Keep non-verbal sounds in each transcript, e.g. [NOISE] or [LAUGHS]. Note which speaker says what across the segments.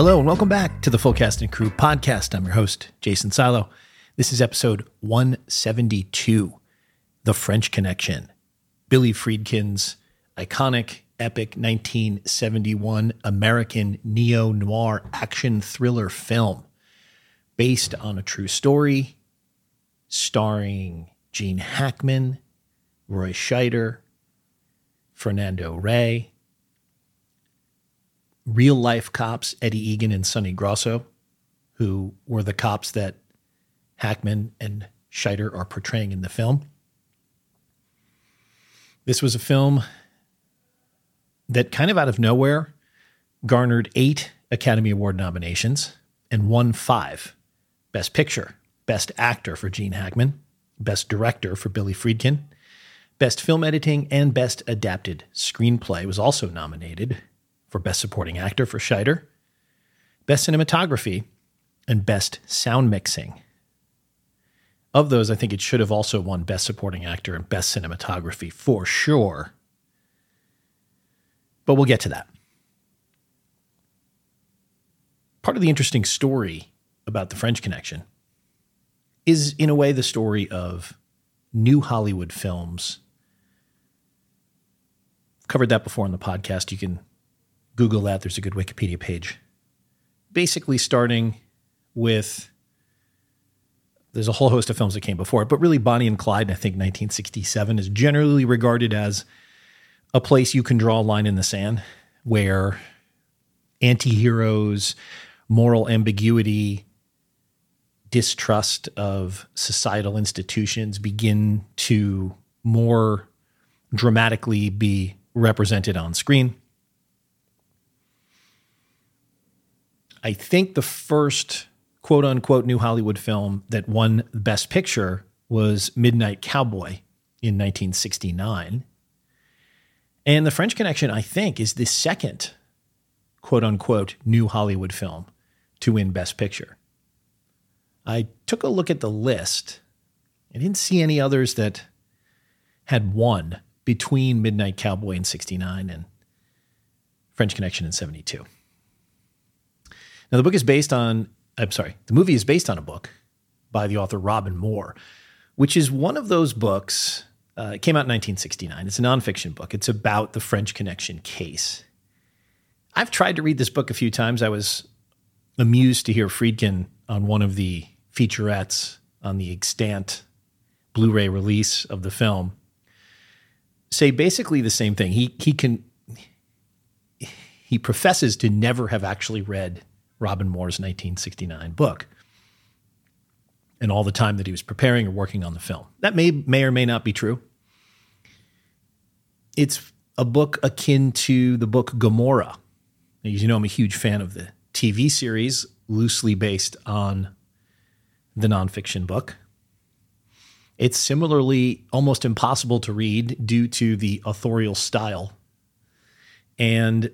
Speaker 1: Hello and welcome back to the Full Cast and Crew podcast. I'm your host, Jason Silo. This is episode 172 The French Connection. Billy Friedkin's iconic, epic 1971 American neo noir action thriller film based on a true story, starring Gene Hackman, Roy Scheider, Fernando Rey, real life cops, Eddie Egan and Sonny Grosso, who were the cops that Hackman and Scheider are portraying in the film. This was a film that kind of out of nowhere garnered eight Academy Award nominations and won five Best Picture, Best Actor for Gene Hackman, Best Director for Billy Friedkin, Best Film Editing, and Best Adapted Screenplay was also nominated for Best Supporting Actor for Scheider, Best Cinematography, and Best Sound Mixing. Of those, I think it should have also won Best Supporting Actor and Best Cinematography for sure. But we'll get to that. Part of the interesting story about the French Connection is, in a way, the story of new Hollywood films. Covered that before on the podcast. You can Google that. There's a good Wikipedia page. Basically, starting with there's a whole host of films that came before it, but really Bonnie and Clyde, I think 1967 is generally regarded as a place you can draw a line in the sand where anti-heroes, moral ambiguity, distrust of societal institutions begin to more dramatically be represented on screen. I think the first quote unquote new Hollywood film that won Best Picture was Midnight Cowboy in 1969. And The French Connection, I think, is the second quote unquote new Hollywood film to win Best Picture. I took a look at the list. I didn't see any others that had won between Midnight Cowboy in 69 and French Connection in 72. Now, the book is based on, I'm sorry, the movie is based on a book by the author Robin Moore, which is one of those books. Uh, it came out in 1969. It's a nonfiction book. It's about the French Connection case. I've tried to read this book a few times. I was amused to hear Friedkin on one of the featurettes on the extant Blu ray release of the film say basically the same thing. He, he can, he professes to never have actually read Robin Moore's 1969 book and all the time that he was preparing or working on the film. That may may or may not be true. It's a book akin to the book Gomorrah. As you know, I'm a huge fan of the TV series, loosely based on the nonfiction book. It's similarly almost impossible to read due to the authorial style. And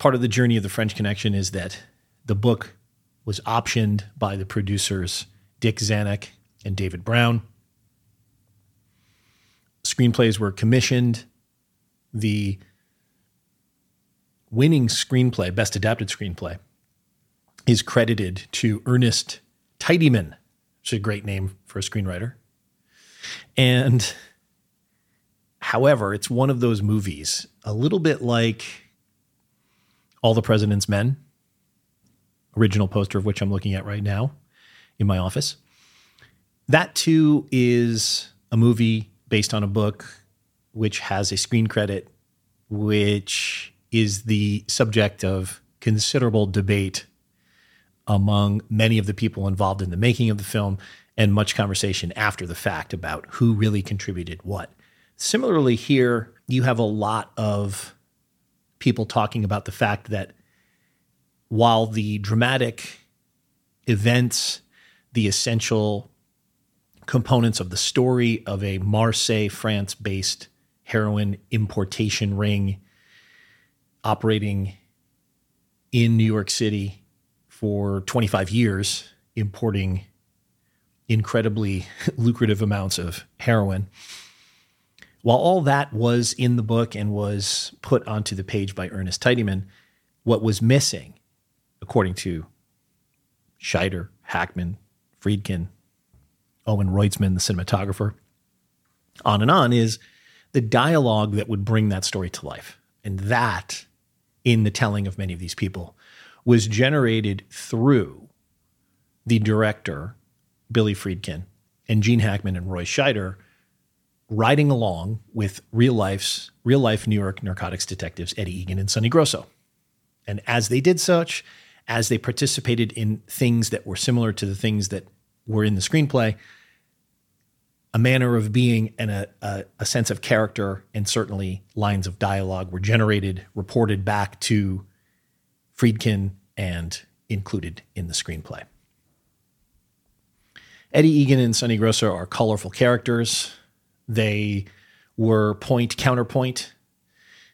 Speaker 1: part of the journey of the French Connection is that the book was optioned by the producers Dick Zanuck and David Brown. Screenplays were commissioned. The winning screenplay, best adapted screenplay, is credited to Ernest Tidyman, which is a great name for a screenwriter. And however, it's one of those movies, a little bit like all the President's Men, original poster of which I'm looking at right now in my office. That too is a movie based on a book which has a screen credit, which is the subject of considerable debate among many of the people involved in the making of the film and much conversation after the fact about who really contributed what. Similarly, here, you have a lot of people talking about the fact that while the dramatic events, the essential components of the story of a Marseille, France based heroin importation ring operating in New York City for 25 years, importing incredibly [LAUGHS] lucrative amounts of heroin while all that was in the book and was put onto the page by Ernest Tidyman, what was missing, according to Scheider, Hackman, Friedkin, Owen Roizman, the cinematographer, on and on, is the dialogue that would bring that story to life. And that, in the telling of many of these people, was generated through the director, Billy Friedkin, and Gene Hackman and Roy Scheider riding along with real life's real life New York narcotics detectives Eddie Egan and Sonny Grosso. And as they did such, as they participated in things that were similar to the things that were in the screenplay, a manner of being and a, a, a, sense of character and certainly lines of dialogue were generated, reported back to Friedkin, and included in the screenplay. Eddie Egan and Sonny Grosso are colorful characters. They were point counterpoint.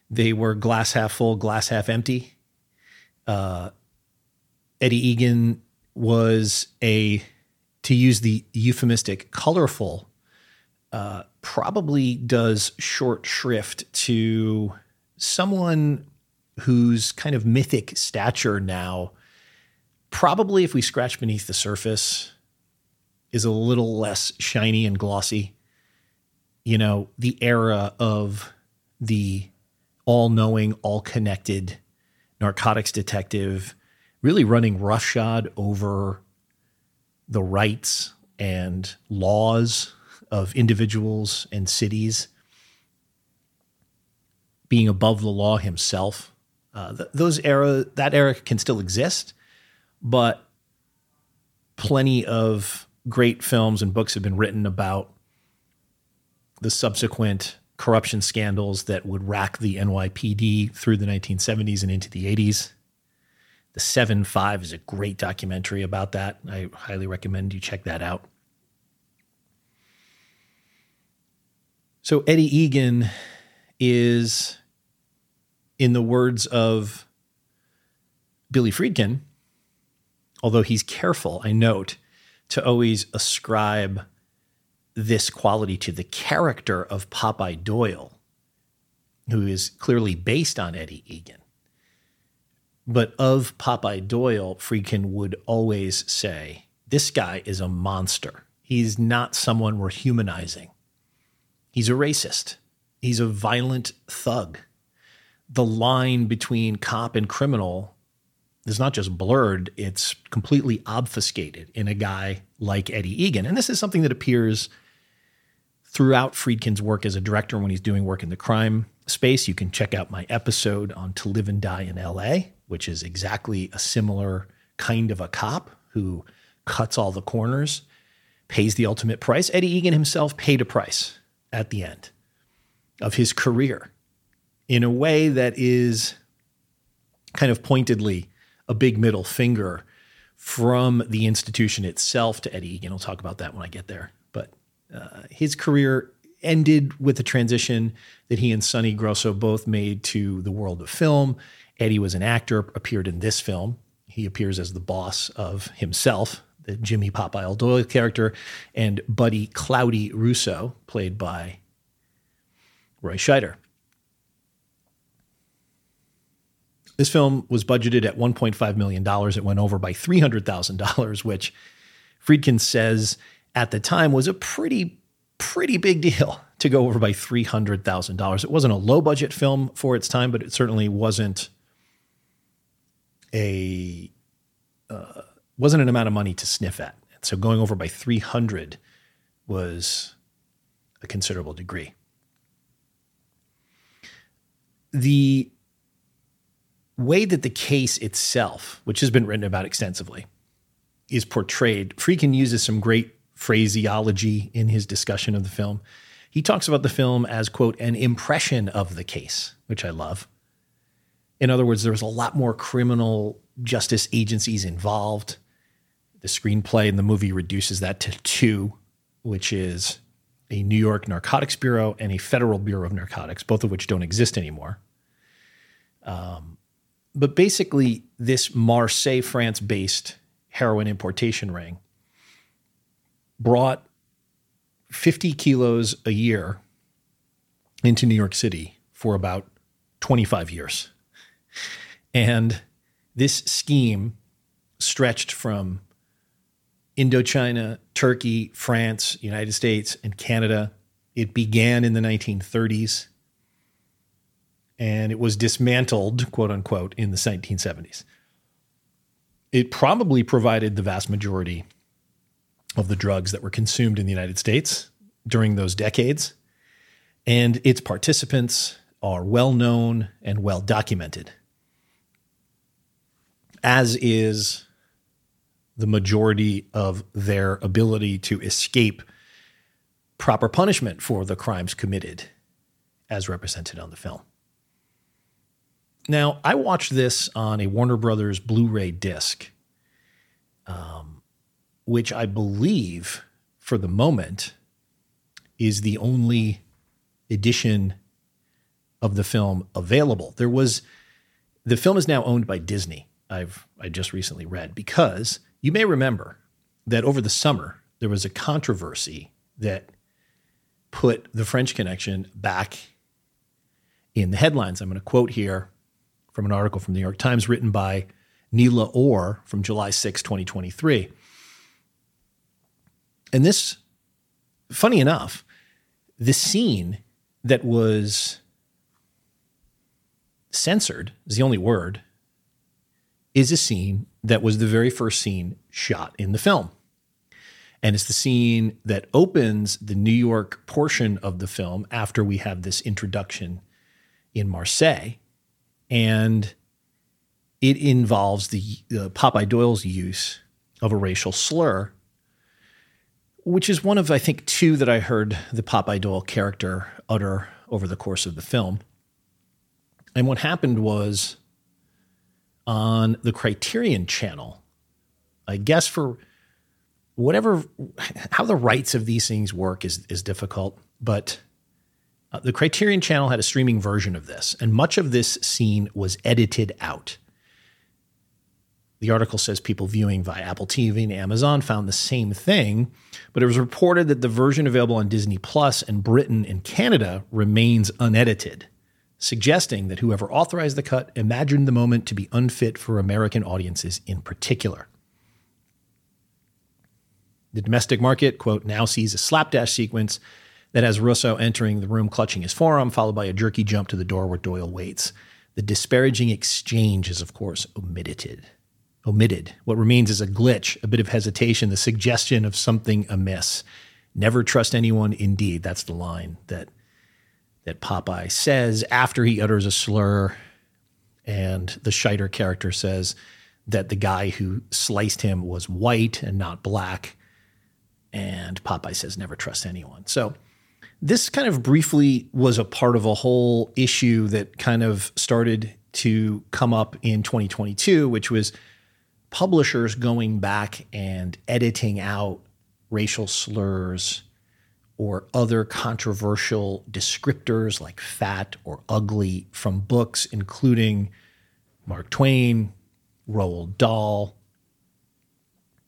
Speaker 1: They were glass half full, glass half empty. Uh, Eddie Egan was a, to use the euphemistic, colorful, uh, probably does short shrift to someone whose kind of mythic stature now, probably if we scratch beneath the surface, is a little less shiny and glossy. You know, the era of the all knowing, all connected narcotics detective really running roughshod over the rights and laws of individuals and cities, being above the law himself. Uh, th- those era, that era can still exist, but plenty of great films and books have been written about the subsequent corruption scandals that would rack the NYPD through the 1970s and into the 80s. The 7 5 is a great documentary about that. I highly recommend you check that out. So, Eddie Egan is, in the words of Billy Friedkin, although he's careful, I note, to always ascribe this quality to the character of Popeye Doyle, who is clearly based on Eddie Egan. But of Popeye Doyle, Friedkin would always say, This guy is a monster. He's not someone we're humanizing. He's a racist. He's a violent thug. The line between cop and criminal is not just blurred, it's completely obfuscated in a guy like Eddie Egan. And this is something that appears throughout Friedkin's work as a director when he's doing work in the crime space. You can check out my episode on To Live and Die in LA, which is exactly a similar kind of a cop who cuts all the corners, pays the ultimate price. Eddie Egan himself paid a price at the end of his career in a way that is kind of pointedly a big middle finger from the institution itself to Eddie Egan. I'll talk about that when I get there. But uh, his career ended with the transition that he and Sonny Grosso both made to the world of film. Eddie was an actor, appeared in this film. He appears as the boss of himself, the Jimmy Popeye Doyle character, and Buddy Cloudy Russo, played by Roy Scheider. This film was budgeted at $1.5 million. It went over by $300,000, which Friedkin says at the time was a pretty, pretty big deal [LAUGHS] to go over by $300,000. It wasn't a low budget film for its time, but it certainly wasn't a uh, wasn't an amount of money to sniff at. And so going over by 300 was a considerable degree. The way that the case itself, which has been written about extensively, is portrayed, Friedkin uses some great phraseology in his discussion of the film. He talks about the film as, quote, an impression of the case, which I love. In other words, there was a lot more criminal justice agencies involved. The screenplay in the movie reduces that to two, which is a New York Narcotics Bureau and a Federal Bureau of Narcotics, both of which don't exist anymore. Um, but basically, this Marseille, France based heroin importation ring brought 50 kilos a year into New York City for about 25 years. And This scheme stretched from Indochina, Turkey, France, United States, and Canada. It began in the 1930s and it was dismantled, quote unquote, in the 1970s. It probably provided the vast majority of the drugs that were consumed in the United States during those decades. And its participants are well known and well documented, as is the majority of their ability to escape proper punishment for the crimes committed, as represented on the film. Now, I watched this on a Warner Brothers Blu ray disc, um, which I believe for the moment is the only edition of the film available. There was the film is now owned by Disney. I've I just recently read because you may remember that over the summer there was a controversy that put the French Connection back in the headlines. I'm going to quote here from an article from the New York Times written by Neela Orr from July 6, 2023. And this, funny enough, the scene that was censored is the only word, is a scene that was the very first scene shot in the film. And it's the scene that opens the New York portion of the film after we have this introduction in Marseille and it involves the uh, Popeye Doyle's use of a racial slur, which is one of I think two that I heard the Popeye Doyle character utter over the course of the film. And what happened was on the Criterion channel, I guess for whatever how the rights of these things work is is difficult, but uh, the Criterion channel had a streaming version of this, and much of this scene was edited out. The article says people viewing via Apple TV and Amazon found the same thing, but it was reported that the version available on Disney Plus in Britain and Canada remains unedited, suggesting that whoever authorized the cut imagined the moment to be unfit for American audiences in particular. The domestic market, quote, now sees a slapdash sequence that has Russo entering the room clutching his forearm, followed by a jerky jump to the door where Doyle waits. The disparaging exchange is, of course, omitted. Omitted. What remains is a glitch, a bit of hesitation, the suggestion of something amiss. Never trust anyone. Indeed, that's the line that that Popeye says after he utters a slur, and the Scheider character says that the guy who sliced him was white and not black. And Popeye says, never trust anyone. So this kind of briefly was a part of a whole issue that kind of started to come up in 2022, which was publishers going back and editing out racial slurs or other controversial descriptors like fat or ugly from books, including Mark Twain, Roald Dahl,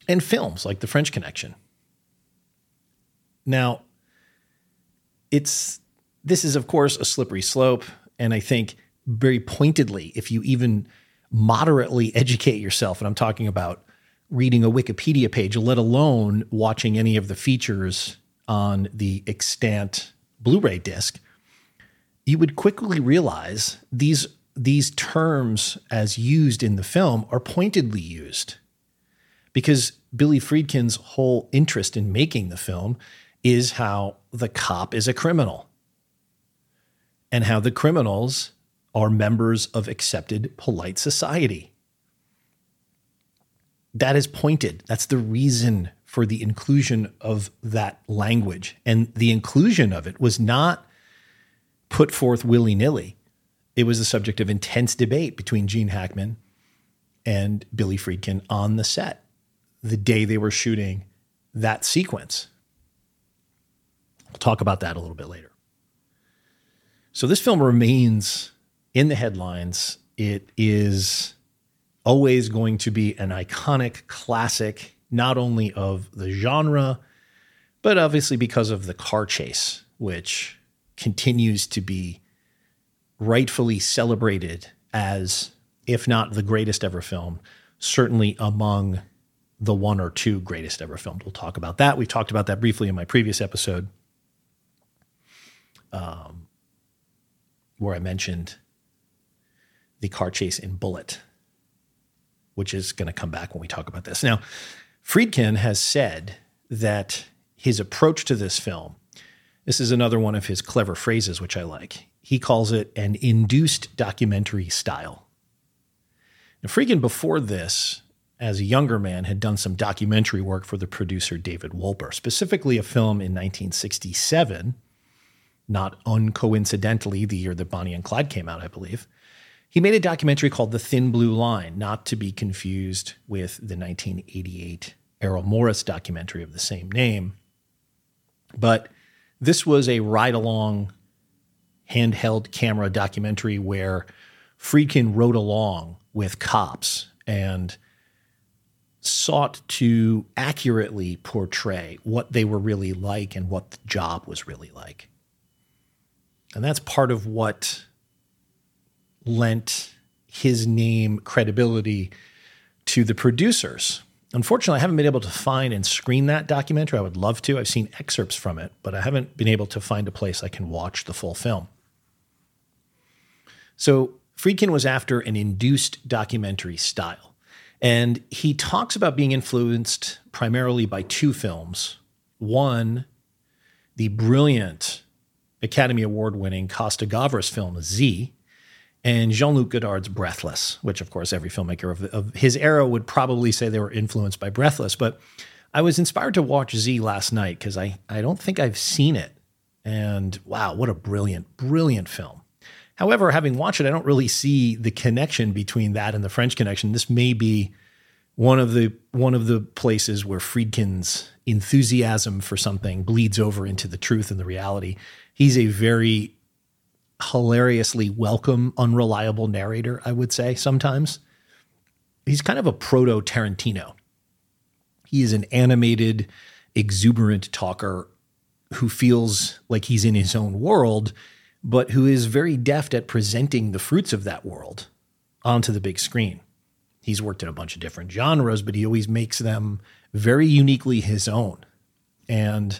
Speaker 1: and films like The French Connection. Now, it's this is of course a slippery slope and i think very pointedly if you even moderately educate yourself and i'm talking about reading a wikipedia page let alone watching any of the features on the extant blu-ray disc you would quickly realize these these terms as used in the film are pointedly used. Because billy friedkin's whole interest in making the film is how the cop is a criminal and how the criminals are members of accepted polite society. That is pointed. That's the reason for the inclusion of that language. And the inclusion of it was not put forth willy nilly. It was the subject of intense debate between Gene Hackman and Billy Friedkin on the set the day they were shooting that sequence. We'll talk about that a little bit later. So this film remains in the headlines. It is always going to be an iconic classic, not only of the genre, but obviously because of the car chase, which continues to be rightfully celebrated as if not the greatest ever film, certainly among the one or two greatest ever filmed. We'll talk about that. We talked about that briefly in my previous episode, um, where I mentioned the car chase in Bullitt, which is going to come back when we talk about this. Now, Friedkin has said that his approach to this film, this is another one of his clever phrases, which I like. He calls it an induced documentary style. Now, Friedkin, before this, as a younger man, had done some documentary work for the producer David Wolper, specifically a film in 1967, not uncoincidentally, the year that Bonnie and Clyde came out, I believe. He made a documentary called The Thin Blue Line, not to be confused with the 1988 Errol Morris documentary of the same name. But this was a ride along handheld camera documentary where Friedkin rode along with cops and sought to accurately portray what they were really like and what the job was really like. And that's part of what lent his name credibility to the producers. Unfortunately, I haven't been able to find and screen that documentary. I would love to. I've seen excerpts from it, but I haven't been able to find a place I can watch the full film. So, Friedkin was after an induced documentary style. And he talks about being influenced primarily by two films. One, the brilliant Academy Award winning Costa Gavras film Z, and Jean Luc Godard's Breathless, which, of course, every filmmaker of, of, his era would probably say they were influenced by Breathless. But I was inspired to watch Z last night because I, I don't think I've seen it. And wow, what a brilliant, brilliant film. However, having watched it, I don't really see the connection between that and the French Connection. This may be one of the one of the places where Friedkin's enthusiasm for something bleeds over into the truth and the reality. He's a very hilariously welcome, unreliable narrator, I would say sometimes. He's kind of a proto Tarantino. He is an animated, exuberant talker who feels like he's in his own world but who is very deft at presenting the fruits of that world onto the big screen. He's worked in a bunch of different genres, but he always makes them very uniquely his own. And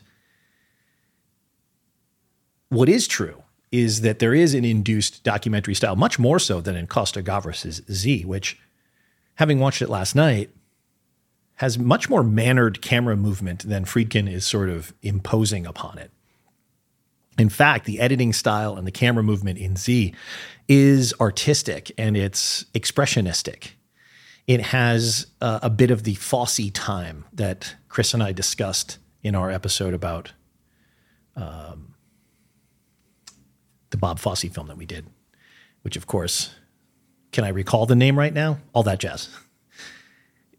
Speaker 1: what is true is that there is an induced documentary style, much more so than in Costa Gavras's Z, which, having watched it last night, has much more mannered camera movement than Friedkin is sort of imposing upon it. In fact, the editing style and the camera movement in Z is artistic and it's expressionistic. It has uh, a bit of the Fosse time that Chris and I discussed in our episode about um, the Bob Fosse film that we did, which, of course, can I recall the name right now? All that jazz.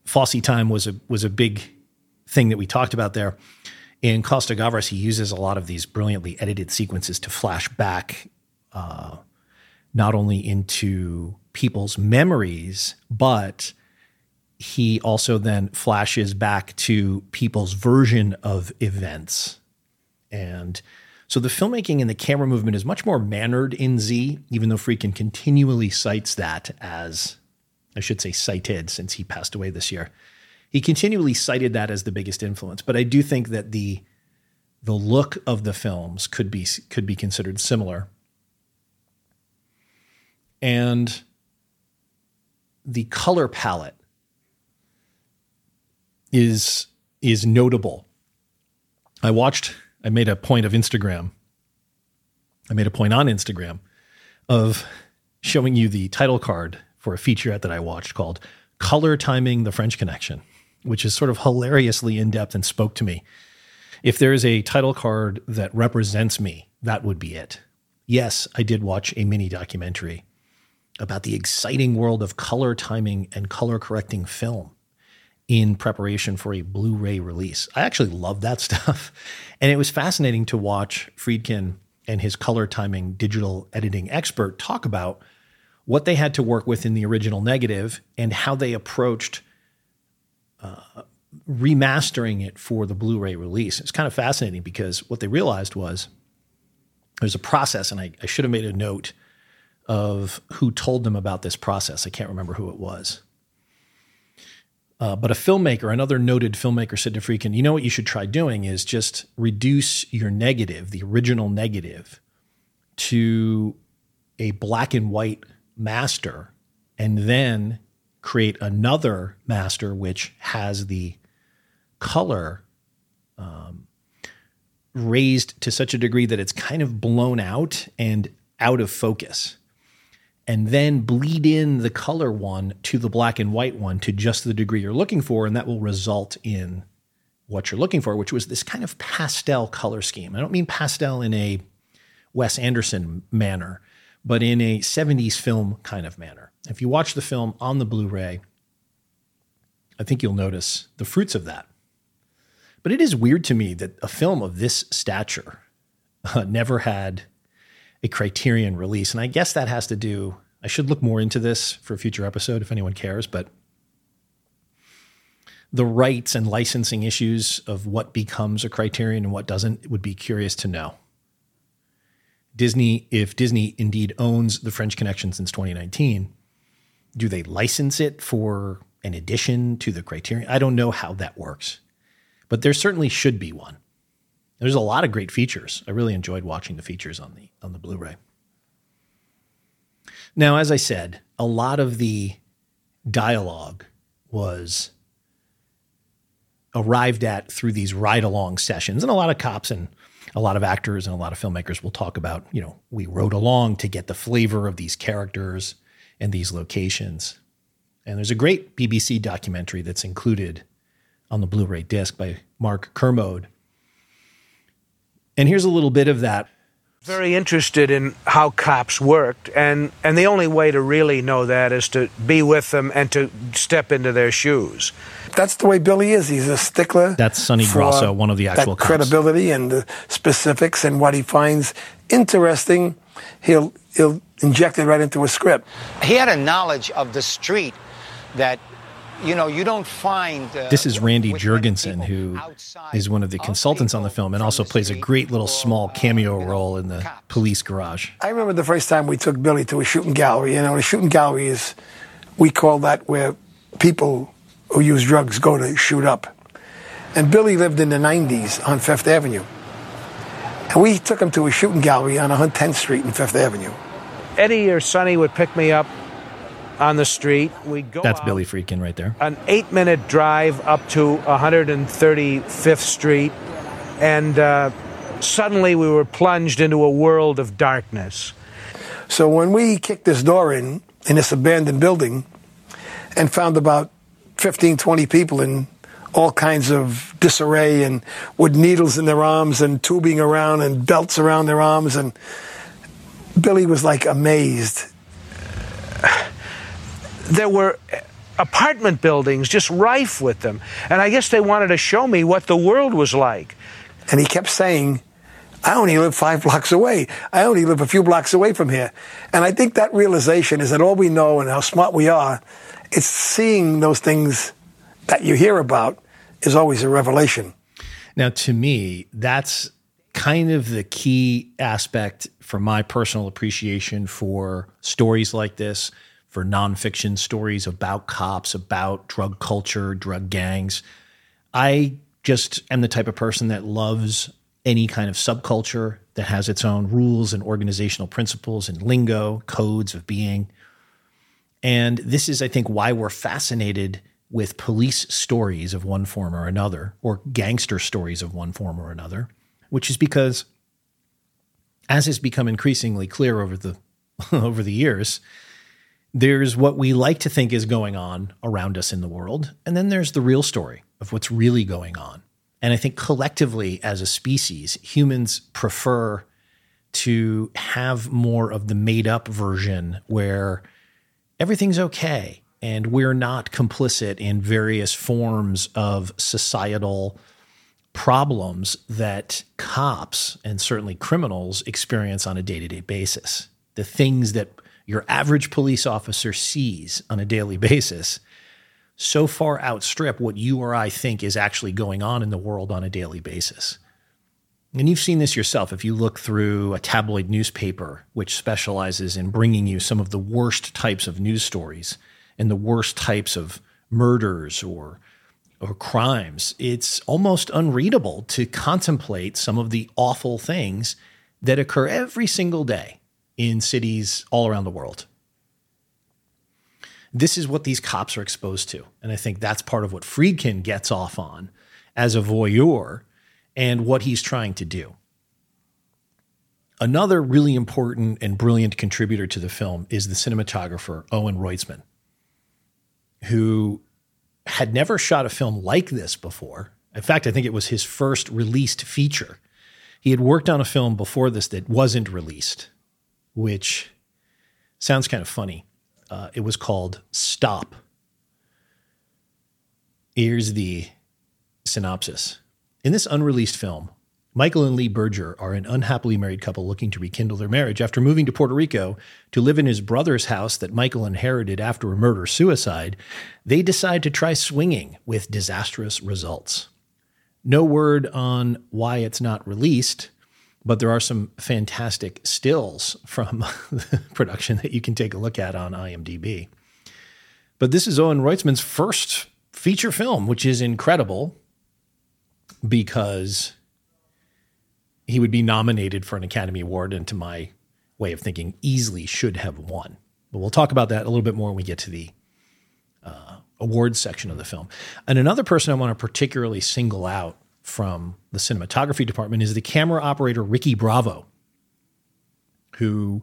Speaker 1: Fosse time was a was a big thing that we talked about there. In Costa Gavras, he uses a lot of these brilliantly edited sequences to flash back uh, not only into people's memories, but he also then flashes back to people's version of events. And so the filmmaking and the camera movement is much more mannered in Z, even though Friedkin continually cites that as, I should say, cited since he passed away this year he continually cited that as the biggest influence. But I do think that the the look of the films could be could be considered similar. And the color palette is is notable. I watched I made a point of Instagram. I made a point on Instagram of showing you the title card for a featurette that I watched called Color Timing the French Connection which is sort of hilariously in depth and spoke to me. If there is a title card that represents me, that would be it. Yes, I did watch a mini documentary about the exciting world of color timing and color correcting film in preparation for a Blu ray release. I actually love that [LAUGHS] stuff. And it was fascinating to watch Friedkin and his color timing digital editing expert talk about what they had to work with in the original negative and how they approached uh, remastering it for the Blu-ray release. It's kind of fascinating because what they realized was there's a process, and I, I should have made a note of who told them about this process. I can't remember who it was. Uh, but a filmmaker, another noted filmmaker, said to Friedkin, you know what you should try doing is just reduce your negative, the original negative, to a black and white master, and then create another master which has the color um, raised to such a degree that it's kind of blown out and out of focus and then bleed in the color one to the black and white one to just the degree you're looking for. And that will result in what you're looking for, which was this kind of pastel color scheme. I don't mean pastel in a Wes Anderson manner, but in a 70s film kind of manner. If you watch the film on the Blu ray, I think you'll notice the fruits of that. But it is weird to me that a film of this stature uh, never had a criterion release. And I guess that has to do, I should look more into this for a future episode if anyone cares, but the rights and licensing issues of what becomes a criterion and what doesn't would be curious to know. Disney, if Disney indeed owns the French Connection since 2019, do they license it for an addition to the criterion? I don't know how that works, but there certainly should be one. There's a lot of great features. I really enjoyed watching the features on the on the Blu-ray. Now, as I said, a lot of the dialogue was arrived at through these ride along sessions and a lot of cops and a lot of actors and a lot of filmmakers will talk about, you know, we rode along to get the flavor of these characters and these locations. And there's a great BBC documentary that's included on the Blu-ray disc by Mark Kermode and here's a little bit of that.
Speaker 2: Very interested in how cops worked, and, and the only way to really know that is to be with them and to step into their shoes.
Speaker 3: That's the way Billy is. He's a stickler.
Speaker 1: That's Sonny Grosso, one of the actual
Speaker 3: that credibility and the specifics and what he finds interesting. He'll he'll inject it right into a script.
Speaker 4: He had a knowledge of the street that you know, you don't find.
Speaker 1: Uh, this is Randy Jurgensen, who is one of the consultants on the film and also plays a great little small cameo role in the police garage.
Speaker 3: I remember the first time we took Billy to a shooting gallery. You know, a shooting gallery is, we call that where people who use drugs go to shoot up. And Billy lived in the 90s on Fifth Avenue. And we took him to a shooting gallery on 110th Street in Fifth Avenue.
Speaker 2: Eddie or Sonny would pick me up on the street.
Speaker 1: We go. That's Billy Friedkin right there.
Speaker 2: An eight-minute drive up to 135th Street, and uh, suddenly we were plunged into a world of darkness.
Speaker 3: So when we kicked this door in in this abandoned building, and found about 15, 20 people in all kinds of disarray and with needles in their arms and tubing around and belts around their arms and Billy was like amazed
Speaker 2: there were apartment buildings just rife with them. And I guess they wanted to show me what the world was like.
Speaker 3: And he kept saying, I only live five blocks away. I only live a few blocks away from here. And I think that realization is that all we know and how smart we are, it's seeing those things that you hear about is always a revelation.
Speaker 1: Now, to me, that's kind of the key aspect for my personal appreciation for stories like this for nonfiction stories about cops, about drug culture, drug gangs. I just am the type of person that loves any kind of subculture that has its own rules and organizational principles and lingo, codes of being. And this is, I think, why we're fascinated with police stories of one form or another, or gangster stories of one form or another, which is because, as has become increasingly clear over the [LAUGHS] over the years, there's what we like to think is going on around us in the world. And then there's the real story of what's really going on. And I think collectively as a species, humans prefer to have more of the made up version where everything's okay and we're not complicit in various forms of societal problems that cops and certainly criminals experience on a day to day basis. The things that your average police officer sees on a daily basis so far outstrip what you or I think is actually going on in the world on a daily basis. And you've seen this yourself if you look through a tabloid newspaper, which specializes in bringing you some of the worst types of news stories and the worst types of murders or or crimes. It's almost unreadable to contemplate some of the awful things that occur every single day in cities all around the world. This is what these cops are exposed to. And I think that's part of what Friedkin gets off on as a voyeur and what he's trying to do. Another really important and brilliant contributor to the film is the cinematographer Owen Roizman, who had never shot a film like this before. In fact, I think it was his first released feature. He had worked on a film before this that wasn't released, which sounds kind of funny. Uh, it was called Stop. Here's the synopsis. In this unreleased film, Michael and Lee Berger are an unhappily married couple looking to rekindle their marriage after moving to Puerto Rico to live in his brother's house that Michael inherited after a murder suicide. They decide to try swinging with disastrous results. No word on why it's not released, but there are some fantastic stills from [LAUGHS] the production that you can take a look at on IMDb. But this is Owen Roizman's first feature film, which is incredible because he would be nominated for an Academy Award, and to my way of thinking, easily should have won. But we'll talk about that a little bit more when we get to the uh, awards section of the film. And another person I want to particularly single out from the cinematography department is the camera operator Ricky Bravo, who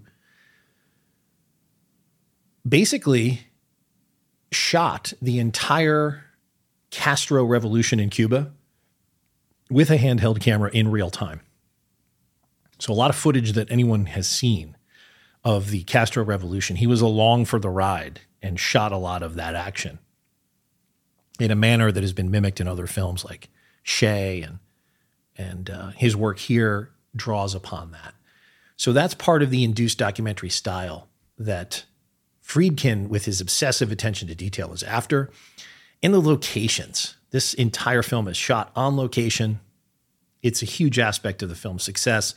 Speaker 1: basically shot the entire Castro revolution in Cuba with a handheld camera in real time. So, a lot of footage that anyone has seen of the Castro revolution, he was along for the ride and shot a lot of that action in a manner that has been mimicked in other films like Che and and uh, his work here draws upon that. So that's part of the induced documentary style that Friedkin, with his obsessive attention to detail, is after. And the locations. This entire film is shot on location. It's a huge aspect of the film's success.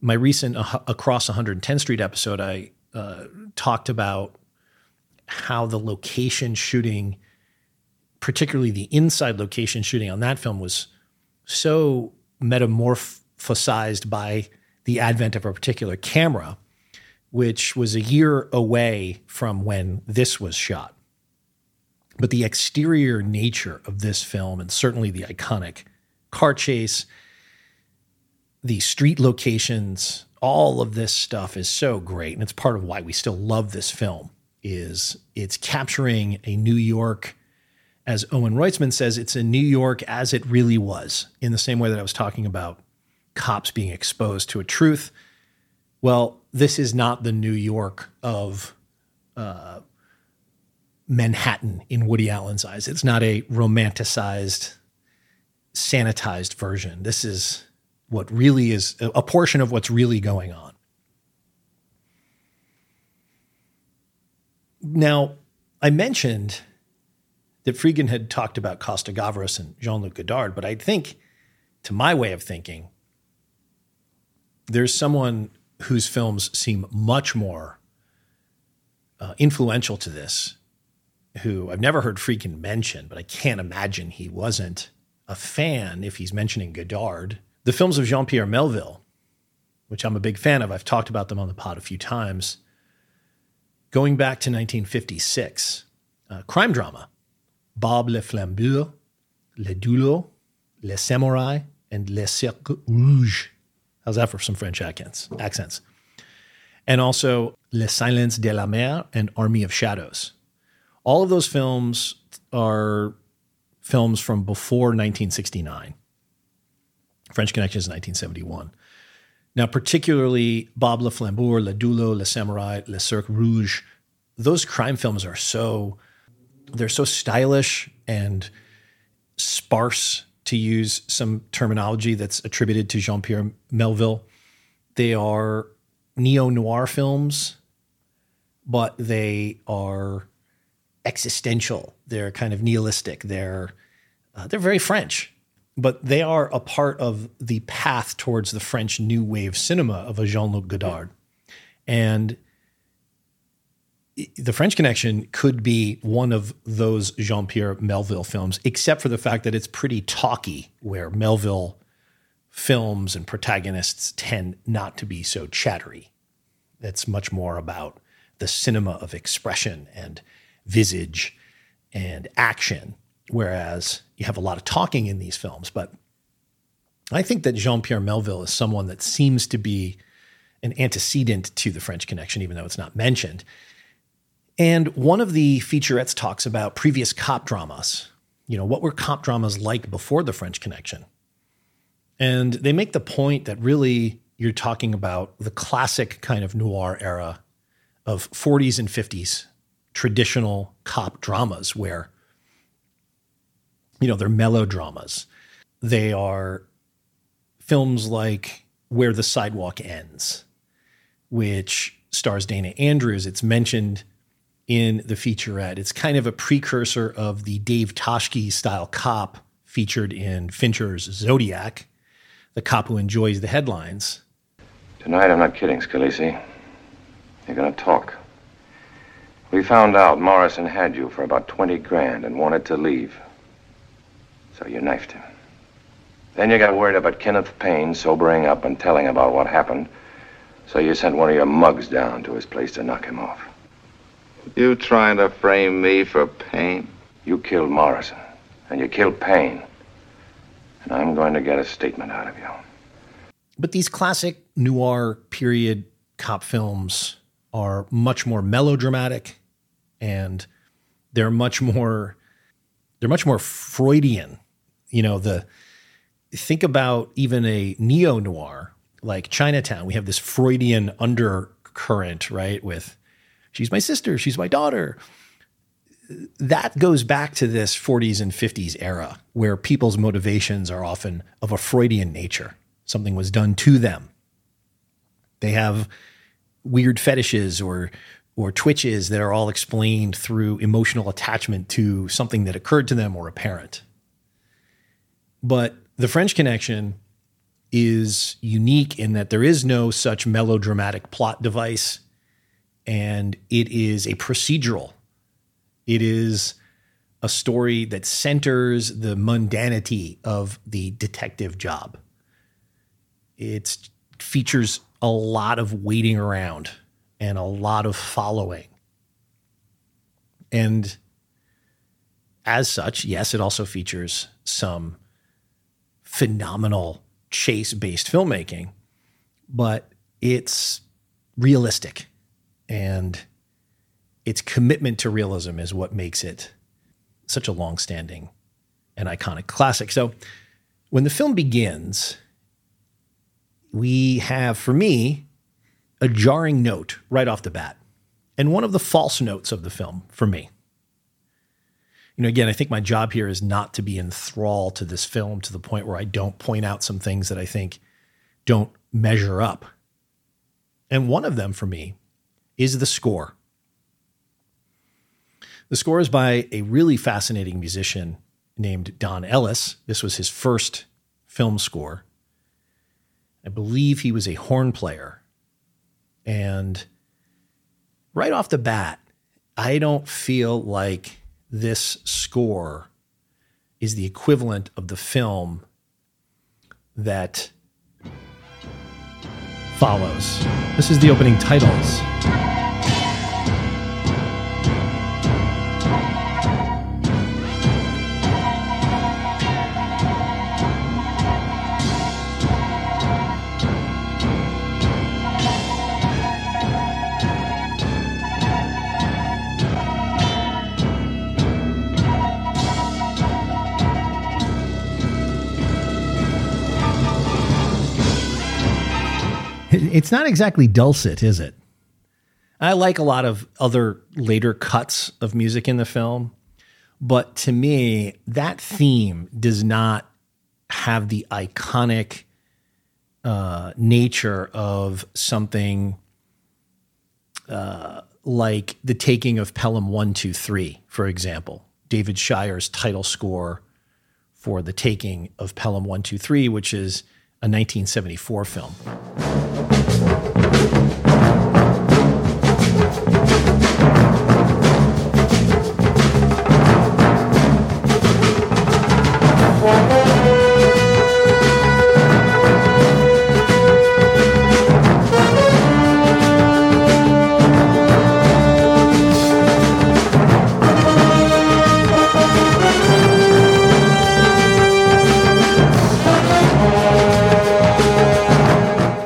Speaker 1: My recent uh, Across 110th Street episode, I uh, talked about how the location shooting, particularly the inside location shooting on that film, was so metamorphosized by the advent of a particular camera, which was a year away from when this was shot. But the exterior nature of this film, and certainly the iconic car chase, the street locations, all of this stuff is so great. And it's part of why we still love this film is it's capturing a New York, as Owen Roizman says, it's a New York as it really was, in the same way that I was talking about cops being exposed to a truth. Well, this is not the New York of uh, Manhattan in Woody Allen's eyes. It's not a romanticized, sanitized version. This is what really is a portion of what's really going on. Now, I mentioned that Friedkin had talked about Costa Gavras and Jean Luc Godard, but I think, to my way of thinking, there's someone whose films seem much more uh, influential to this, who I've never heard Friedkin mention, but I can't imagine he wasn't a fan if he's mentioning Godard. The films of Jean Pierre Melville, which I'm a big fan of, I've talked about them on the pod a few times. Going back to 1956, uh, crime drama Bob le Flambeur, Le Doulos, Le Samouraï, and Le Cercle Rouge. How's that for some French accents? accents? And also Le Silence de la Mer and Army of Shadows. All of those films are films from before 1969. French Connection is 1971. Now, particularly Bob Le Flambeur, Le Doulos, Le Samouraï, Le Cercle Rouge, those crime films are so they're so stylish and sparse to use some terminology that's attributed to Jean-Pierre Melville. They are neo-noir films, but they are existential. They're kind of nihilistic. They're uh, they're very French. but they are a part of the path towards the French New Wave cinema of a Jean Luc Godard. And the French Connection could be one of those Jean Pierre Melville films, except for the fact that it's pretty talky, where Melville films and protagonists tend not to be so chattery. It's much more about the cinema of expression and visage and action, whereas you have a lot of talking in these films. But I think that Jean Pierre Melville is someone that seems to be an antecedent to the French Connection, even though it's not mentioned. And one of the featurettes talks about previous cop dramas. You know, what were cop dramas like before the French Connection? And they make the point that really you're talking about the classic kind of noir era of 40s and 50s traditional cop dramas where you know they're melodramas they are films like where the sidewalk ends which stars dana andrews it's mentioned in the featurette it's kind of a precursor of the dave toschi style cop featured in fincher's zodiac the cop who enjoys the headlines
Speaker 5: tonight i'm not kidding scalise you're going to talk we found out Morrison had you for about 20 grand and wanted to leave. So you knifed him. Then you got worried about Kenneth Payne sobering up and telling about what happened. So you sent one of your mugs down to his place to knock him off.
Speaker 6: You trying to frame me for Payne?
Speaker 5: You killed Morrison, and you killed Payne. And I'm going to get a statement out of you.
Speaker 1: But these classic noir period cop films are much more melodramatic and they're much more they're much more Freudian. You know, the think about even a neo noir like Chinatown. We have this Freudian undercurrent, right? With she's my sister, she's my daughter. That goes back to this 40s and 50s era where people's motivations are often of a Freudian nature. Something was done to them. They have weird fetishes or or twitches that are all explained through emotional attachment to something that occurred to them or a parent. But the French Connection is unique in that there is no such melodramatic plot device, and it is a procedural. It is a story that centers the mundanity of the detective job. It features a lot of waiting around and a lot of following. And as such, yes, it also features some phenomenal chase based filmmaking, but it's realistic. And its commitment to realism is what makes it such a long standing and iconic classic. So when the film begins, we have, for me, a jarring note right off the bat, and one of the false notes of the film for me. You know, again, I think my job here is not to be enthralled to this film to the point where I don't point out some things that I think don't measure up. And one of them for me is the score. The score is by a really fascinating musician named Don Ellis. This was his first film score. I believe he was a horn player and right off the bat, I don't feel like this score is the equivalent of the film that follows. This is the opening titles. It's not exactly dulcet, is it? I like a lot of other later cuts of music in the film, but to me, that theme does not have the iconic uh, nature of something uh, like the taking of Pelham 123, for example. David Shire's title score for the taking of Pelham 123, which is a 1974 film. どっちだ?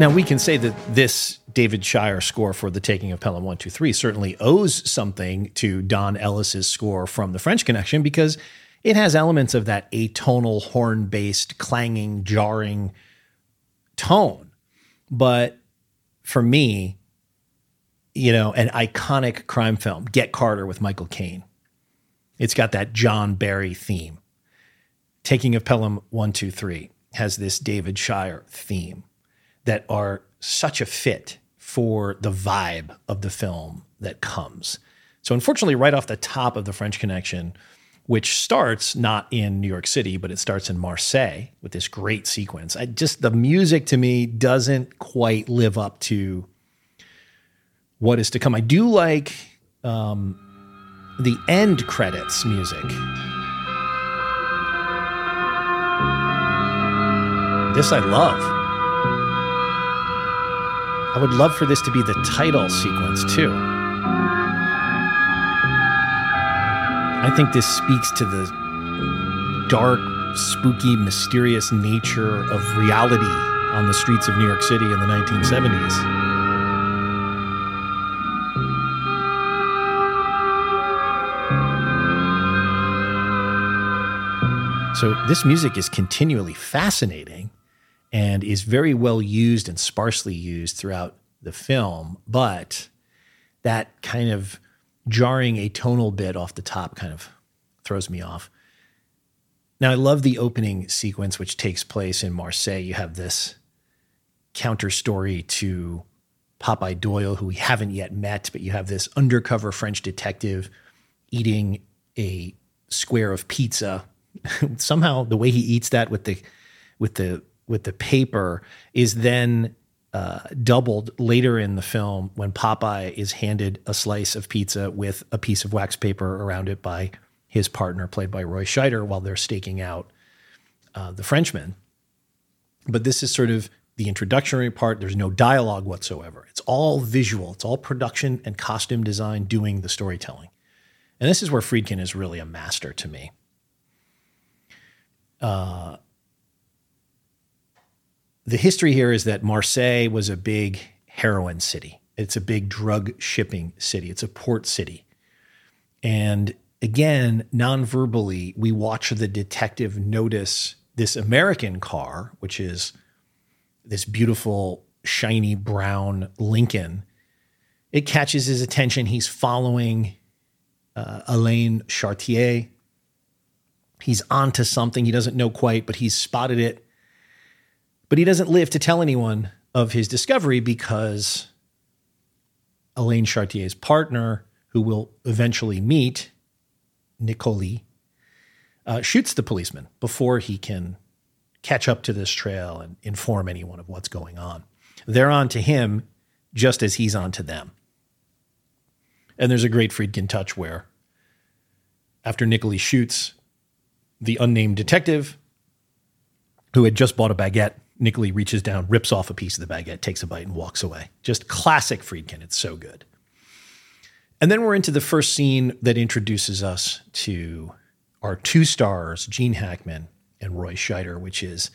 Speaker 1: Now, we can say that this David Shire score for the taking of Pelham 123 certainly owes something to Don Ellis's score from The French Connection because it has elements of that atonal, horn based, clanging, jarring tone. But for me, you know, an iconic crime film, Get Carter with Michael Caine. It's got that John Barry theme. Taking of Pelham 123 has this David Shire theme that are such a fit for the vibe of the film that comes. So, unfortunately, right off the top of the French Connection, which starts not in New York City, but it starts in Marseille with this great sequence. I just the music to me doesn't quite live up to what is to come. I do like um, the end credits music. This I love. I would love for this to be the title sequence too. I think this speaks to the dark, spooky, mysterious nature of reality on the streets of New York City in the 1970s. So, this music is continually fascinating and is very well used and sparsely used throughout the film, but that kind of jarring atonal bit off the top kind of throws me off. Now, I love the opening sequence, which takes place in Marseille. You have this counter story to Popeye Doyle, who we haven't yet met, but you have this undercover French detective eating a square of pizza. [LAUGHS] Somehow, the way he eats that with the with the with the paper is then uh, doubled later in the film when Popeye is handed a slice of pizza with a piece of wax paper around it by his partner, played by Roy Scheider, while they're staking out uh, the Frenchman. But this is sort of the introductory part. There's no dialogue whatsoever. It's all visual. It's all production and costume design doing the storytelling. And this is where Friedkin is really a master to me. Uh, the history here is that Marseille was a big heroin city. It's a big drug shipping city. It's a port city. And again, non-verbally, we watch the detective notice this American car, which is this beautiful, shiny brown Lincoln. It catches his attention. He's following uh, Alain Charnier. He's onto something. He doesn't know quite, but he's spotted it but he doesn't live to tell anyone of his discovery because Alain Charnier's partner, who will eventually meet, Nicoli, uh, shoots the policeman before he can catch up to this trail and inform anyone of what's going on. They're on to him just as he's on to them. And there's a great Friedkin touch where, after Nicoli shoots the unnamed detective who had just bought a baguette Nicoli reaches down, rips off a piece of the baguette, takes a bite, and walks away. Just classic Friedkin. It's so good. And then we're into the first scene that introduces us to our two stars, Gene Hackman and Roy Scheider, which is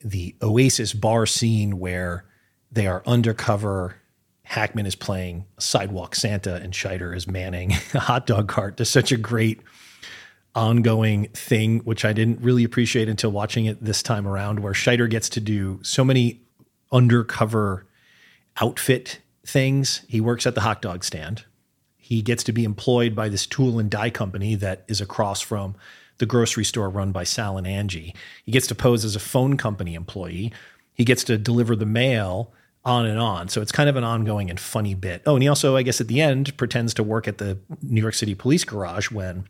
Speaker 1: the Oasis bar scene where they are undercover. Hackman is playing sidewalk Santa, and Scheider is manning [LAUGHS] a hot dog cart. There's such a great ongoing thing, which I didn't really appreciate until watching it this time around, where Scheider gets to do so many undercover outfit things. He works at the hot dog stand. He gets to be employed by this tool and die company that is across from the grocery store run by Sal and Angie. He gets to pose as a phone company employee. He gets to deliver the mail on and on. So it's kind of an ongoing and funny bit. Oh, and he also, I guess, at the end pretends to work at the New York City police garage when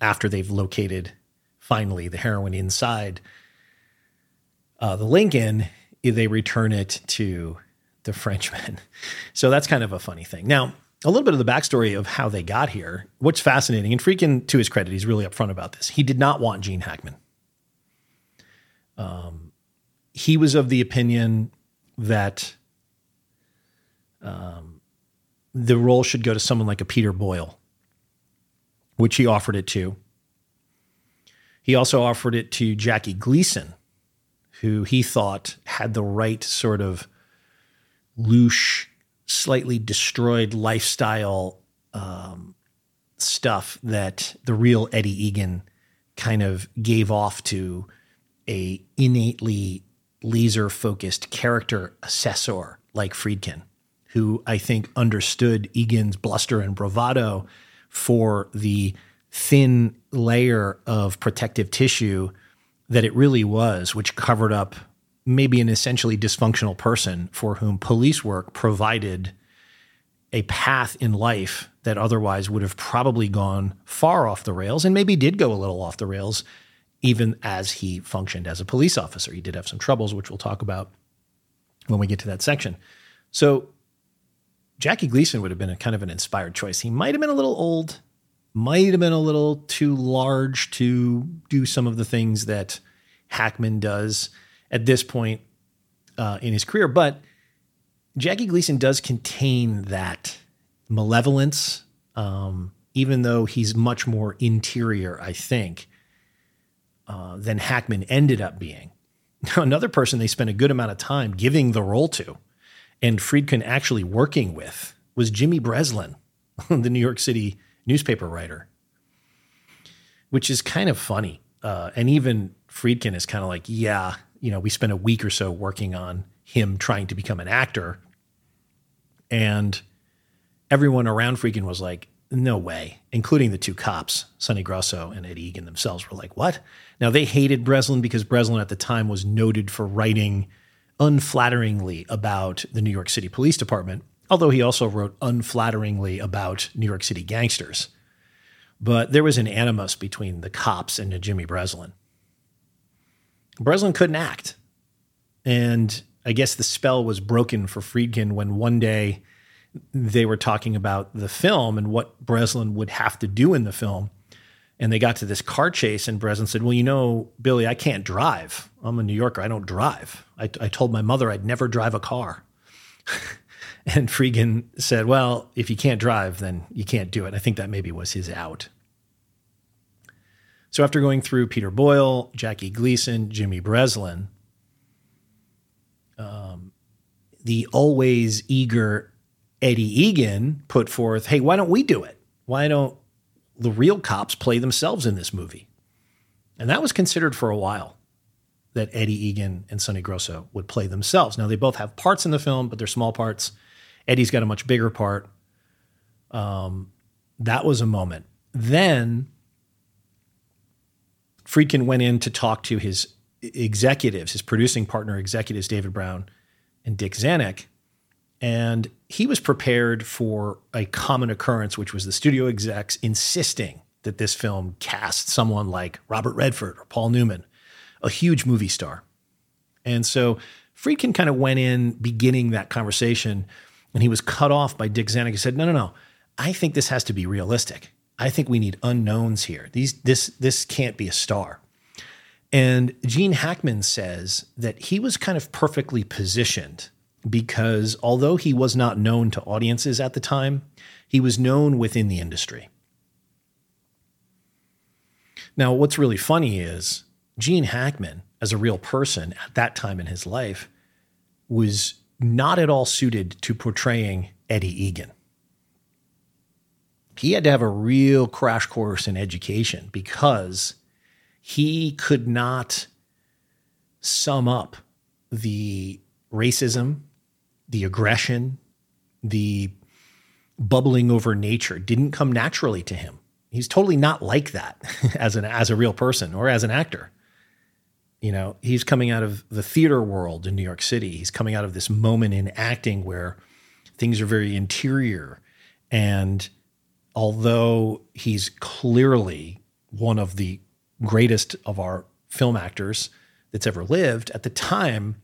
Speaker 1: after they've located finally the heroin inside uh, the Lincoln, they return it to the Frenchman. [LAUGHS] So that's kind of a funny thing. Now, a little bit of the backstory of how they got here. What's fascinating, and Friedkin, to his credit, he's really upfront about this. He did not want Gene Hackman. Um, he was of the opinion that um, the role should go to someone like a Peter Boyle, which he offered it to. He also offered it to Jackie Gleason, who he thought had the right sort of louche, slightly destroyed lifestyle um, stuff that the real Eddie Egan kind of gave off to a innately laser focused character assessor like Friedkin, who I think understood Egan's bluster and bravado for the thin layer of protective tissue that it really was, which covered up maybe an essentially dysfunctional person for whom police work provided a path in life that otherwise would have probably gone far off the rails and maybe did go a little off the rails even as he functioned as a police officer. He did have some troubles, which we'll talk about when we get to that section. So Jackie Gleason would have been a kind of an inspired choice. He might have been a little old, might have been a little too large to do some of the things that Hackman does at this point uh, in his career. But Jackie Gleason does contain that malevolence, um, even though he's much more interior, I think, uh, than Hackman ended up being. [LAUGHS] Another person they spent a good amount of time giving the role to and Friedkin actually working with was Jimmy Breslin, [LAUGHS] the New York City newspaper writer, which is kind of funny. Uh, and even Friedkin is kind of like, yeah, you know, we spent a week or so working on him trying to become an actor. And everyone around Friedkin was like, no way, including the two cops, Sonny Grosso and Eddie Egan themselves, were like, what? Now, they hated Breslin because Breslin at the time was noted for writing unflatteringly about the New York City Police Department, although he also wrote unflatteringly about New York City gangsters. But there was an animus between the cops and Jimmy Breslin. Breslin couldn't act. And I guess the spell was broken for Friedkin when one day they were talking about the film and what Breslin would have to do in the film. And they got to this car chase, and Breslin said, Well, you know, Billy, I can't drive. I'm a New Yorker. I don't drive. I, I told my mother I'd never drive a car. [LAUGHS] and Friedkin said, Well, if you can't drive, then you can't do it. I think that maybe was his out. So after going through Peter Boyle, Jackie Gleason, Jimmy Breslin, um, the always eager Eddie Egan put forth, hey, why don't we do it? Why don't the real cops play themselves in this movie? And that was considered for a while that Eddie Egan and Sonny Grosso would play themselves. Now, they both have parts in the film, but they're small parts. Eddie's got a much bigger part. Um, that was a moment. Then Friedkin went in to talk to his executives, his producing partner executives, David Brown and Dick Zanuck. And he was prepared for a common occurrence, which was the studio execs insisting that this film cast someone like Robert Redford or Paul Newman, a huge movie star. And so Friedkin kind of went in beginning that conversation and he was cut off by Dick Zanuck. He said, No, no, no. I think this has to be realistic. I think we need unknowns here. These this this can't be a star. And Gene Hackman says that he was kind of perfectly positioned because although he was not known to audiences at the time, he was known within the industry. Now, what's really funny is Gene Hackman, as a real person at that time in his life, was not at all suited to portraying Eddie Egan he had to have a real crash course in education because he could not sum up the racism, the aggression, the bubbling over nature didn't come naturally to him. He's totally not like that [LAUGHS] as an as a real person or as an actor. You know, he's coming out of the theater world in New York City. He's coming out of this moment in acting where things are very interior and although he's clearly one of the greatest of our film actors that's ever lived, at the time,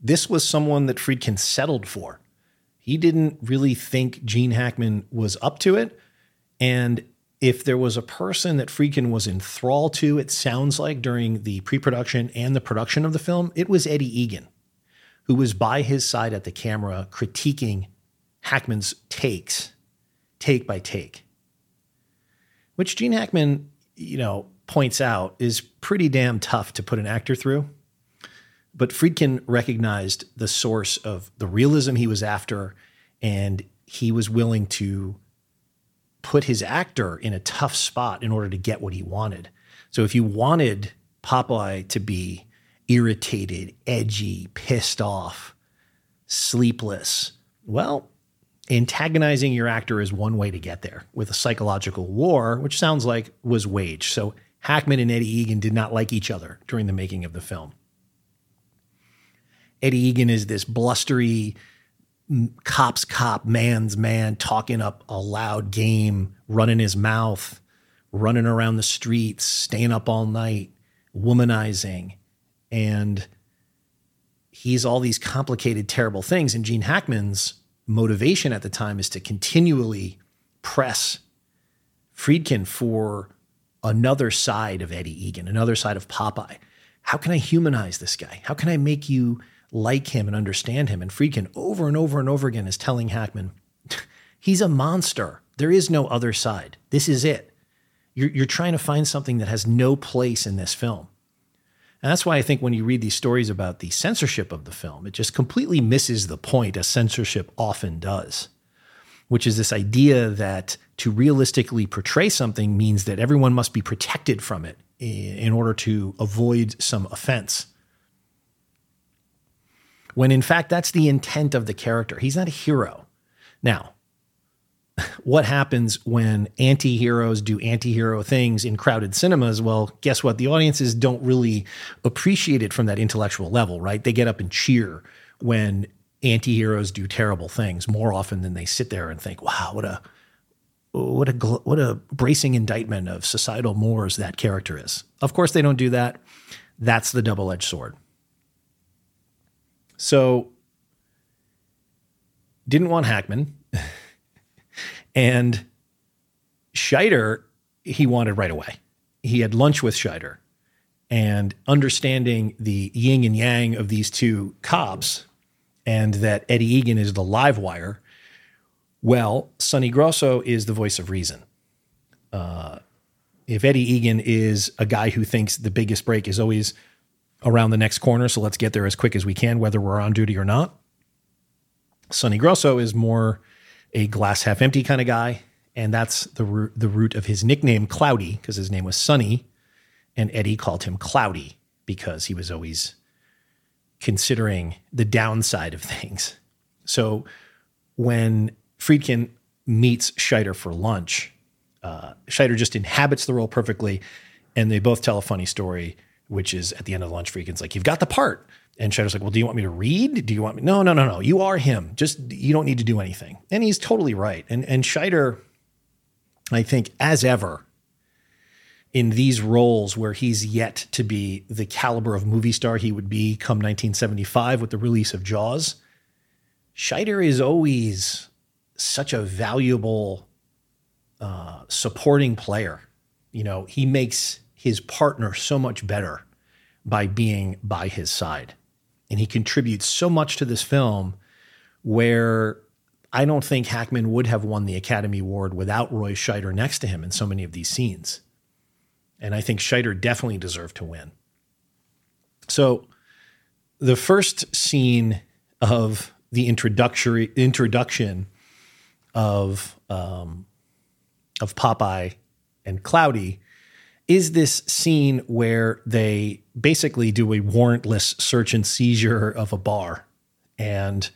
Speaker 1: this was someone that Friedkin settled for. He didn't really think Gene Hackman was up to it. And if there was a person that Friedkin was enthralled to, it sounds like during the pre production and the production of the film, it was Eddie Egan, who was by his side at the camera critiquing Hackman's takes, take by take, which Gene Hackman, you know, points out is pretty damn tough to put an actor through. But Friedkin recognized the source of the realism he was after, and he was willing to put his actor in a tough spot in order to get what he wanted. So if you wanted Popeye to be irritated, edgy, pissed off, sleepless, well, antagonizing your actor is one way to get there with a psychological war, which sounds like was waged. So Hackman and Eddie Egan did not like each other during the making of the film. Eddie Egan is this blustery, cop's cop, man's man, talking up a loud game, running his mouth, running around the streets, staying up all night, womanizing. And he's all these complicated, terrible things. And Gene Hackman's motivation at the time is to continually press Friedkin for another side of Eddie Egan, another side of Popeye. How can I humanize this guy? How can I make you like him and understand him. And Friedkin over and over and over again is telling Hackman, [LAUGHS] he's a monster. There is no other side. This is it. You're, you're trying to find something that has no place in this film. And that's why I think when you read these stories about the censorship of the film, it just completely misses the point, as censorship often does, which is this idea that to realistically portray something means that everyone must be protected from it in order to avoid some offense when in fact that's the intent of the character. He's not a hero. Now, [LAUGHS] what happens when anti heroes do anti hero things in crowded cinemas? Well, guess what? The audiences don't really appreciate it from that intellectual level, right? They get up and cheer when anti heroes do terrible things more often than they sit there and think, wow, what a. What a what a bracing indictment of societal mores that character is. Of course, they don't do that. That's the double edged sword. So didn't want Hackman. and Scheider, he wanted right away. He had lunch with Scheider. And understanding the yin and yang of these two cops and that Eddie Egan is the live wire, well, Sonny Grosso is the voice of reason. Uh, if Eddie Egan is a guy who thinks the biggest break is always around the next corner. So let's get there as quick as we can, whether we're on duty or not. Sonny Grosso is more a glass half empty kind of guy. And that's the the root of his nickname, Cloudy, because his name was Sonny. And Eddie called him Cloudy because he was always considering the downside of things. So when Friedkin meets Scheider for lunch, uh, Scheider just inhabits the role perfectly. And they both tell a funny story which is at the end of lunch Friedkin's like, you've got the part. And Scheider's like, well, do you want me to read? Do you want me? No, no, no, no. You are him. Just, you don't need to do anything. And he's totally right. And, and Scheider, I think, as ever, in these roles where he's yet to be the caliber of movie star he would be come 1975 with the release of Jaws, Scheider is always such a valuable uh, supporting player. You know, he makes his partner so much better by being by his side. And he contributes so much to this film where I don't think Hackman would have won the Academy Award without Roy Scheider next to him in so many of these scenes. And I think Scheider definitely deserved to win. So the first scene of the introductory introduction of um, of Popeye and Cloudy is this scene where they basically do a warrantless search and seizure of a bar and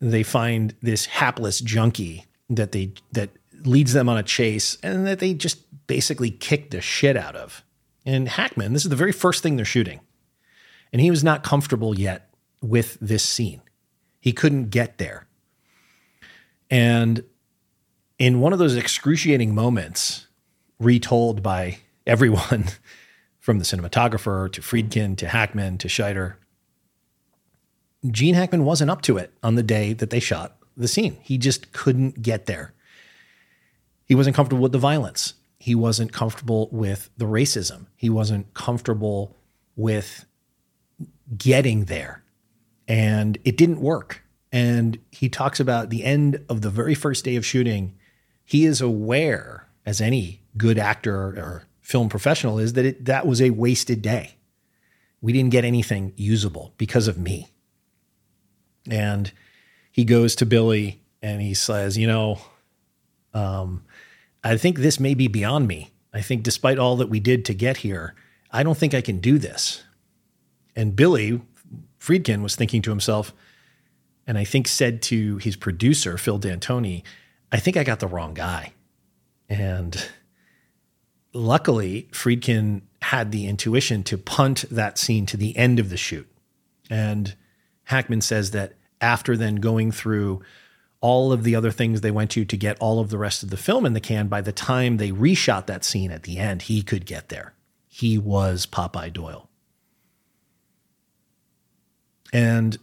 Speaker 1: they find this hapless junkie that they that leads them on a chase and that they just basically kick the shit out of. And Hackman, this is the very first thing they're shooting. And he was not comfortable yet with this scene. He couldn't get there. And in one of those excruciating moments, retold by everyone [LAUGHS] from the cinematographer to Friedkin to Hackman to Scheider. Gene Hackman wasn't up to it on the day that they shot the scene. He just couldn't get there. He wasn't comfortable with the violence. He wasn't comfortable with the racism. He wasn't comfortable with getting there. And it didn't work. And he talks about the end of the very first day of shooting. He is aware, as any good actor or film professional is, that it, that was a wasted day. We didn't get anything usable because of me. And he goes to Billy and he says, You know, um, I think this may be beyond me. I think despite all that we did to get here, I don't think I can do this. And Billy Friedkin was thinking to himself, and I think said to his producer, Phil D'Antoni, I think I got the wrong guy. And luckily, Friedkin had the intuition to punt that scene to the end of the shoot. And Hackman says that after then going through all of the other things they went to to get all of the rest of the film in the can, by the time they reshot that scene at the end, he could get there. He was Popeye Doyle. And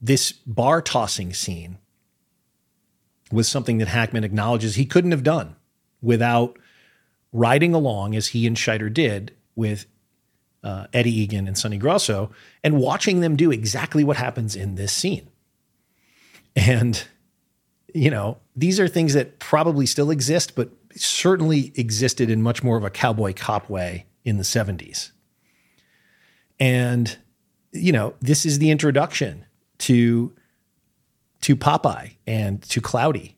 Speaker 1: this bar tossing scene was something that Hackman acknowledges he couldn't have done without riding along as he and Scheider did with uh, Eddie Egan and Sonny Grosso and watching them do exactly what happens in this scene. And, you know, these are things that probably still exist, but certainly existed in much more of a cowboy cop way in the 70s. And, you know, this is the introduction to to Popeye and to Cloudy.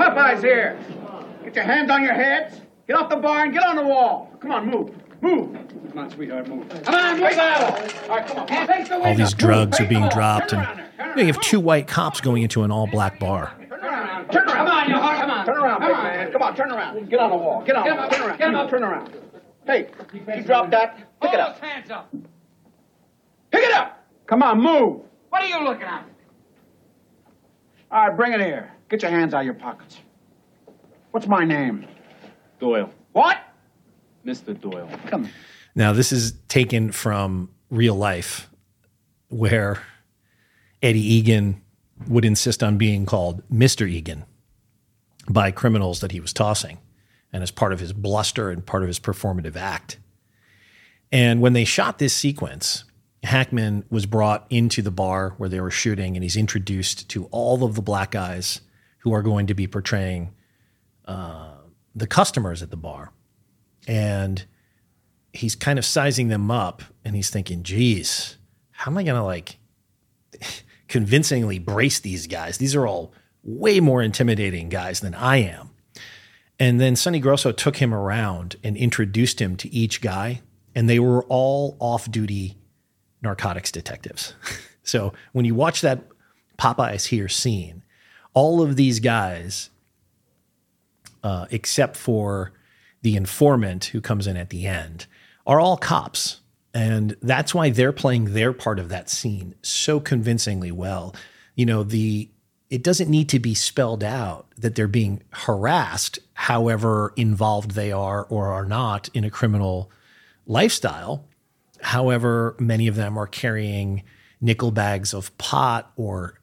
Speaker 7: Popeye's here. Get your hands on your heads. Get off the bar and get on the wall. Come on, move. Move. Come on, sweetheart, move. Come on, move out. All right, come on. Face the
Speaker 1: All these drugs
Speaker 7: Move.
Speaker 1: are being
Speaker 7: Face the wall.
Speaker 1: dropped, and
Speaker 7: around
Speaker 1: you, know, you have two white cops going into an all black bar.
Speaker 7: Turn around. Turn around. Come on, you heart. Come on. Turn around, big man. Come on, turn around. Get on the wall. Get on. Get up. Turn around. Get up. Turn around. Hey, you dropped that. Pick it up.
Speaker 8: hands up.
Speaker 7: Pick it up. Come on, move.
Speaker 8: What are you looking at?
Speaker 7: All right, bring it here. Get your hands out of your pockets. What's my name?
Speaker 9: Doyle.
Speaker 7: What?
Speaker 9: Mr. Doyle.
Speaker 7: Come here.
Speaker 1: Now, this is taken from real life, where Eddie Egan would insist on being called Mr. Egan by criminals that he was tossing, and as part of his bluster and part of his performative act. And when they shot this sequence, Hackman was brought into the bar where they were shooting, and he's introduced to all of the black guys who are going to be portraying uh, the customers at the bar. And he's kind of sizing them up and he's thinking, geez, how am I going to like [LAUGHS] convincingly brace these guys? These are all way more intimidating guys than I am. And then Sonny Grosso took him around and introduced him to each guy, and they were all off duty narcotics detectives. [LAUGHS] so when you watch that Popeyes here scene, all of these guys, uh, except for the informant who comes in at the end, are all cops. And that's why they're playing their part of that scene so convincingly well. You know, the it doesn't need to be spelled out that they're being harassed, however involved they are or are not in a criminal lifestyle. However, many of them are carrying nickel bags of pot or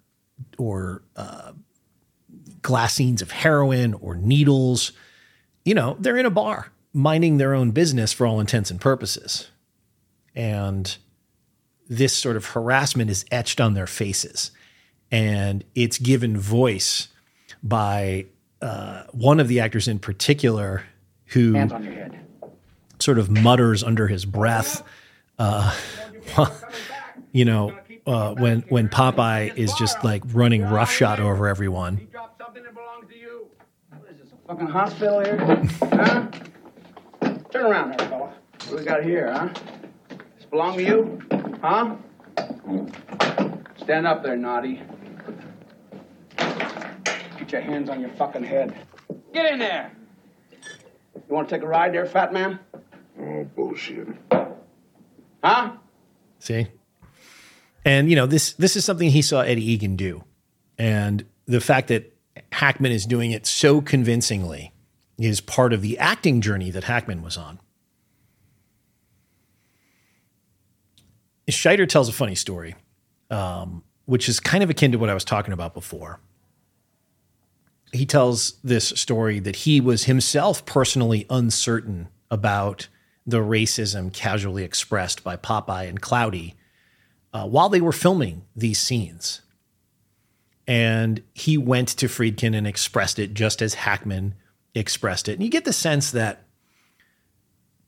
Speaker 1: or uh, glassines of heroin or needles. You know, they're in a bar minding their own business for all intents and purposes. And this sort of harassment is etched on their faces. And it's given voice by uh, one of the actors in particular who
Speaker 7: Hands on your head.
Speaker 1: sort of mutters under his breath, uh, [LAUGHS] you know, uh, when when Popeye is just like running roughshod over everyone.
Speaker 7: Drop something that belongs to you. What is this, a fucking hospital here? huh? Turn around there, fella. What do we got here, huh? This belong to you? Huh? Stand up there, naughty. Get your hands on your fucking head.
Speaker 8: Get in there.
Speaker 7: You want to take a ride there, fat man?
Speaker 6: Oh, bullshit.
Speaker 7: Huh?
Speaker 1: See, and you know this this is something he saw Eddie Egan do, and the fact that Hackman is doing it so convincingly is part of the acting journey that Hackman was on. Scheider tells a funny story, um, which is kind of akin to what I was talking about before. He tells this story that he was himself personally uncertain about the racism casually expressed by Popeye and Cloudy uh, while they were filming these scenes. And he went to Friedkin and expressed it just as Hackman expressed it. And you get the sense that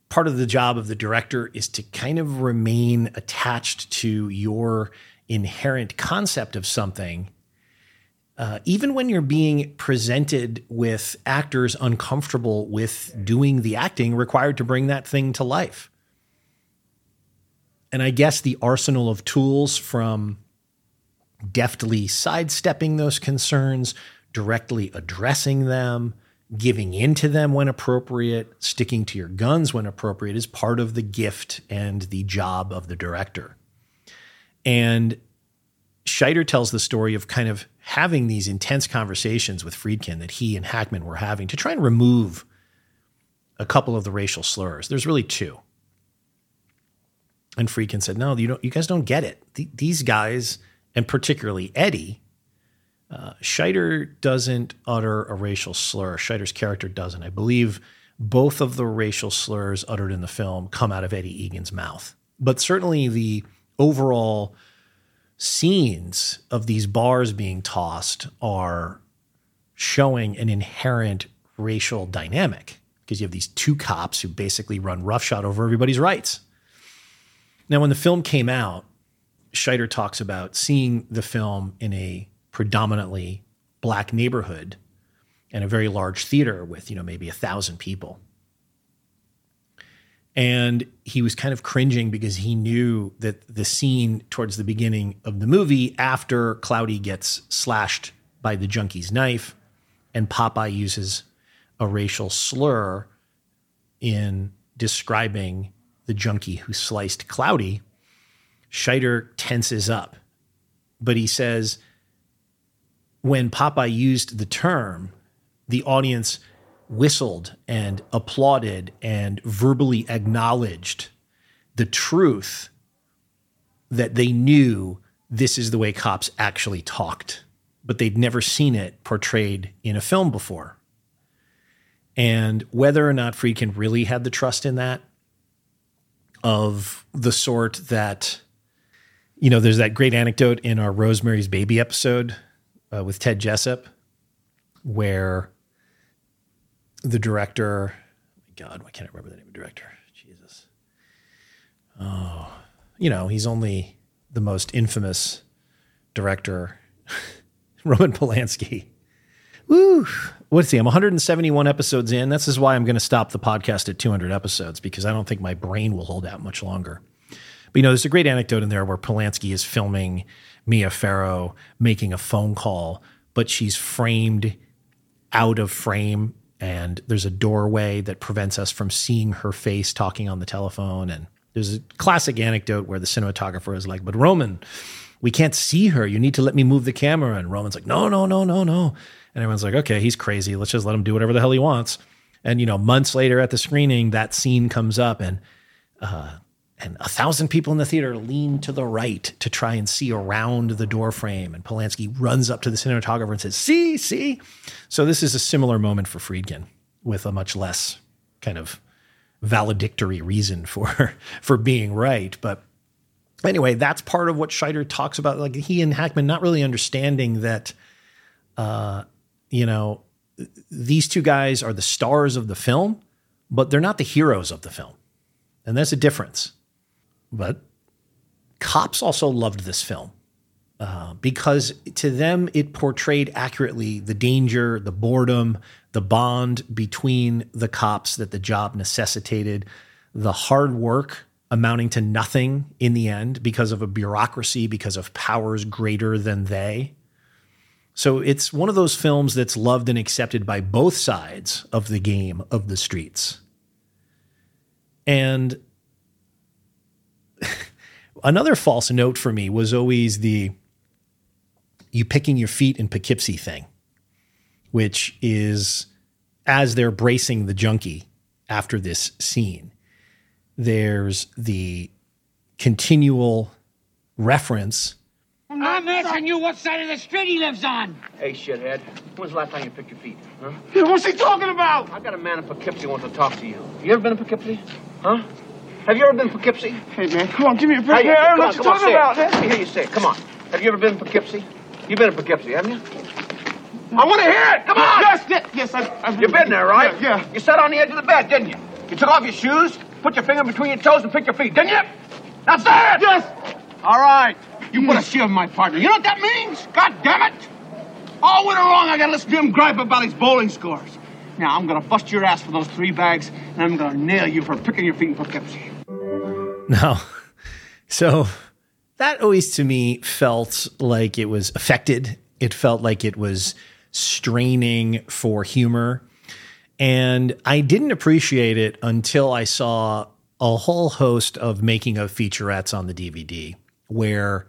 Speaker 1: part of the job of the director is to kind of remain attached to your inherent concept of something. Uh, even when you're being presented with actors uncomfortable with doing the acting required to bring that thing to life. And I guess the arsenal of tools from deftly sidestepping those concerns, directly addressing them, giving in to them when appropriate, sticking to your guns when appropriate is part of the gift and the job of the director. And Scheider tells the story of kind of having these intense conversations with Friedkin that he and Hackman were having to try and remove a couple of the racial slurs. There's really two. And Friedkin said, "No, you don't. You guys don't get it. these guys, and particularly Eddie, uh, Scheider doesn't utter a racial slur. Scheider's character doesn't. I believe both of the racial slurs uttered in the film come out of Eddie Egan's mouth. But certainly the overall scenes of these bars being tossed are showing an inherent racial dynamic because you have these two cops who basically run roughshod over everybody's rights. Now, when the film came out, Scheider talks about seeing the film in a predominantly black neighborhood and a very large theater with, you know, maybe a thousand people. And he was kind of cringing because he knew that the scene towards the beginning of the movie, after Cloudy gets slashed by the junkie's knife and Popeye uses a racial slur in describing the junkie who sliced Cloudy, Scheider tenses up. But he says, when Popeye used the term, the audience whistled and applauded and verbally acknowledged the truth that they knew this is the way cops actually talked, but they'd never seen it portrayed in a film before. And whether or not Friedkin really had the trust in that, of the sort that, you know, there's that great anecdote in our Rosemary's Baby episode uh, with Ted Jessup, where the director, God, why can't I remember the name of the director? Jesus. Oh, you know, he's only the most infamous director, [LAUGHS] Roman Polanski. Woo! What's he? I'm 171 episodes in. This is why I'm going to stop the podcast at 200 episodes because I don't think my brain will hold out much longer. But you know, there's a great anecdote in there where Polanski is filming Mia Farrow making a phone call, but she's framed out of frame and there's a doorway that prevents us from seeing her face talking on the telephone. And there's a classic anecdote where the cinematographer is like, But Roman, we can't see her. You need to let me move the camera. And Roman's like, No, no, no, no, no. And everyone's like, Okay, he's crazy. Let's just let him do whatever the hell he wants. And, you know, months later at the screening, that scene comes up and uh, and a thousand people in the theater lean to the right to try and see around the door frame. And Polanski runs up to the cinematographer and says, See, see. So this is a similar moment for Friedkin with a much less kind of valedictory reason for [LAUGHS] for being right. But anyway, that's part of what Scheider talks about. Like he and Hackman not really understanding that uh, you know, these two guys are the stars of the film, but they're not the heroes of the film. And there's a difference. But cops also loved this film uh, because to them it portrayed accurately the danger, the boredom, the bond between the cops that the job necessitated, the hard work amounting to nothing in the end because of a bureaucracy, because of powers greater than they. So it's one of those films that's loved and accepted by both sides of the game of the streets. And [LAUGHS] another false note for me was always the you picking your feet in Poughkeepsie thing. which is as they're bracing the junkie after this scene, there's the continual reference
Speaker 8: I'm asking you what side of the street he lives on.
Speaker 10: Hey, shithead. When's the last time you picked your feet? Huh?
Speaker 7: What's he talking about?
Speaker 10: I got a man in Poughkeepsie who wants to talk to you. You ever been in Poughkeepsie? Huh? Have you ever been Poughkeepsie?
Speaker 7: Hey, man, come on, give me a break.
Speaker 10: Hey,
Speaker 7: here. I don't know what you're
Speaker 10: on,
Speaker 7: talking about, man.
Speaker 10: Let me hear you say it. Come on. Have you ever been Poughkeepsie? You've been in Poughkeepsie, haven't you? I want to hear it. Come on.
Speaker 7: Yes, yes, yes. I've, I've
Speaker 10: You've been there, right?
Speaker 7: Yeah, yeah.
Speaker 10: You sat on the edge of the bed, didn't you? You took off your shoes, put your finger between your toes, and picked your feet, didn't you? That's it.
Speaker 7: Yes.
Speaker 10: All right. You put a shield in my partner. You know what that means? God damn it! All winter long, I gotta listen to him gripe about his bowling scores. Now I'm gonna bust your ass for those three bags, and I'm gonna nail you for picking your feet in Poughkeepsie.
Speaker 1: No. [LAUGHS] So that always to me felt like it was affected. It felt like it was straining for humor. And I didn't appreciate it until I saw a whole host of making of featurettes on the DVD where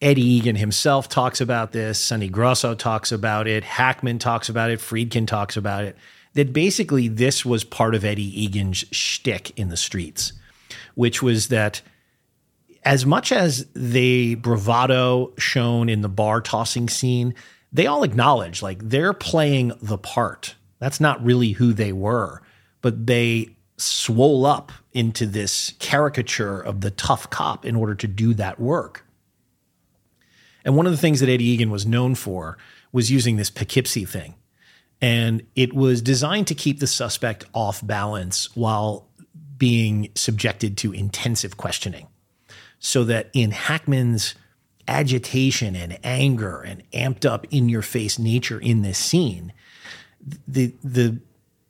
Speaker 1: Eddie Egan himself talks about this, Sonny Grosso talks about it, Hackman talks about it, Friedkin talks about it. That basically this was part of Eddie Egan's shtick in the streets, which was that as much as the bravado shown in the bar tossing scene, they all acknowledge like they're playing the part. That's not really who they were, but they swole up into this caricature of the tough cop in order to do that work. And one of the things that Eddie Egan was known for was using this Poughkeepsie thing. And it was designed to keep the suspect off balance while being subjected to intensive questioning. So that in Hackman's agitation and anger and amped up in your face nature in this scene, the the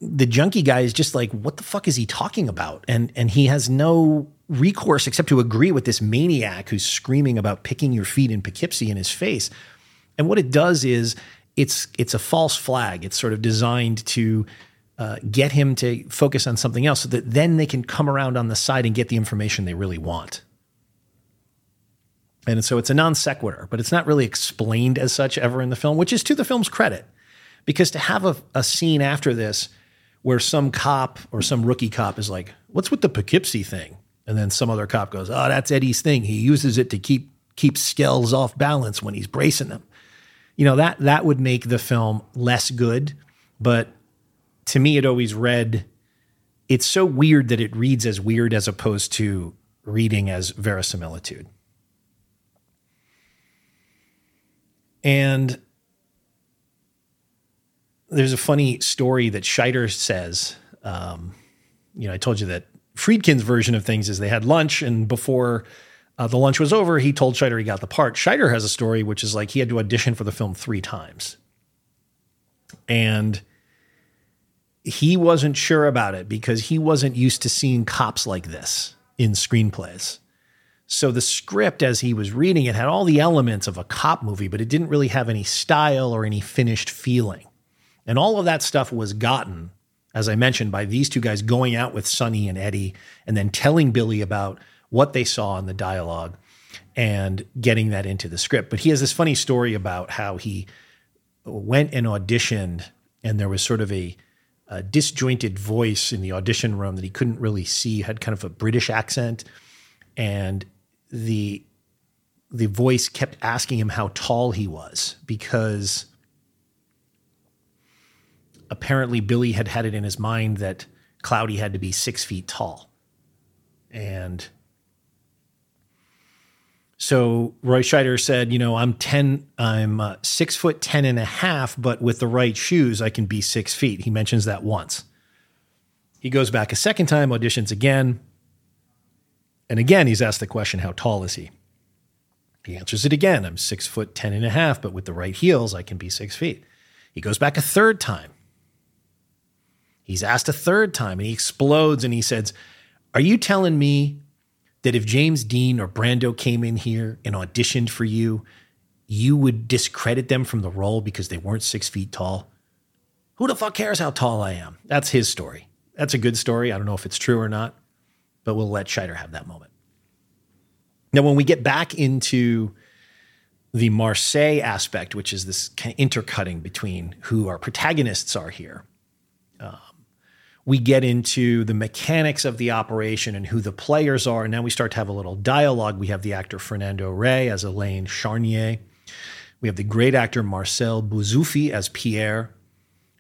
Speaker 1: the junkie guy is just like, what the fuck is he talking about? And and he has no recourse except to agree with this maniac who's screaming about picking your feet in Poughkeepsie in his face. And what it does is it's it's a false flag. It's sort of designed to uh, get him to focus on something else, so that then they can come around on the side and get the information they really want. And so it's a non sequitur, but it's not really explained as such ever in the film, which is to the film's credit. Because to have a, a scene after this where some cop or some rookie cop is like, What's with the Poughkeepsie thing? And then some other cop goes, Oh, that's Eddie's thing. He uses it to keep keep Skells off balance when he's bracing them. You know, that that would make the film less good. But to me, it always read it's so weird that it reads as weird as opposed to reading as verisimilitude. And there's a funny story that Scheider says. Um, you know, I told you that Friedkin's version of things is they had lunch, and before uh, the lunch was over, he told Scheider he got the part. Scheider has a story which is like he had to audition for the film three times. And he wasn't sure about it because he wasn't used to seeing cops like this in screenplays. So the script, as he was reading it, had all the elements of a cop movie, but it didn't really have any style or any finished feeling. And all of that stuff was gotten, as I mentioned, by these two guys going out with Sonny and Eddie and then telling Billy about what they saw in the dialogue and getting that into the script. But he has this funny story about how he went and auditioned, and there was sort of a, a disjointed voice in the audition room that he couldn't really see, had kind of a British accent. And the the voice kept asking him how tall he was because apparently Billy had had it in his mind that Cloudy had to be six feet tall. And so Roy Scheider said, you know, I'm 10, I'm uh, six foot 10 and a half, but with the right shoes, I can be six feet. He mentions that once. He goes back a second time, auditions again. And again, he's asked the question, how tall is he? He answers it again. I'm six foot 10 and a half, but with the right heels, I can be six feet. He goes back a third time. He's asked a third time and he explodes and he says, Are you telling me that if James Dean or Brando came in here and auditioned for you, you would discredit them from the role because they weren't six feet tall? Who the fuck cares how tall I am? That's his story. That's a good story. I don't know if it's true or not, but we'll let Scheider have that moment. Now, when we get back into the Marseille aspect, which is this kind of intercutting between who our protagonists are here. Um, we get into the mechanics of the operation and who the players are. And now we start to have a little dialogue. We have the actor Fernando Rey as Alain Charnier. We have the great actor Marcel Bozzuffi as Pierre.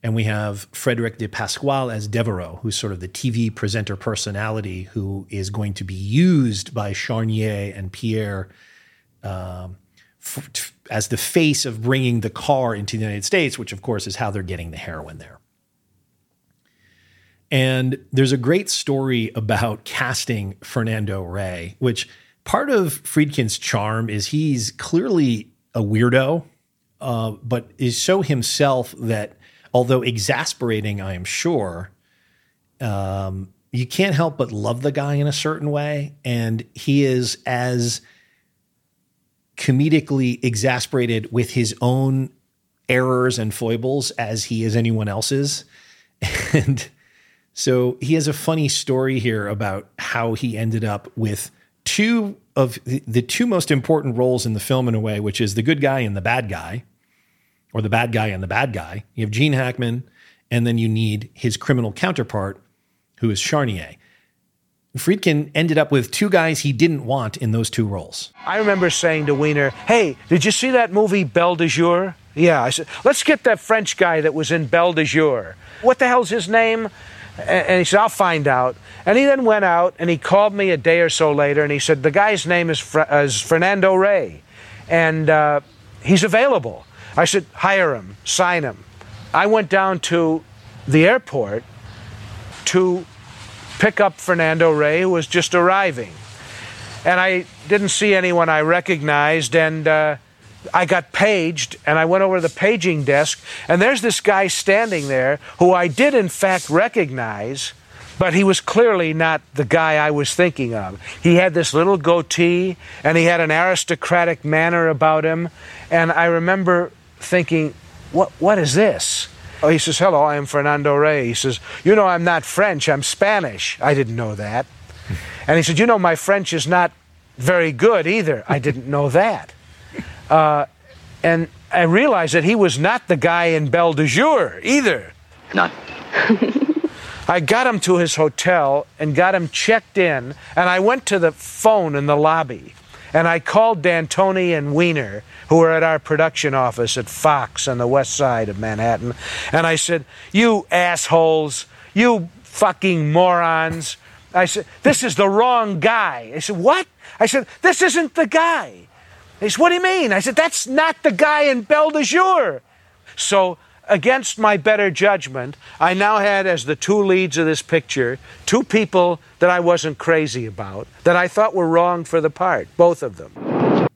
Speaker 1: And we have Frederic de Pasquale as Devereaux, who's sort of the TV presenter personality who is going to be used by Charnier and Pierre um, f- as the face of bringing the car into the United States, which of course is how they're getting the heroin there. And there's a great story about casting Fernando Rey, which part of Friedkin's charm is he's clearly a weirdo, uh, but is so himself that although exasperating, I am sure, um, you can't help but love the guy in a certain way. And he is as comedically exasperated with his own errors and foibles as he is anyone else's. [LAUGHS] And so he has a funny story here about how he ended up with two of the, the two most important roles in the film in a way, which is the good guy and the bad guy, or the bad guy and the bad guy. You have Gene Hackman, and then you need his criminal counterpart, who is Charnier. Friedkin ended up with two guys he didn't want in those two roles.
Speaker 2: I remember saying to Weiner, Hey, did you see that movie Belle de Jour? Yeah, I said, Let's get that French guy that was in Belle de Jour. What the hell's his name? And he said, I'll find out. And he then went out and he called me a day or so later and he said, The guy's name is, Fra- is Fernando Rey and uh, he's available. I said, Hire him, sign him. I went down to the airport to pick up Fernando Rey, who was just arriving. And I didn't see anyone I recognized, and uh, I got paged, and I went over to the paging desk, and there's this guy standing there who I did, in fact, recognize, but he was clearly not the guy I was thinking of. He had this little goatee, and he had an aristocratic manner about him, and I remember thinking, what, what is this? Oh, he says, Hello, I am Fernando Rey. He says, You know, I'm not French, I'm Spanish. I didn't know that. And he said, You know, my French is not very good either. I didn't know that. Uh, and I realized that he was not the guy in Belle de Jour either.
Speaker 11: None. [LAUGHS]
Speaker 2: I got him to his hotel and got him checked in, and I went to the phone in the lobby. And I called D'Antoni and Weiner, who were at our production office at Fox on the west side of Manhattan. And I said, You assholes, you fucking morons. I said, This is the wrong guy. I said, What? I said, This isn't the guy. He said, What do you mean? I said, That's not the guy in Belle de Jour. So, against my better judgment, I now had as the two leads of this picture two people that I wasn't crazy about, that I thought were wrong for the part, both of them. [LAUGHS]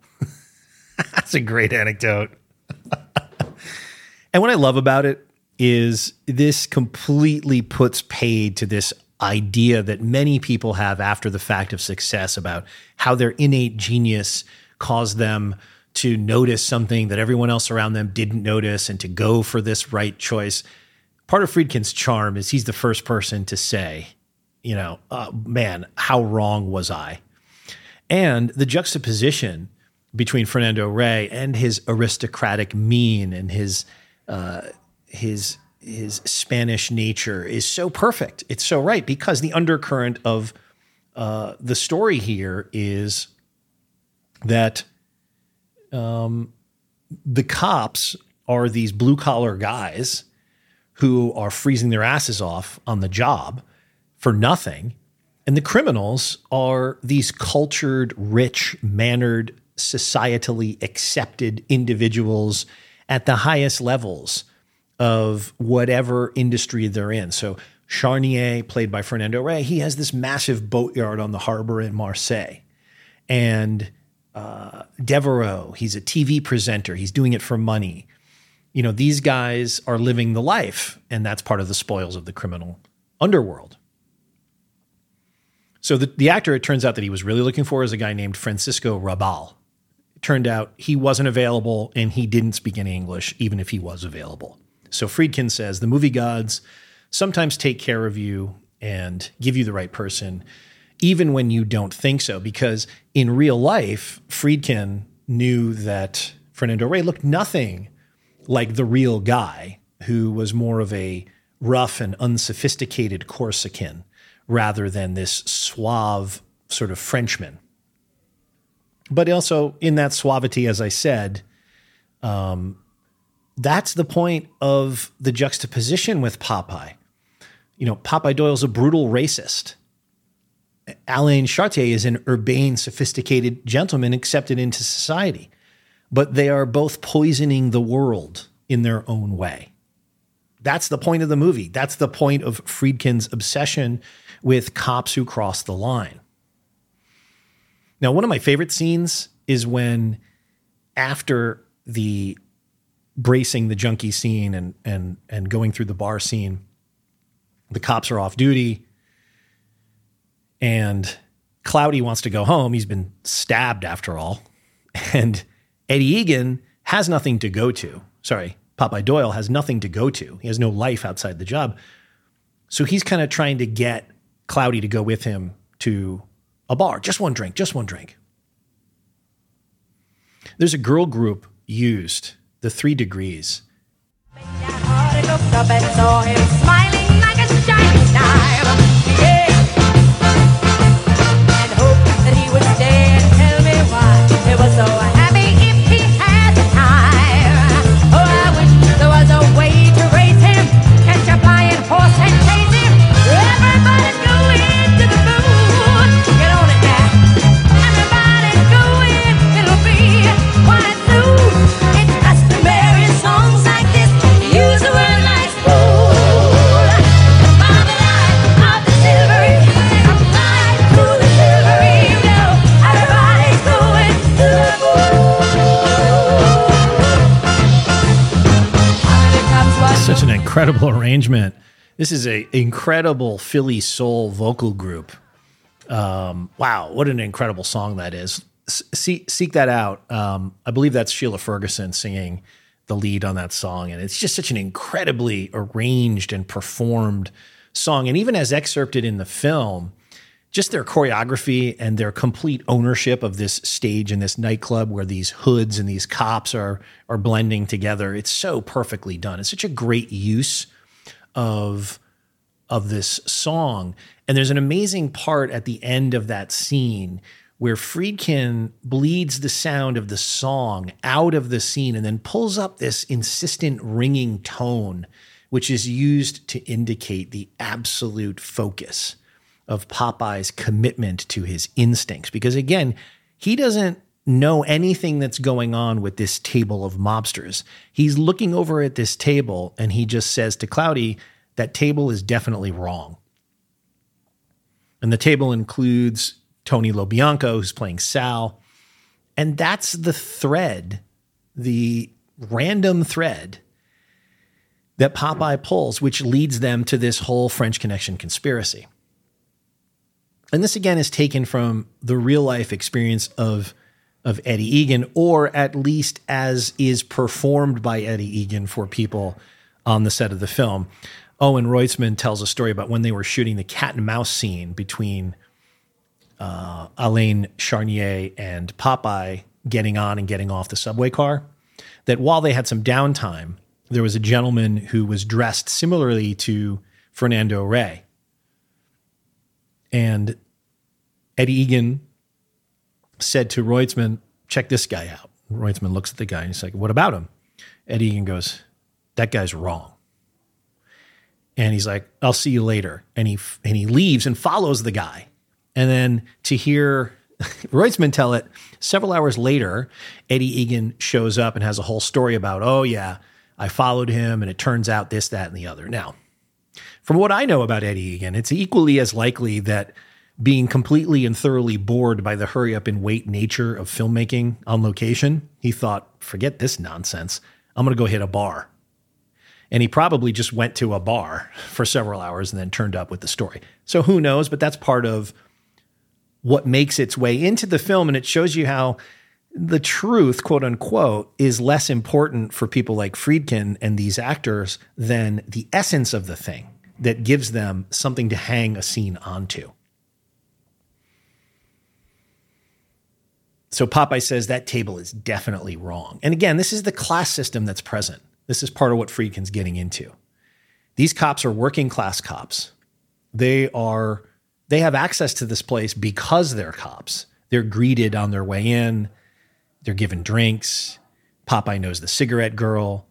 Speaker 1: That's a great anecdote. [LAUGHS] and what I love about it is this completely puts paid to this idea that many people have after the fact of success about how their innate genius caused them to notice something that everyone else around them didn't notice and to go for this right choice. Part of Friedkin's charm is he's the first person to say, you know, uh, man, how wrong was I? And the juxtaposition between Fernando Rey and his aristocratic mien and his uh, his his Spanish nature is so perfect. It's so right because the undercurrent of uh, the story here is that um, the cops are these blue collar guys who are freezing their asses off on the job for nothing. And the criminals are these cultured, rich, mannered, societally accepted individuals at the highest levels of whatever industry they're in. So Charnier, played by Fernando Rey, he has this massive boatyard on the harbor in Marseille. And uh, Devereaux, he's a TV presenter. He's doing it for money. You know, these guys are living the life, and that's part of the spoils of the criminal underworld. So the, the actor, it turns out that he was really looking for is a guy named Francisco Rabal. It turned out he wasn't available and he didn't speak any English, even if he was available. So Friedkin says the movie gods sometimes take care of you and give you the right person, even when you don't think so. Because in real life, Friedkin knew that Fernando Rey looked nothing like the real guy who was more of a rough and unsophisticated Corsican rather than this suave sort of Frenchman. But also in that suavity, as I said, um, that's the point of the juxtaposition with Popeye. You know, Popeye Doyle's a brutal racist. Alain Charnier is an urbane, sophisticated gentleman accepted into society. But they are both poisoning the world in their own way. That's the point of the movie. That's the point of Friedkin's obsession with cops who cross the line. Now, one of my favorite scenes is when, after the bracing the junkie scene and and and going through the bar scene, the cops are off duty, and Cloudy wants to go home. He's been stabbed after all, and Eddie Egan has nothing to go to. Sorry, Popeye Doyle has nothing to go to. He has no life outside the job. So he's kind of trying to get Cloudy to go with him to a bar. Just one drink, just one drink. There's a girl group used, the Three Degrees. Incredible [LAUGHS] arrangement. This is a incredible Philly soul vocal group. Um, wow, what an incredible song that is. See, seek that out. Um, I believe that's Sheila Ferguson singing the lead on that song, and it's just such an incredibly arranged and performed song. And even as excerpted in the film, just their choreography and their complete ownership of this stage and this nightclub where these hoods and these cops are are blending together. It's so perfectly done. It's such a great use of of this song. And there's an amazing part at the end of that scene where Friedkin bleeds the sound of the song out of the scene and then pulls up this insistent ringing tone, which is used to indicate the absolute focus of Popeye's commitment to his instincts. Because again, he doesn't know anything that's going on with this table of mobsters. He's looking over at this table and he just says to Cloudy, that table is definitely wrong. And the table includes Tony LoBianco, who's playing Sal. And that's the thread, the random thread that Popeye pulls, which leads them to this whole French Connection conspiracy. And this again is taken from the real life experience of, of Eddie Egan, or at least as is performed by Eddie Egan for people on the set of the film. Owen Roizman tells a story about when they were shooting the cat and mouse scene between uh, Alain Charnier and Popeye getting on and getting off the subway car. That while they had some downtime, there was a gentleman who was dressed similarly to Fernando Rey. And Eddie Egan said to Roizman, check this guy out. Roizman looks at the guy and he's like, what about him? Eddie Egan goes, that guy's wrong. And he's like, I'll see you later. And he, and he leaves and follows the guy. And then to hear [LAUGHS] Roizman tell it several hours later, Eddie Egan shows up and has a whole story about, oh, yeah, I followed him and it turns out this, that, and the other. Now, from what I know about Eddie Egan, it's equally as likely that being completely and thoroughly bored by the hurry up and wait nature of filmmaking on location, he thought, forget this nonsense. I'm going to go hit a bar. And he probably just went to a bar for several hours and then turned up with the story. So who knows? But that's part of what makes its way into the film. And it shows you how the truth, quote unquote, is less important for people like Friedkin and these actors than the essence of the thing that gives them something to hang a scene onto. So Popeye says that table is definitely wrong. And again, this is the class system that's present. This is part of what Friedkin's getting into. These cops are working class cops. They are they have access to this place because they're cops. They're greeted on their way in. They're given drinks. Popeye knows the cigarette girl,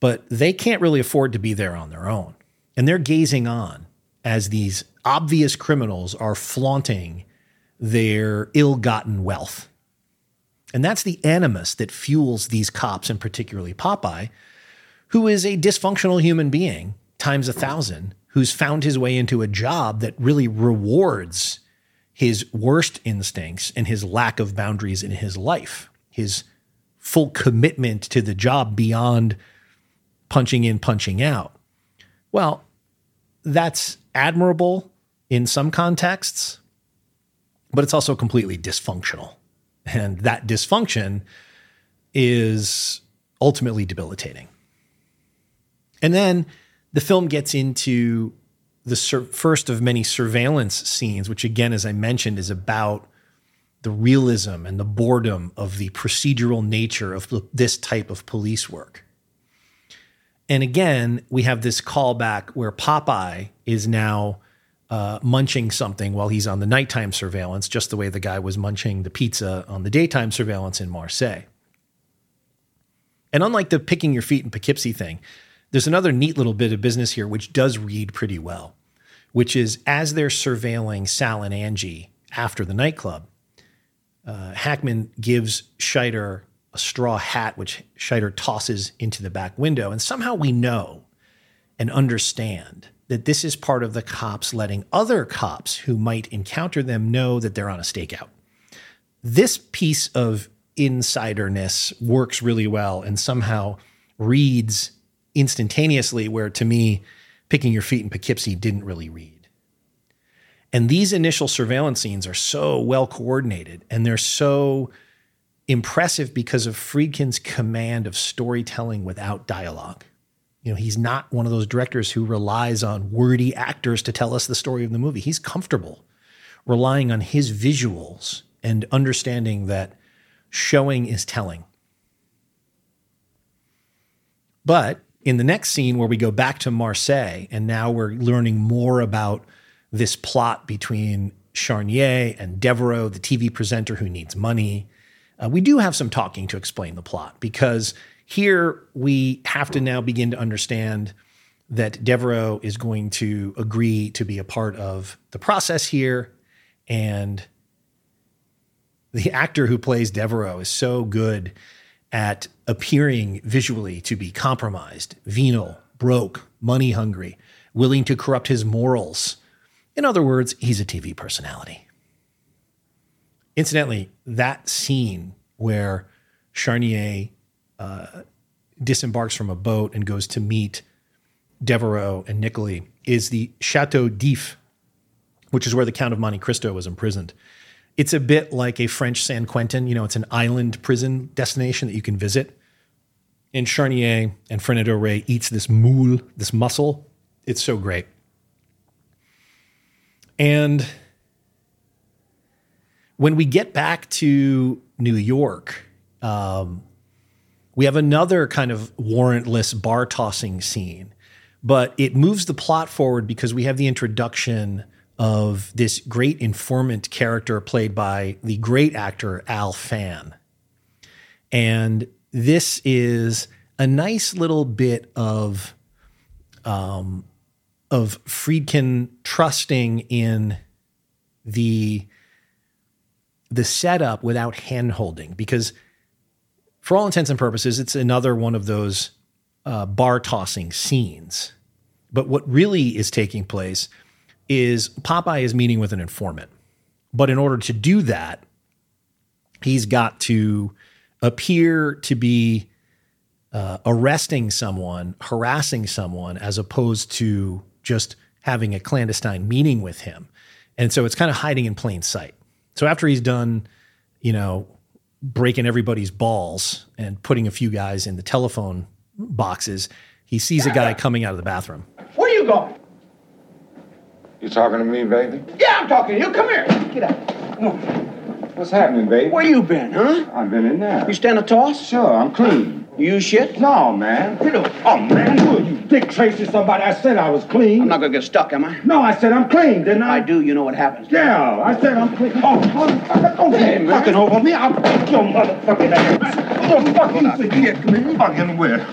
Speaker 1: but they can't really afford to be there on their own. And they're gazing on as these obvious criminals are flaunting their ill gotten wealth. And that's the animus that fuels these cops, and particularly Popeye, who is a dysfunctional human being times a thousand, who's found his way into a job that really rewards his worst instincts and his lack of boundaries in his life, his full commitment to the job beyond punching in, punching out. Well, that's admirable in some contexts, but it's also completely dysfunctional. And that dysfunction is ultimately debilitating. And then the film gets into the sur- first of many surveillance scenes, which, again, as I mentioned, is about the realism and the boredom of the procedural nature of this type of police work. And again, we have this callback where Popeye is now uh, munching something while he's on the nighttime surveillance, just the way the guy was munching the pizza on the daytime surveillance in Marseille. And unlike the picking your feet in Poughkeepsie thing, there's another neat little bit of business here, which does read pretty well, which is as they're surveilling Sal and Angie after the nightclub, uh, Hackman gives Scheider a straw hat, which Scheider tosses into the back window. And somehow we know and understand that this is part of the cops letting other cops who might encounter them know that they're on a stakeout. This piece of insiderness works really well and somehow reads instantaneously, where to me, picking your feet in Poughkeepsie didn't really read. And these initial surveillance scenes are so well coordinated and they're so impressive because of Friedkin's command of storytelling without dialogue. You know, he's not one of those directors who relies on wordy actors to tell us the story of the movie. He's comfortable relying on his visuals and understanding that showing is telling. But in the next scene where we go back to Marseille and now we're learning more about this plot between Charnier and Devereaux, the TV presenter who needs money, uh, we do have some talking to explain the plot because here we have to now begin to understand that Devereaux is going to agree to be a part of the process here. And the actor who plays Devereaux is so good at appearing visually to be compromised, venal, broke, money hungry, willing to corrupt his morals. In other words, he's a TV personality. Incidentally, that scene where Charnier uh, disembarks from a boat and goes to meet Devereaux and Nicolay is the Chateau d'If, which is where the Count of Monte Cristo was imprisoned. It's a bit like a French San Quentin. You know, it's an island prison destination that you can visit. And Charnier and Fernando Rey eats this moule, this mussel. It's so great. And when we get back to New York, um, we have another kind of warrantless bar tossing scene, but it moves the plot forward because we have the introduction of this great informant character played by the great actor Al Fann. And this is a nice little bit of um, of Friedkin trusting in the the setup without handholding because for all intents and purposes it's another one of those uh, bar tossing scenes. But what really is taking place is popeye is meeting with an informant. But in order to do that he's got to appear to be uh, arresting someone harassing someone as opposed to just having a clandestine meeting with him. And so it's kind of hiding in plain sight so after he's done, you know, breaking everybody's balls and putting a few guys in the telephone boxes, he sees a guy coming out of the bathroom.
Speaker 10: Where are you going?
Speaker 5: You talking to me, baby?
Speaker 10: Yeah, I'm talking to you. Come here. Get out. No.
Speaker 11: What's happening, baby?
Speaker 10: Where you been, huh?
Speaker 11: I've been in there.
Speaker 10: You stand a toss?
Speaker 11: Sure, I'm clean.
Speaker 10: You shit?
Speaker 11: No, man.
Speaker 10: You know,
Speaker 11: Oh, man, who are you dick tracing somebody? I said I was clean.
Speaker 10: I'm not gonna get stuck, am I?
Speaker 11: No, I said I'm clean, didn't I?
Speaker 10: I do, you know what happens.
Speaker 11: Yeah, I said I'm clean. Oh, motherfucker, don't
Speaker 10: Hey, man.
Speaker 11: fucking over me. I'll fuck your motherfucking ass. What the fuck you think you're clean? Fucking with.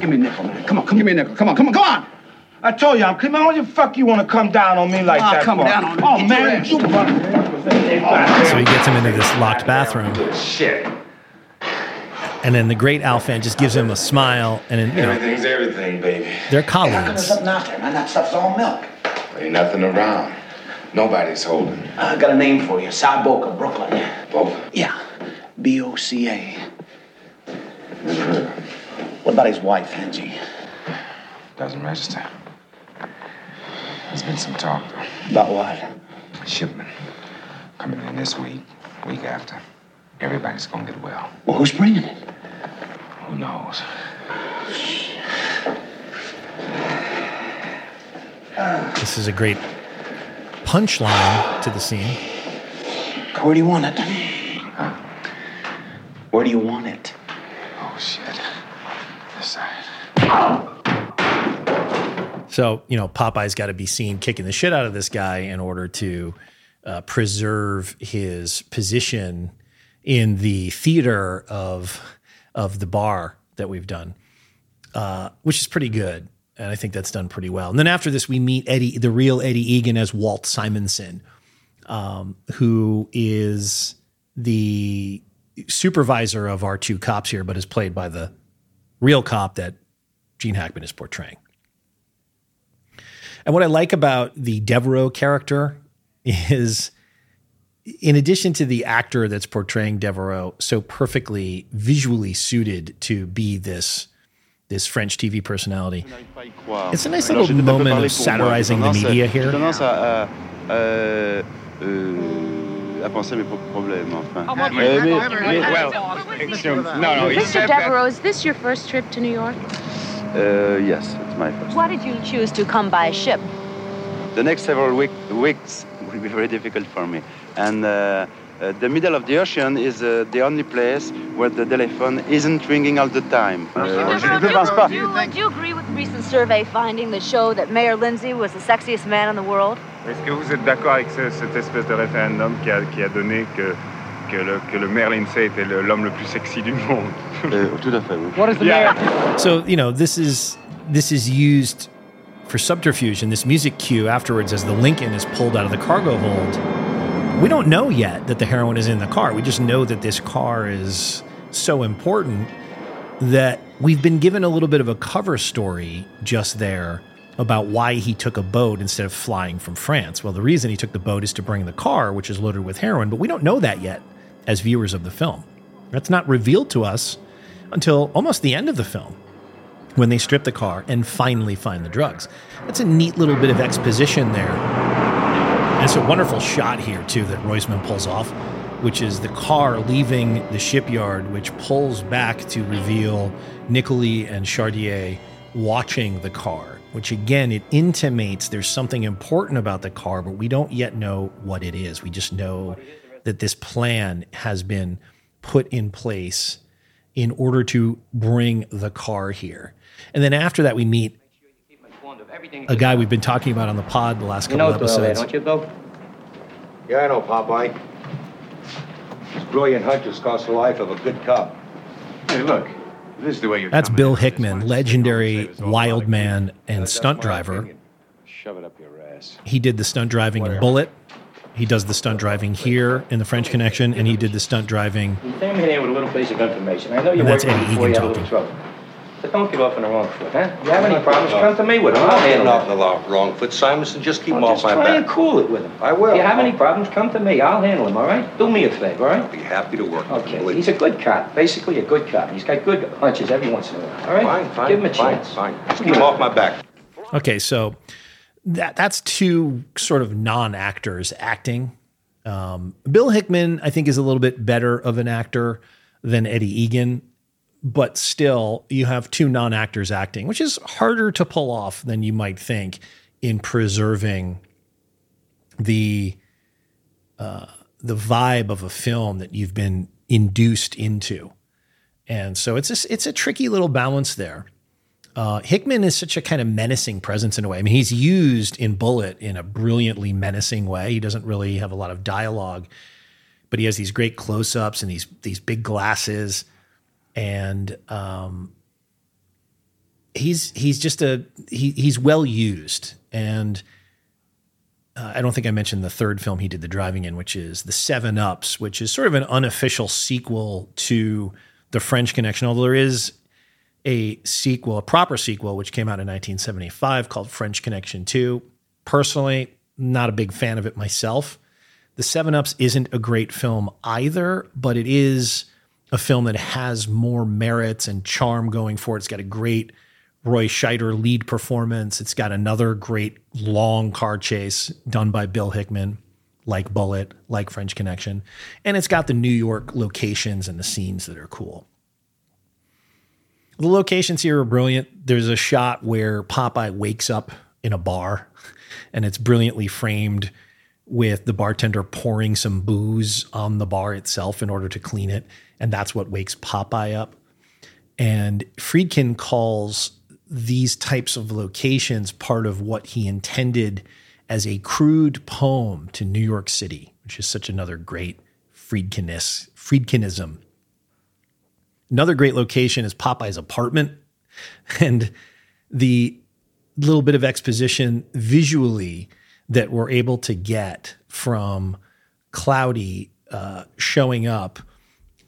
Speaker 10: Give me a nickel, man. Come on, come give me a nickel. Come on, come on, come on!
Speaker 11: I told you I'm clean. Man, what the fuck you want to come down on me like
Speaker 10: Ah,
Speaker 11: that
Speaker 10: come
Speaker 11: for?
Speaker 10: down on me.
Speaker 11: Oh, man,
Speaker 10: ass.
Speaker 11: you motherfuckers.
Speaker 1: So he gets him into this locked bathroom.
Speaker 11: Shit.
Speaker 1: And then the great Al Fann just gives him a smile, and then, you know,
Speaker 11: Everything's everything, baby.
Speaker 1: they're
Speaker 10: How come there's
Speaker 1: colleagues.
Speaker 10: something out there, man? That stuff's all milk.
Speaker 11: Ain't nothing around. Nobody's holding.
Speaker 10: I got a name for you. Cy Boca, Brooklyn.
Speaker 11: Both.
Speaker 10: Yeah. B-O-C-A.
Speaker 11: Never heard of.
Speaker 10: What about his wife, Angie?
Speaker 11: Doesn't register. There's been some talk, though.
Speaker 10: About what?
Speaker 11: Shipment. Coming in this week, week after. Everybody's gonna get well.
Speaker 10: Well, who's bringing it?
Speaker 11: Who knows?
Speaker 1: This is a great punchline to the scene.
Speaker 10: Where do you want it? Where do you want it?
Speaker 11: Oh, shit. This side.
Speaker 1: So, you know, Popeye's got to be seen kicking the shit out of this guy in order to uh, preserve his position in the theater of of the bar that we've done, uh, which is pretty good. And I think that's done pretty well. And then after this, we meet Eddie, the real Eddie Egan as Walt Simonson, um, who is the supervisor of our two cops here, but is played by the real cop that Gene Hackman is portraying. And what I like about the Devereaux character [LAUGHS] is, in addition to the actor that's portraying Devereaux so perfectly visually suited to be this this French TV personality, it's a nice little moment of satirizing the media here.
Speaker 12: tendance à, à, euh, euh, à penser à mes propres problèmes, enfin.
Speaker 13: Oh, well,
Speaker 12: Euh, mais-
Speaker 13: wait,
Speaker 12: mais-
Speaker 13: wait,
Speaker 12: no, no,
Speaker 13: Mr. Devereaux, is this your first trip to New York?
Speaker 12: Uh, yes, it's my first.
Speaker 13: Why did you choose to come by ship?
Speaker 12: The next several week, weeks will be very difficult for me. And uh, uh, the middle of the ocean is uh, the only place where the telephone isn't ringing all the time. Uh, je ne pense pas.
Speaker 13: Do you, do you agree with the recent survey finding that showed that Mayor Lindsay was the sexiest man in the world?
Speaker 14: Est-ce que vous êtes d'accord avec ce- cette espèce de référendum qui a, qui a donné que, que, le, que le maire Lindsay était l'homme le plus sexy du monde
Speaker 12: Euh, tout à fait, oui.
Speaker 14: What is the mayor-
Speaker 1: So you know this is this is used for subterfuge in this music cue afterwards as the Lincoln is pulled out of the cargo hold. We don't know yet that the heroin is in the car. We just know that this car is so important that we've been given a little bit of a cover story just there about why he took a boat instead of flying from France. Well, the reason he took the boat is to bring the car, which is loaded with heroin, but we don't know that yet as viewers of the film. That's not revealed to us until almost the end of the film when they strip the car and finally find the drugs. That's a neat little bit of exposition there. And it's a wonderful shot here, too, that Roizman pulls off, which is the car leaving the shipyard, which pulls back to reveal Nicolai and Charnier watching the car, which again, it intimates there's something important about the car, but we don't yet know what it is. We just know that this plan has been put in place in order to bring the car here. And then after that, we meet a guy we've been talking about on the pod the last
Speaker 15: You
Speaker 1: couple
Speaker 15: know Doyle,
Speaker 1: episodes.
Speaker 15: don't you, Bill?
Speaker 16: Yeah, I know, Popeye. These brilliant hunters cost the life of a good cop.
Speaker 14: Hey, look, this is the way you're
Speaker 1: That's Bill Hickman, legendary wild man and stunt driver.
Speaker 16: Shove it up your ass.
Speaker 1: He did the stunt driving in Bullitt. He does the stunt driving here in the French Connection, and he did the stunt driving.
Speaker 15: You came in here with a little piece of information. I know you
Speaker 1: And that's
Speaker 15: worked
Speaker 1: Eddie
Speaker 15: before you
Speaker 1: Egan
Speaker 15: had a little trouble. But don't give up on the wrong foot, huh? You have any problems, come to me with them.
Speaker 16: I'm
Speaker 15: I'll
Speaker 16: not getting
Speaker 15: handle
Speaker 16: off the lo- wrong foot, Simonson. Just keep
Speaker 15: Well,
Speaker 16: him off
Speaker 15: just
Speaker 16: my
Speaker 15: try
Speaker 16: back.
Speaker 15: and cool it with him.
Speaker 16: I will.
Speaker 15: If you have any problems, come to me. I'll handle them, all right? Do me a favor, all right?
Speaker 16: Be happy to work. with you,
Speaker 15: Okay,
Speaker 16: believe
Speaker 15: he's a good cop, basically a good cop. He's got good hunches every once in a while, all right?
Speaker 16: Fine, fine,
Speaker 15: Give him a
Speaker 16: fine,
Speaker 15: chance.
Speaker 16: fine. Just keep him off my back.
Speaker 1: Okay, so that that's two sort of non-actors acting. Um, Bill Hickman, I think, is a little bit better of an actor than Eddie Egan, but still, you have two non-actors acting, which is harder to pull off than you might think in preserving the uh, the vibe of a film that you've been induced into. And so it's a, it's a tricky little balance there. Uh, Hickman is such a kind of menacing presence in a way. I mean, he's used in Bullitt in a brilliantly menacing way. He doesn't really have a lot of dialogue, but he has these great close-ups and these these big glasses, and um, he's he's just a he, he's well used. And uh, I don't think I mentioned the third film he did the driving in, which is the Seven Ups, which is sort of an unofficial sequel to the French Connection, although there is a sequel, a proper sequel, which came out in 1975 called French Connection 2. Personally, not a big fan of it myself. The Seven Ups isn't a great film either, but it is a film that has more merits and charm going for it. It's got a great Roy Scheider lead performance. It's got another great long car chase done by Bill Hickman, like Bullitt, like French Connection. And it's got the New York locations and the scenes that are cool. The locations here are brilliant. There's a shot where Popeye wakes up in a bar, and it's brilliantly framed with the bartender pouring some booze on the bar itself in order to clean it. And that's what wakes Popeye up. And Friedkin calls these types of locations part of what he intended as a crude poem to New York City, which is such another great Friedkinis, Friedkinism Another great location is Popeye's apartment. [LAUGHS] And the little bit of exposition visually that we're able to get from Cloudy uh, showing up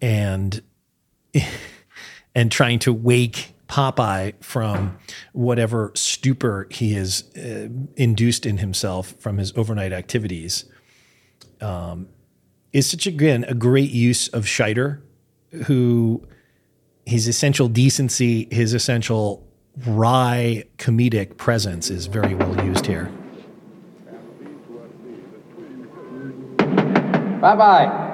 Speaker 1: and and trying to wake Popeye from whatever stupor he has uh, induced in himself from his overnight activities um, is such again a great use of Scheider, who his essential decency, his essential wry comedic presence is very well used here.
Speaker 17: Popeye.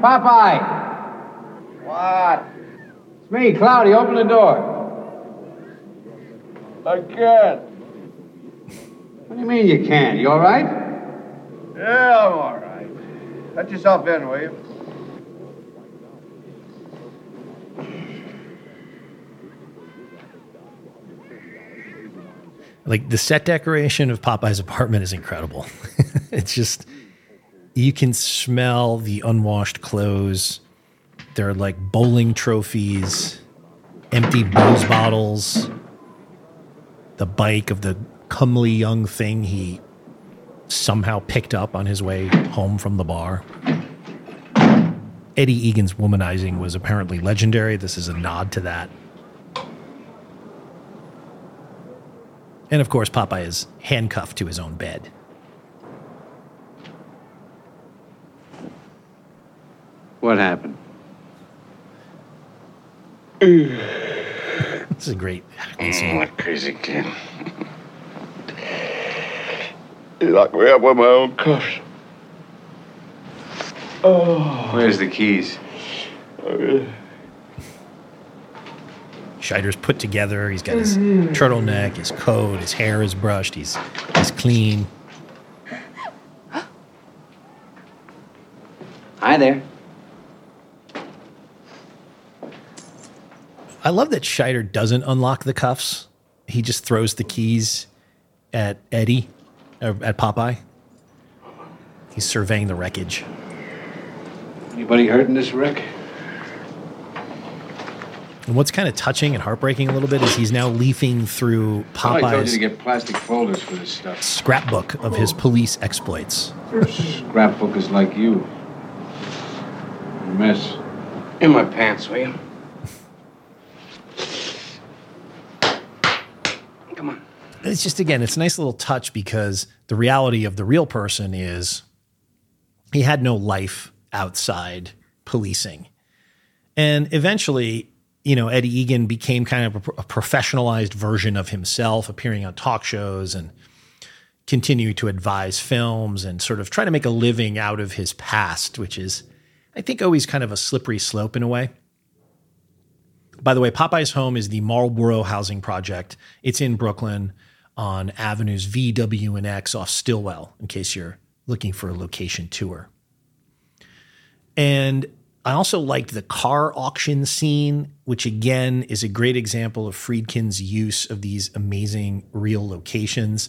Speaker 17: Popeye.
Speaker 10: What?
Speaker 17: It's me, Cloudy. Open the door.
Speaker 10: I can't.
Speaker 17: What do you mean you can't? You all right?
Speaker 10: Yeah, I'm all right. Let yourself in, will you?
Speaker 1: Like the set decoration of Popeye's apartment is incredible. [LAUGHS] it's just you can smell the unwashed clothes. There are like bowling trophies, empty booze bottles, the bike of the comely young thing he somehow picked up on his way home from the bar. Eddie Egan's womanizing was apparently legendary. This is a nod to that. And of course, Popeye is handcuffed to his own bed.
Speaker 17: What happened? [SIGHS]
Speaker 1: This is a great acting scene.
Speaker 6: Mm, that crazy kid. He locked me up with my own cuffs. Oh.
Speaker 17: Where's the keys?
Speaker 1: Scheider's put together. He's got his turtleneck, his coat, his hair is brushed. He's he's clean.
Speaker 17: Hi there.
Speaker 1: I love that Scheider doesn't unlock the cuffs. He just throws the keys at Eddie, or at Popeye. He's surveying the wreckage.
Speaker 17: Anybody hurt in this wreck?
Speaker 1: And what's kind of touching and heartbreaking a little bit is he's now leafing through
Speaker 17: I told you
Speaker 1: Popeye's
Speaker 17: to get plastic folders for this stuff.
Speaker 1: scrapbook of his police exploits.
Speaker 17: Scrapbook is like you. A mess.
Speaker 16: In my pants, will you?
Speaker 1: It's just again, it's a nice little touch because the reality of the real person is he had no life outside policing. And eventually, you know, Eddie Egan became kind of a, a professionalized version of himself, appearing on talk shows and continuing to advise films and sort of try to make a living out of his past, which is, I think, always kind of a slippery slope in a way. By the way, Popeye's home is the Marlboro Housing Project. It's in Brooklyn. On avenues V, W, and X off Stillwell, in case you're looking for a location tour. And I also liked the car auction scene, which again is a great example of Friedkin's use of these amazing real locations.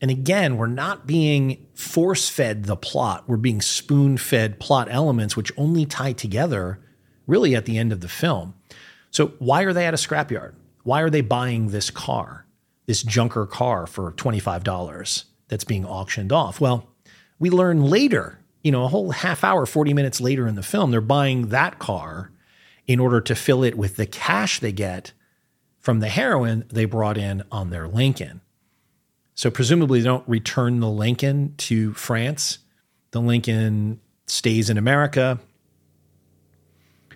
Speaker 1: And again, we're not being force fed the plot, we're being spoon fed plot elements, which only tie together really at the end of the film. So, why are they at a scrapyard? Why are they buying this car, this junker car for $25 that's being auctioned off? Well, we learn later, you know, a whole half hour, 40 minutes later in the film, they're buying that car in order to fill it with the cash they get from the heroin they brought in on their Lincoln. So presumably they don't return the Lincoln to France. The Lincoln stays in America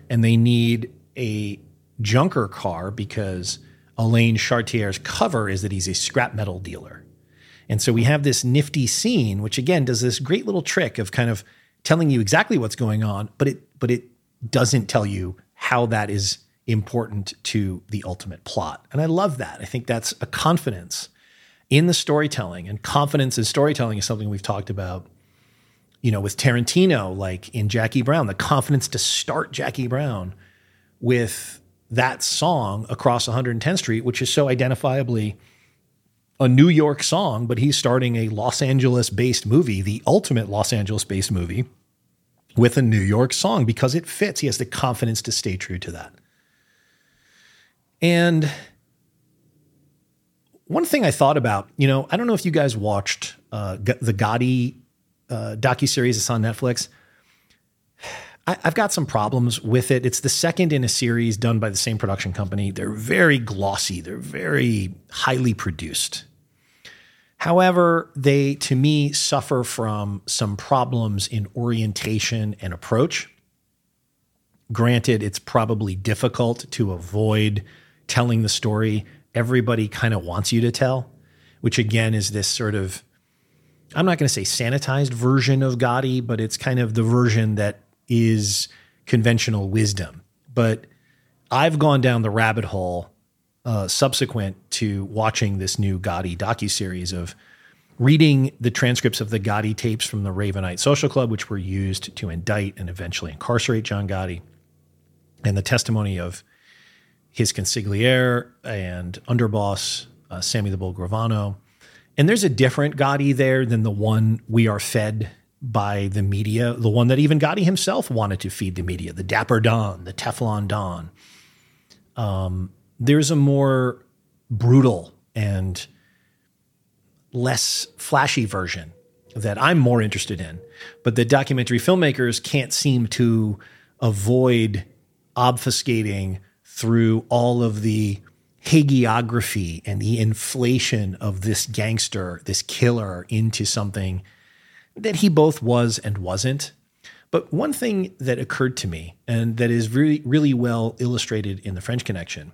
Speaker 1: and they need a junker car because Alain Charnier's cover is that he's a scrap metal dealer. And so we have this nifty scene, which again does this great little trick of kind of telling you exactly what's going on, but it but it doesn't tell you how that is important to the ultimate plot. And I love that. I think that's a confidence in the storytelling and confidence in storytelling is something we've talked about you know with Tarantino like in Jackie Brown the confidence to start Jackie Brown with that song across 110th Street which is so identifiably a New York song but he's starting a Los Angeles based movie the ultimate Los Angeles based movie with a New York song because it fits he has the confidence to stay true to that and one thing I thought about, you know, I don't know if you guys watched uh, the Gotti uh, docu series that's on Netflix. I, I've got some problems with it. It's the second in a series done by the same production company. They're very glossy. They're very highly produced. However, they to me suffer from some problems in orientation and approach. Granted, it's probably difficult to avoid telling the story everybody kind of wants you to tell, which again is this sort of, I'm not going to say sanitized version of Gotti, but it's kind of the version that is conventional wisdom. But I've gone down the rabbit hole uh, subsequent to watching this new Gotti docu series of reading the transcripts of the Gotti tapes from the Ravenite Social Club, which were used to indict and eventually incarcerate John Gotti, and the testimony of his consigliere and underboss, uh, Sammy the Bull Gravano. And there's a different Gotti there than the one we are fed by the media, the one that even Gotti himself wanted to feed the media, the Dapper Don, the Teflon Don. Um, there's a more brutal and less flashy version that I'm more interested in, but the documentary filmmakers can't seem to avoid obfuscating through all of the hagiography and the inflation of this gangster, this killer, into something that he both was and wasn't. But one thing that occurred to me, and that is really, really well illustrated in the French Connection,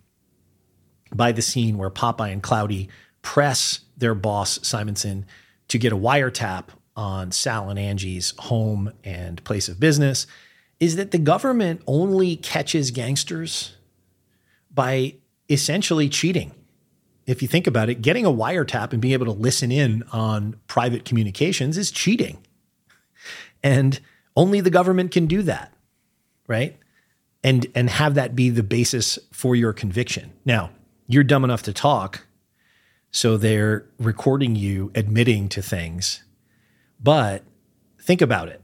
Speaker 1: by the scene where Popeye and Cloudy press their boss, Simonson, to get a wiretap on Sal and Angie's home and place of business, is that the government only catches gangsters by essentially cheating. If you think about it, getting a wiretap and being able to listen in on private communications is cheating. And only the government can do that, right? And and have that be the basis for your conviction. Now, you're dumb enough to talk, so they're recording you admitting to things. But think about it.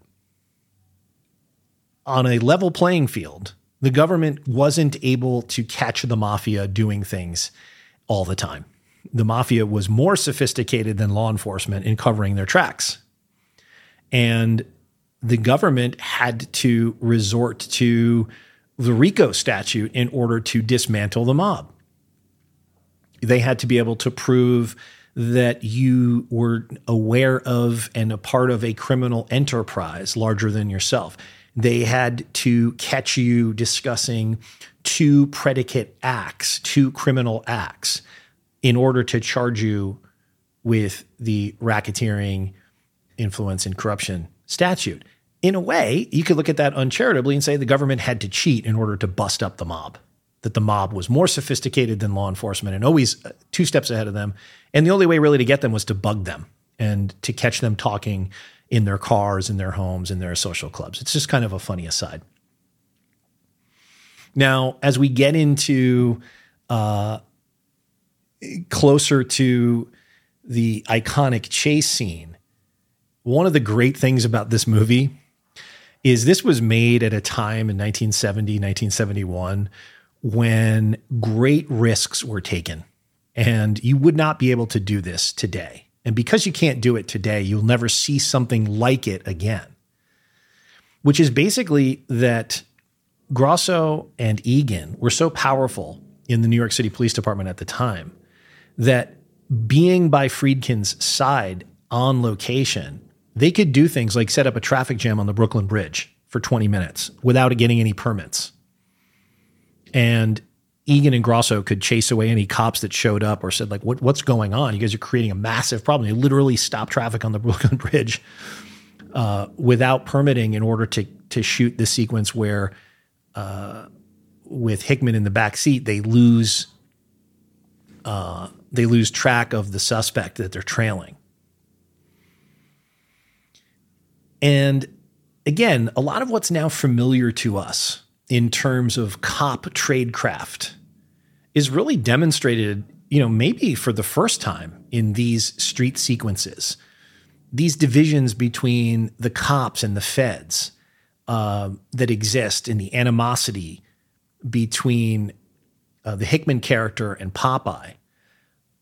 Speaker 1: On a level playing field, the government wasn't able to catch the mafia doing things all the time. The mafia was more sophisticated than law enforcement in covering their tracks. And the government had to resort to the RICO statute in order to dismantle the mob. They had to be able to prove that you were aware of and a part of a criminal enterprise larger than yourself they had to catch you discussing two predicate acts, two criminal acts, in order to charge you with the racketeering, influence, and corruption statute. In a way, you could look at that uncharitably and say the government had to cheat in order to bust up the mob. that the mob was more sophisticated than law enforcement and always uh, two steps ahead of them. And the only way really to get them was to bug them and to catch them talking in their cars, in their homes, in their social clubs. It's just kind of a funny aside. Now, as we get into uh, closer to the iconic chase scene, one of the great things about this movie is this was made at a time in 1970, 1971 when great risks were taken. And you would not be able to do this today. And because you can't do it today, you'll never see something like it again. Which is basically that Grosso and Egan were so powerful in the New York City Police Department at the time that being by Friedkin's side on location, they could do things like set up a traffic jam on the Brooklyn Bridge for 20 minutes without getting any permits. And Egan and Grosso could chase away any cops that showed up or said, like, what, what's going on? You guys are creating a massive problem. They literally stop traffic on the [LAUGHS] Brooklyn Bridge uh, without permitting in order to, to shoot the sequence where, uh, with Hickman in the back seat, they lose uh, they lose track of the suspect that they're trailing. And again, a lot of what's now familiar to us in terms of cop tradecraft is really demonstrated, you know, maybe for the first time in these street sequences. These divisions between the cops and the feds uh, that exist in the animosity between uh, the Hickman character and Popeye.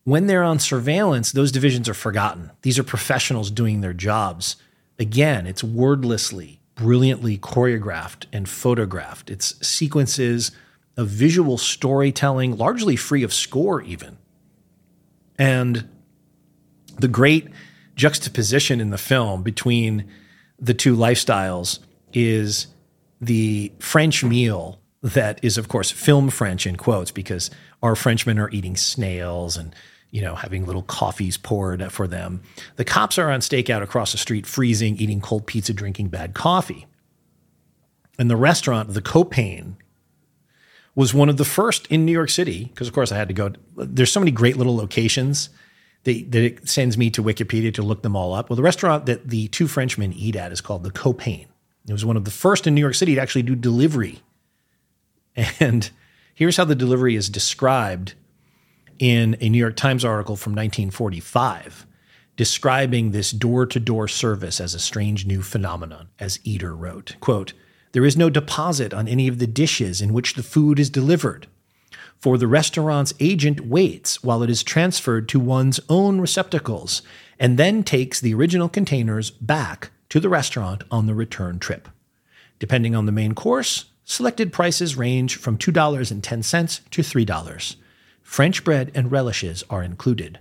Speaker 1: When they're on surveillance, those divisions are forgotten. These are professionals doing their jobs. Again, it's wordlessly, brilliantly choreographed and photographed. It's sequences of visual storytelling, largely free of score, even. And the great juxtaposition in the film between the two lifestyles is the French meal that is, of course, film French in quotes, because our Frenchmen are eating snails and you know, having little coffees poured for them. The cops are on stakeout across the street, freezing, eating cold pizza, drinking bad coffee. And the restaurant, the Copain, was one of the first in New York City, because of course I had to go. There's so many great little locations that, that it sends me to Wikipedia to look them all up. Well, the restaurant that the two Frenchmen eat at is called the Copain. It was one of the first in New York City to actually do delivery. And here's how the delivery is described in a New York Times article from 1945 describing this door-to-door service as a strange new phenomenon as Eater wrote quote there is no deposit on any of the dishes in which the food is delivered for the restaurant's agent waits while it is transferred to one's own receptacles and then takes the original containers back to the restaurant on the return trip depending on the main course selected prices range from $2.10 to $3 French bread and relishes are included.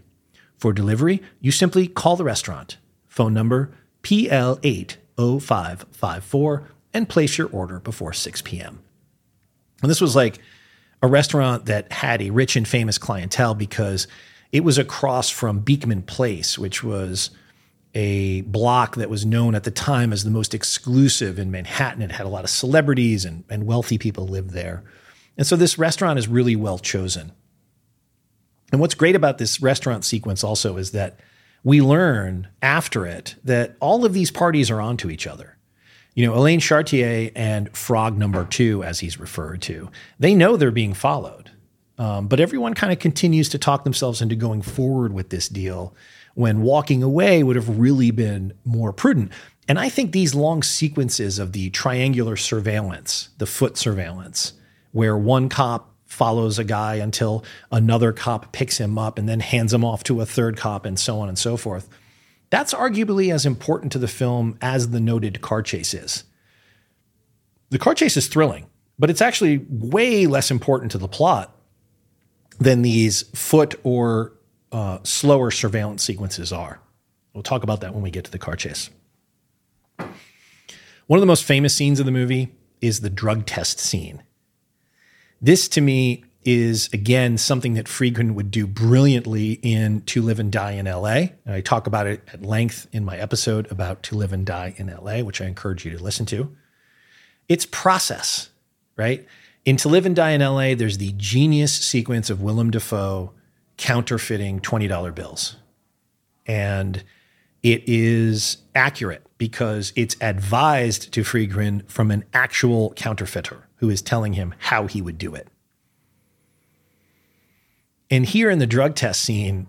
Speaker 1: For delivery, you simply call the restaurant. Phone number PL80554 and place your order before 6 p.m. And this was like a restaurant that had a rich and famous clientele because it was across from Beekman Place, which was a block that was known at the time as the most exclusive in Manhattan. It had a lot of celebrities and, and wealthy people lived there. And so this restaurant is really well chosen. And what's great about this restaurant sequence also is that we learn after it that all of these parties are onto each other. You know, Elaine Charnier and Frog Number Two, as he's referred to, they know they're being followed. Um, but everyone kind of continues to talk themselves into going forward with this deal when walking away would have really been more prudent. And I think these long sequences of the triangular surveillance, the foot surveillance, where one cop follows a guy until another cop picks him up and then hands him off to a third cop and so on and so forth. That's arguably as important to the film as the noted car chase is. The car chase is thrilling, but it's actually way less important to the plot than these foot or uh, slower surveillance sequences are. We'll talk about that when we get to the car chase. One of the most famous scenes of the movie is the drug test scene. This to me is again something that Friedkin would do brilliantly in To Live and Die in LA. And I talk about it at length in my episode about To Live and Die in LA, which I encourage you to listen to. It's process, right? In To Live and Die in LA, there's the genius sequence of Willem Dafoe counterfeiting $20 bills. And it is accurate because it's advised to Friedkin from an actual counterfeiter who is telling him how he would do it. And here in the drug test scene,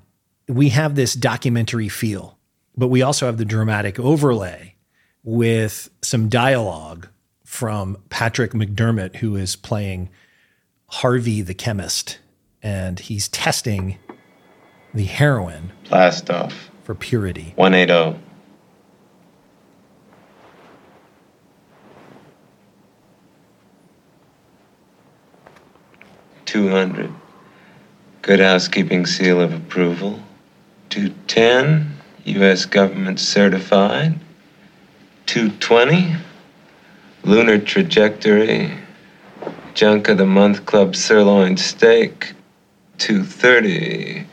Speaker 1: we have this documentary feel, but we also have the dramatic overlay with some dialogue from Patrick McDermott, who is playing Harvey the chemist, and he's testing the heroin
Speaker 12: Blast off.
Speaker 1: for purity.
Speaker 12: 180. Two hundred. Good housekeeping seal of approval. Two ten. U.S. government certified. Two twenty. Lunar trajectory. Junk of the month club sirloin steak. Two thirty.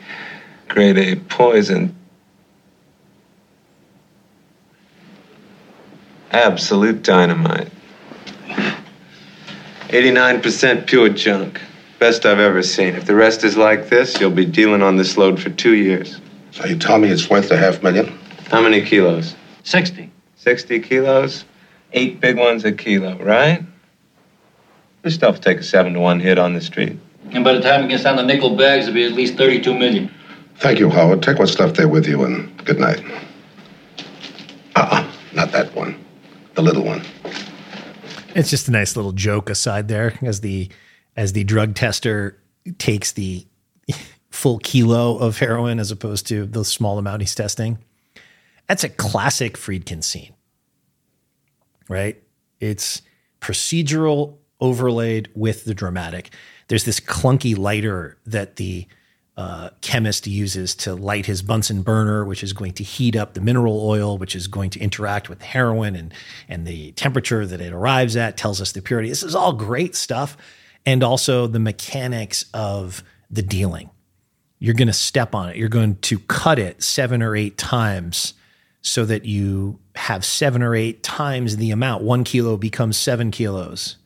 Speaker 12: Grade A poison. Absolute dynamite. 89% pure junk. Best I've ever seen. If the rest is like this, you'll be dealing on this load for two years.
Speaker 16: So you tell me it's worth a half million?
Speaker 12: How many kilos?
Speaker 15: 60.
Speaker 12: 60 kilos? Eight big ones a kilo, right? This stuff will take a seven to one hit on the street.
Speaker 15: And by the time it gets down to nickel bags, it'll be at least 32 million.
Speaker 16: Thank you, Howard. Take what's left there with you, and good night. Uh-uh, not that one. The little one.
Speaker 1: It's just a nice little joke aside there as the as the drug tester takes the full kilo of heroin as opposed to the small amount he's testing. That's a classic Friedkin scene. Right? It's procedural overlaid with the dramatic. There's this clunky lighter that the uh, chemist uses to light his Bunsen burner, which is going to heat up the mineral oil, which is going to interact with heroin and and the temperature that it arrives at tells us the purity. This is all great stuff, and also the mechanics of the dealing. You're going to step on it. You're going to cut it seven or eight times so that you have seven or eight times the amount. One kilo becomes seven kilos.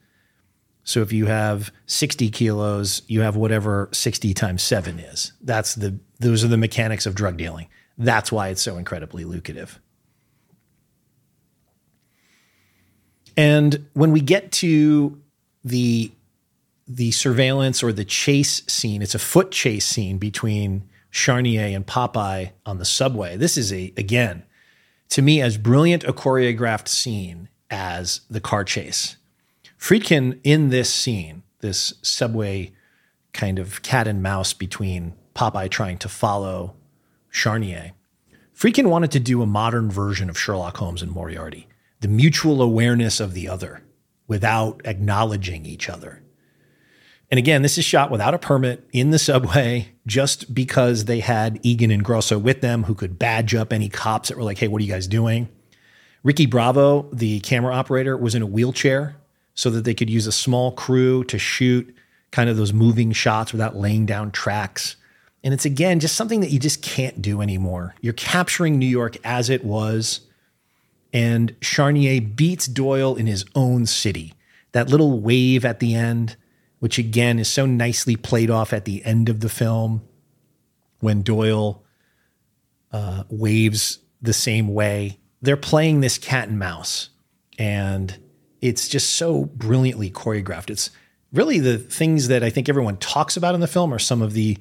Speaker 1: So if you have 60 kilos, you have whatever 60 times seven is. That's the those are the mechanics of drug dealing. That's why it's so incredibly lucrative. And when we get to the the surveillance or the chase scene, it's a foot chase scene between Charnier and Popeye on the subway. This is a again, to me, as brilliant a choreographed scene as the car chase. Friedkin in this scene, this subway kind of cat and mouse between Popeye trying to follow Charnier, Friedkin wanted to do a modern version of Sherlock Holmes and Moriarty, the mutual awareness of the other without acknowledging each other. And again, this is shot without a permit in the subway just because they had Egan and Grosso with them who could badge up any cops that were like, hey, what are you guys doing? Ricky Bravo, the camera operator, was in a wheelchair so that they could use a small crew to shoot kind of those moving shots without laying down tracks. And it's again just something that you just can't do anymore. You're capturing New York as it was, and Charnier beats Doyle in his own city. That little wave at the end, which again is so nicely played off at the end of the film when Doyle uh, waves the same way. They're playing this cat and mouse, and it's just so brilliantly choreographed. It's really the things that I think everyone talks about in the film are some of the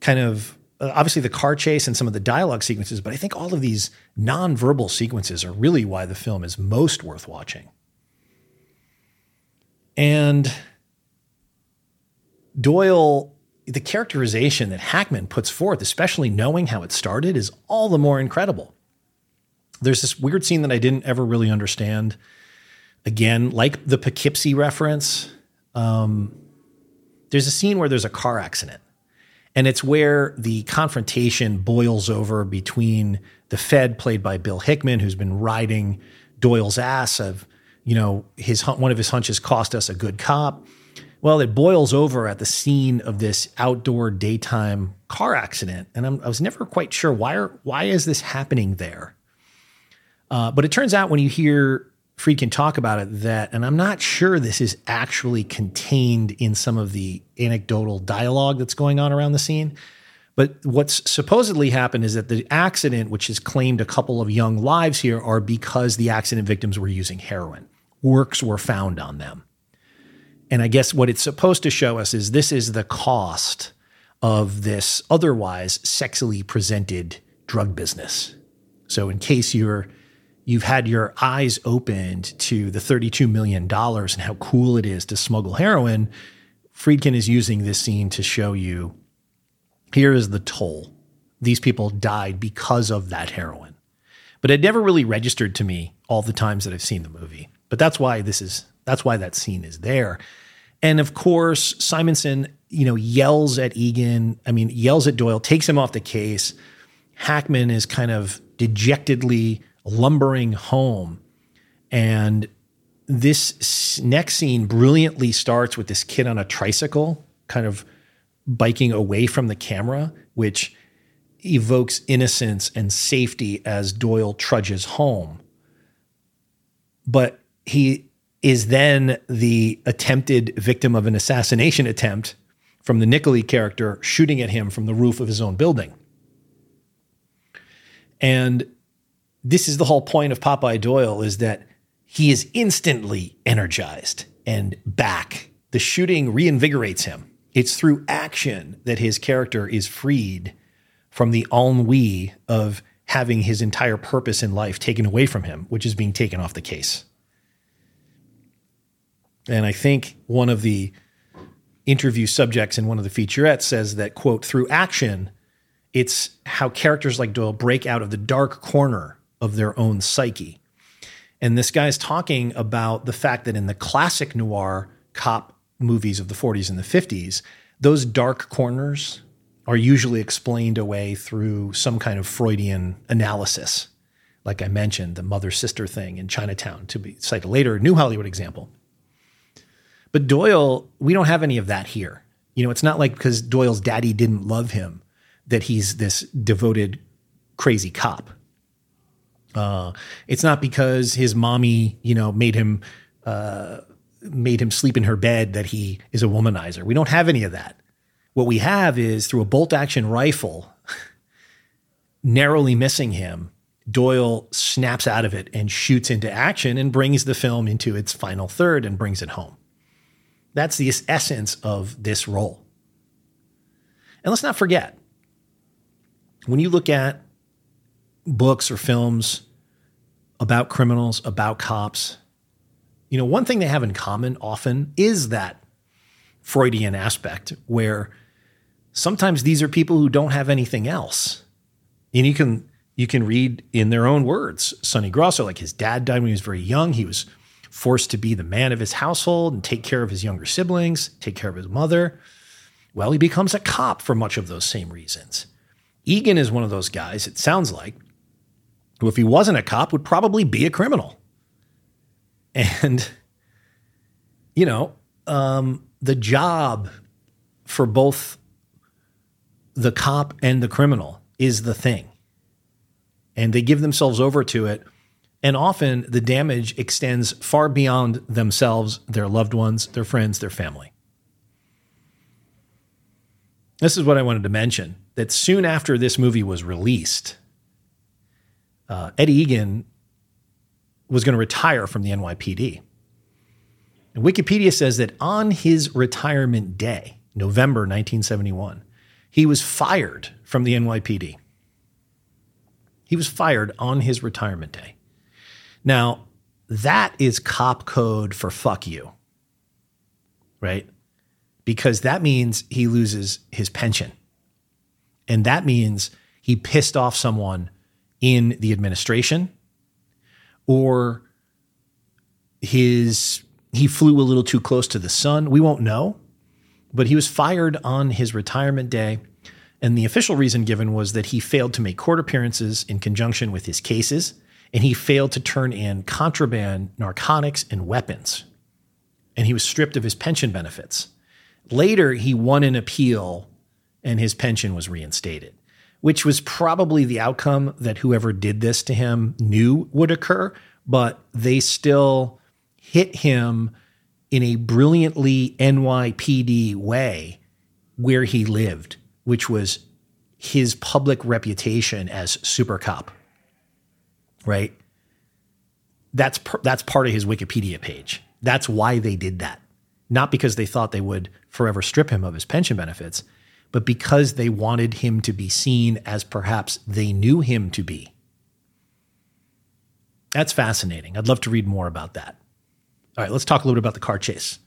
Speaker 1: kind of uh, obviously the car chase and some of the dialogue sequences, but I think all of these nonverbal sequences are really why the film is most worth watching. And Doyle, the characterization that Hackman puts forth, especially knowing how it started, is all the more incredible. There's this weird scene that I didn't ever really understand. Again, like the Poughkeepsie reference, um, there's a scene where there's a car accident. And it's where the confrontation boils over between the Fed, played by Bill Hickman, who's been riding Doyle's ass of, you know, his one of his hunches cost us a good cop. Well, it boils over at the scene of this outdoor daytime car accident, and I'm, i was never quite sure why are, why is this happening there. Uh, but it turns out when you hear Friedkin talk about it that, and I'm not sure this is actually contained in some of the anecdotal dialogue that's going on around the scene. But what's supposedly happened is that the accident, which has claimed a couple of young lives here, are because the accident victims were using heroin. Works were found on them. And I guess what it's supposed to show us is this is the cost of this otherwise sexily presented drug business. So in case you're you've had your eyes opened to the $32 million and how cool it is to smuggle heroin, Friedkin is using this scene to show you here is the toll. These people died because of that heroin. But it never really registered to me all the times that I've seen the movie. But that's why this is that's why that scene is there. And of course, Simonson, you know, yells at Egan, I mean, yells at Doyle, takes him off the case. Hackman is kind of dejectedly lumbering home. And this next scene brilliantly starts with this kid on a tricycle, kind of biking away from the camera, which evokes innocence and safety as Doyle trudges home. But he is then the attempted victim of an assassination attempt from the Nicoli character shooting at him from the roof of his own building. And this is the whole point of Popeye Doyle is that he is instantly energized and back. The shooting reinvigorates him. It's through action that his character is freed from the ennui of having his entire purpose in life taken away from him, which is being taken off the case. And I think one of the interview subjects in one of the featurettes says that, quote, through action, it's how characters like Doyle break out of the dark corner of their own psyche. And this guy's talking about the fact that in the classic noir cop movies of the 40s and the 50s, those dark corners are usually explained away through some kind of Freudian analysis. Like I mentioned, the mother sister thing in Chinatown, to be cited later, New Hollywood example. But Doyle, we don't have any of that here. You know, it's not like because Doyle's daddy didn't love him that he's this devoted, crazy cop. Uh, it's not because his mommy, you know, made him uh, made him sleep in her bed that he is a womanizer. We don't have any of that. What we have is through a bolt action rifle, narrowly missing him, Doyle snaps out of it and shoots into action and brings the film into its final third and brings it home. That's the essence of this role. And let's not forget, when you look at books or films about criminals, about cops, you know, one thing they have in common often is that Freudian aspect where sometimes these are people who don't have anything else. And you can you can read in their own words. Sonny Grosso, like his dad died when he was very young. He was forced to be the man of his household and take care of his younger siblings, take care of his mother. Well, he becomes a cop for much of those same reasons. Egan is one of those guys, it sounds like, who, if he wasn't a cop, would probably be a criminal. And, you know, um, the job for both the cop and the criminal is the thing. And they give themselves over to it. And often the damage extends far beyond themselves, their loved ones, their friends, their family. This is what I wanted to mention that soon after this movie was released, uh, Eddie Egan was going to retire from the NYPD. And Wikipedia says that on his retirement day, November 1971, he was fired from the NYPD. He was fired on his retirement day. Now, that is cop code for fuck you, right? Because that means he loses his pension. And that means he pissed off someone in the administration or his he flew a little too close to the sun. We won't know. But he was fired on his retirement day. And the official reason given was that he failed to make court appearances in conjunction with his cases, and he failed to turn in contraband, narcotics, and weapons. And he was stripped of his pension benefits. Later, he won an appeal and his pension was reinstated, which was probably the outcome that whoever did this to him knew would occur, but they still hit him in a brilliantly NYPD way where he lived, which was his public reputation as super cop. Right? That's that's part of his Wikipedia page. That's why they did that. Not because they thought they would forever strip him of his pension benefits, but because they wanted him to be seen as perhaps they knew him to be. That's fascinating. I'd love to read more about that. All right, let's talk a little bit about the car chase.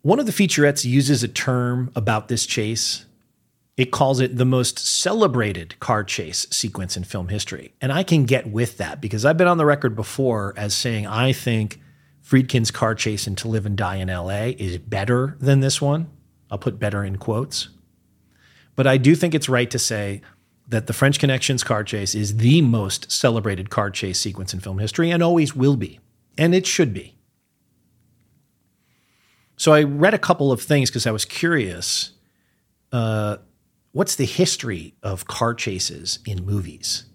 Speaker 1: One of the featurettes uses a term about this chase. It calls it the most celebrated car chase sequence in film history. And I can get with that because I've been on the record before as saying I think Friedkin's car chase in To Live and Die in LA is better than this one. I'll put better in quotes. But I do think it's right to say that the French Connections car chase is the most celebrated car chase sequence in film history and always will be. And it should be. So I read a couple of things because I was curious. Uh, what's the history of car chases in movies?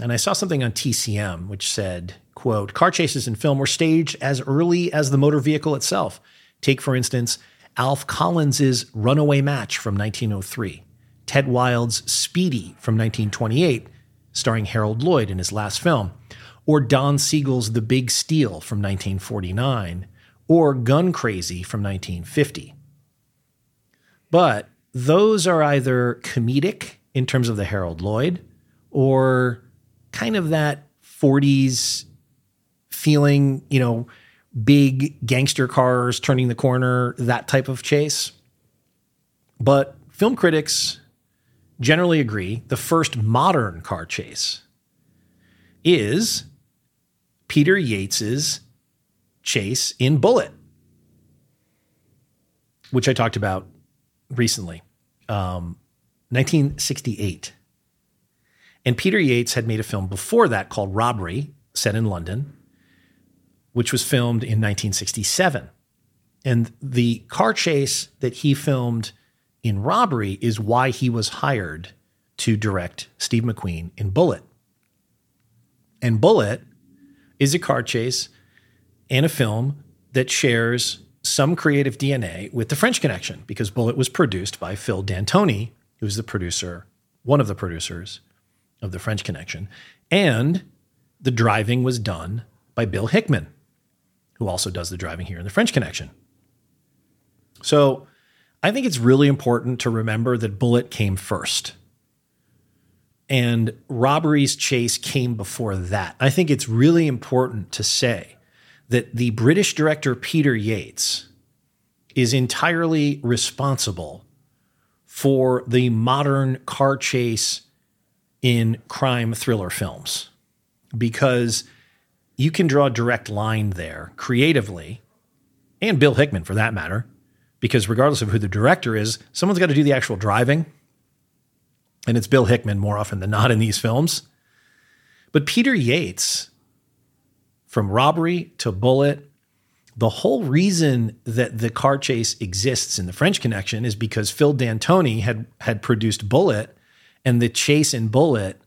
Speaker 1: And I saw something on TCM which said, quote, car chases in film were staged as early as the motor vehicle itself. Take, for instance, Alf Collins's Runaway Match from 1903, Ted Wilde's Speedy from 1928, starring Harold Lloyd in his last film, or Don Siegel's The Big Steal from 1949, or Gun Crazy from 1950. But those are either comedic in terms of the Harold Lloyd or kind of that 40s feeling, you know, big gangster cars turning the corner, that type of chase. But film critics generally agree the first modern car chase is Peter Yates's chase in Bullitt, which I talked about recently, um, 1968. And Peter Yates had made a film before that called Robbery, set in London, which was filmed in 1967. And the car chase that he filmed in Robbery is why he was hired to direct Steve McQueen in Bullitt. And Bullitt is a car chase and a film that shares some creative DNA with the French Connection because Bullitt was produced by Phil D'Antoni, who's the producer, one of the producers of the French Connection, and the driving was done by Bill Hickman, who also does the driving here in the French Connection. So I think it's really important to remember that Bullitt came first. And Robbery's Chase came before that. I think it's really important to say that the British director Peter Yates is entirely responsible for the modern car chase in crime thriller films because you can draw a direct line there creatively, and Bill Hickman for that matter, because regardless of who the director is, someone's got to do the actual driving. And it's Bill Hickman more often than not in these films. But Peter Yates, from robbery to Bullitt, the whole reason that the car chase exists in the French Connection is because Phil D'Antoni had had produced Bullitt, and the chase in Bullitt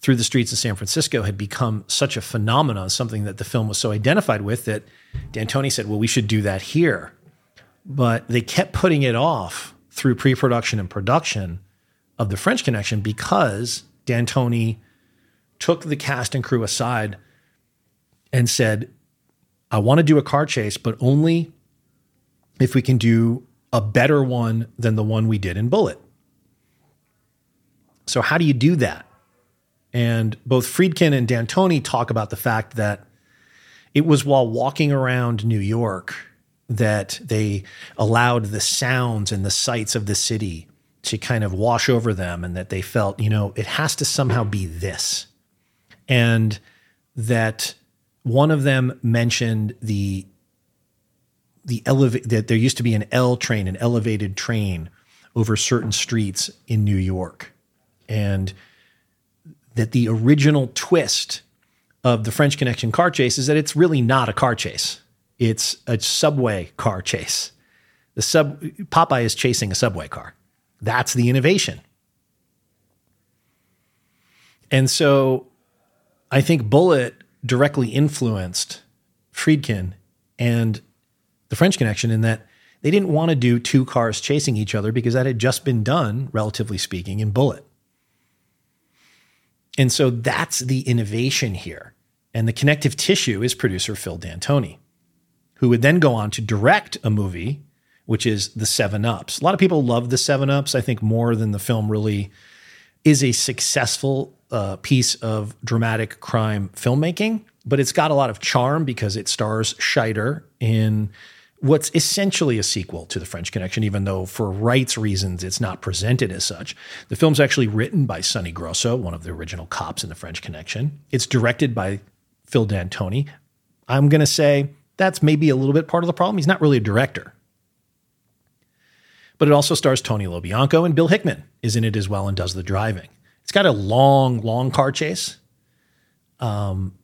Speaker 1: through the streets of San Francisco had become such a phenomenon, something that the film was so identified with that D'Antoni said, "Well, we should do that here." But they kept putting it off through pre-production and production of the French Connection because D'Antoni took the cast and crew aside and said, I want to do a car chase, but only if we can do a better one than the one we did in Bullitt. So, how do you do that? And both Friedkin and D'Antoni talk about the fact that it was while walking around New York that they allowed the sounds and the sights of the city to kind of wash over them and that they felt, you know, it has to somehow be this. And that one of them mentioned the the elevate that there used to be an L train, an elevated train over certain streets in New York. And that the original twist of the French Connection car chase is that it's really not a car chase. It's a subway car chase. The sub Popeye is chasing a subway car. That's the innovation. And so I think Bullitt directly influenced Friedkin and the French Connection in that they didn't want to do two cars chasing each other because that had just been done, relatively speaking, in Bullitt. And so that's the innovation here. And the connective tissue is producer Phil D'Antoni, who would then go on to direct a movie, which is The Seven Ups. A lot of people love The Seven Ups, I think, more than the film really is a successful uh, piece of dramatic crime filmmaking, but it's got a lot of charm because it stars Scheider in what's essentially a sequel to The French Connection, even though for rights reasons it's not presented as such. The film's actually written by Sonny Grosso, one of the original cops in The French Connection. It's directed by Phil D'Antoni. I'm going to say that's maybe a little bit part of the problem. He's not really a director. But it also stars Tony LoBianco and Bill Hickman is in it as well and does the driving. It's got a long, long car chase. Um,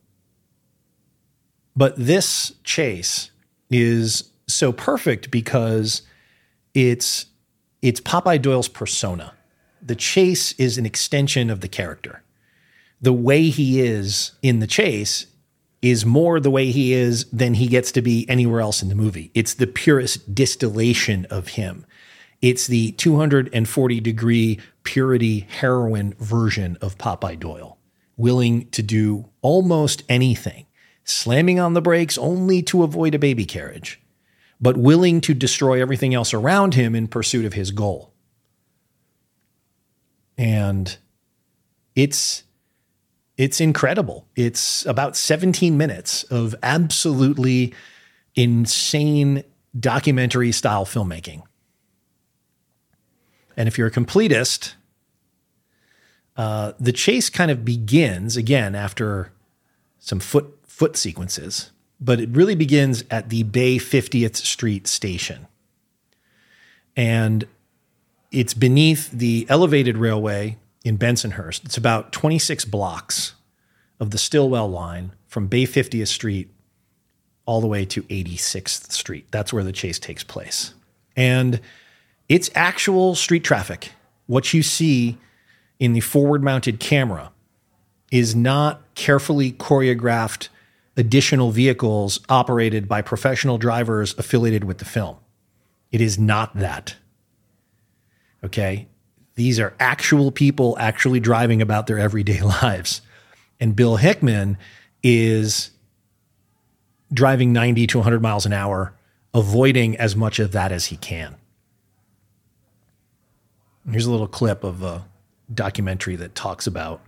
Speaker 1: but this chase is so perfect because it's it's Popeye Doyle's persona. The chase is an extension of the character. The way he is in the chase is more the way he is than he gets to be anywhere else in the movie. It's the purest distillation of him. It's the 240 degree purity heroin version of Popeye Doyle, willing to do almost anything, slamming on the brakes only to avoid a baby carriage but willing to destroy everything else around him in pursuit of his goal. And it's it's incredible. It's about 17 minutes of absolutely insane documentary style filmmaking. And if you're a completist, uh, the chase kind of begins again after some foot foot sequences but it really begins at the Bay 50th Street station. And it's beneath the elevated railway in Bensonhurst. It's about 26 blocks of the Stillwell line from Bay 50th Street all the way to 86th Street. That's where the chase takes place. And it's actual street traffic. What you see in the forward mounted camera is not carefully choreographed additional vehicles operated by professional drivers affiliated with the film. It is not that. Okay. These are actual people actually driving about their everyday [LAUGHS] lives. And Bill Hickman is driving 90 to 100 miles an hour, avoiding as much of that as he can. Here's a little clip of a documentary that talks about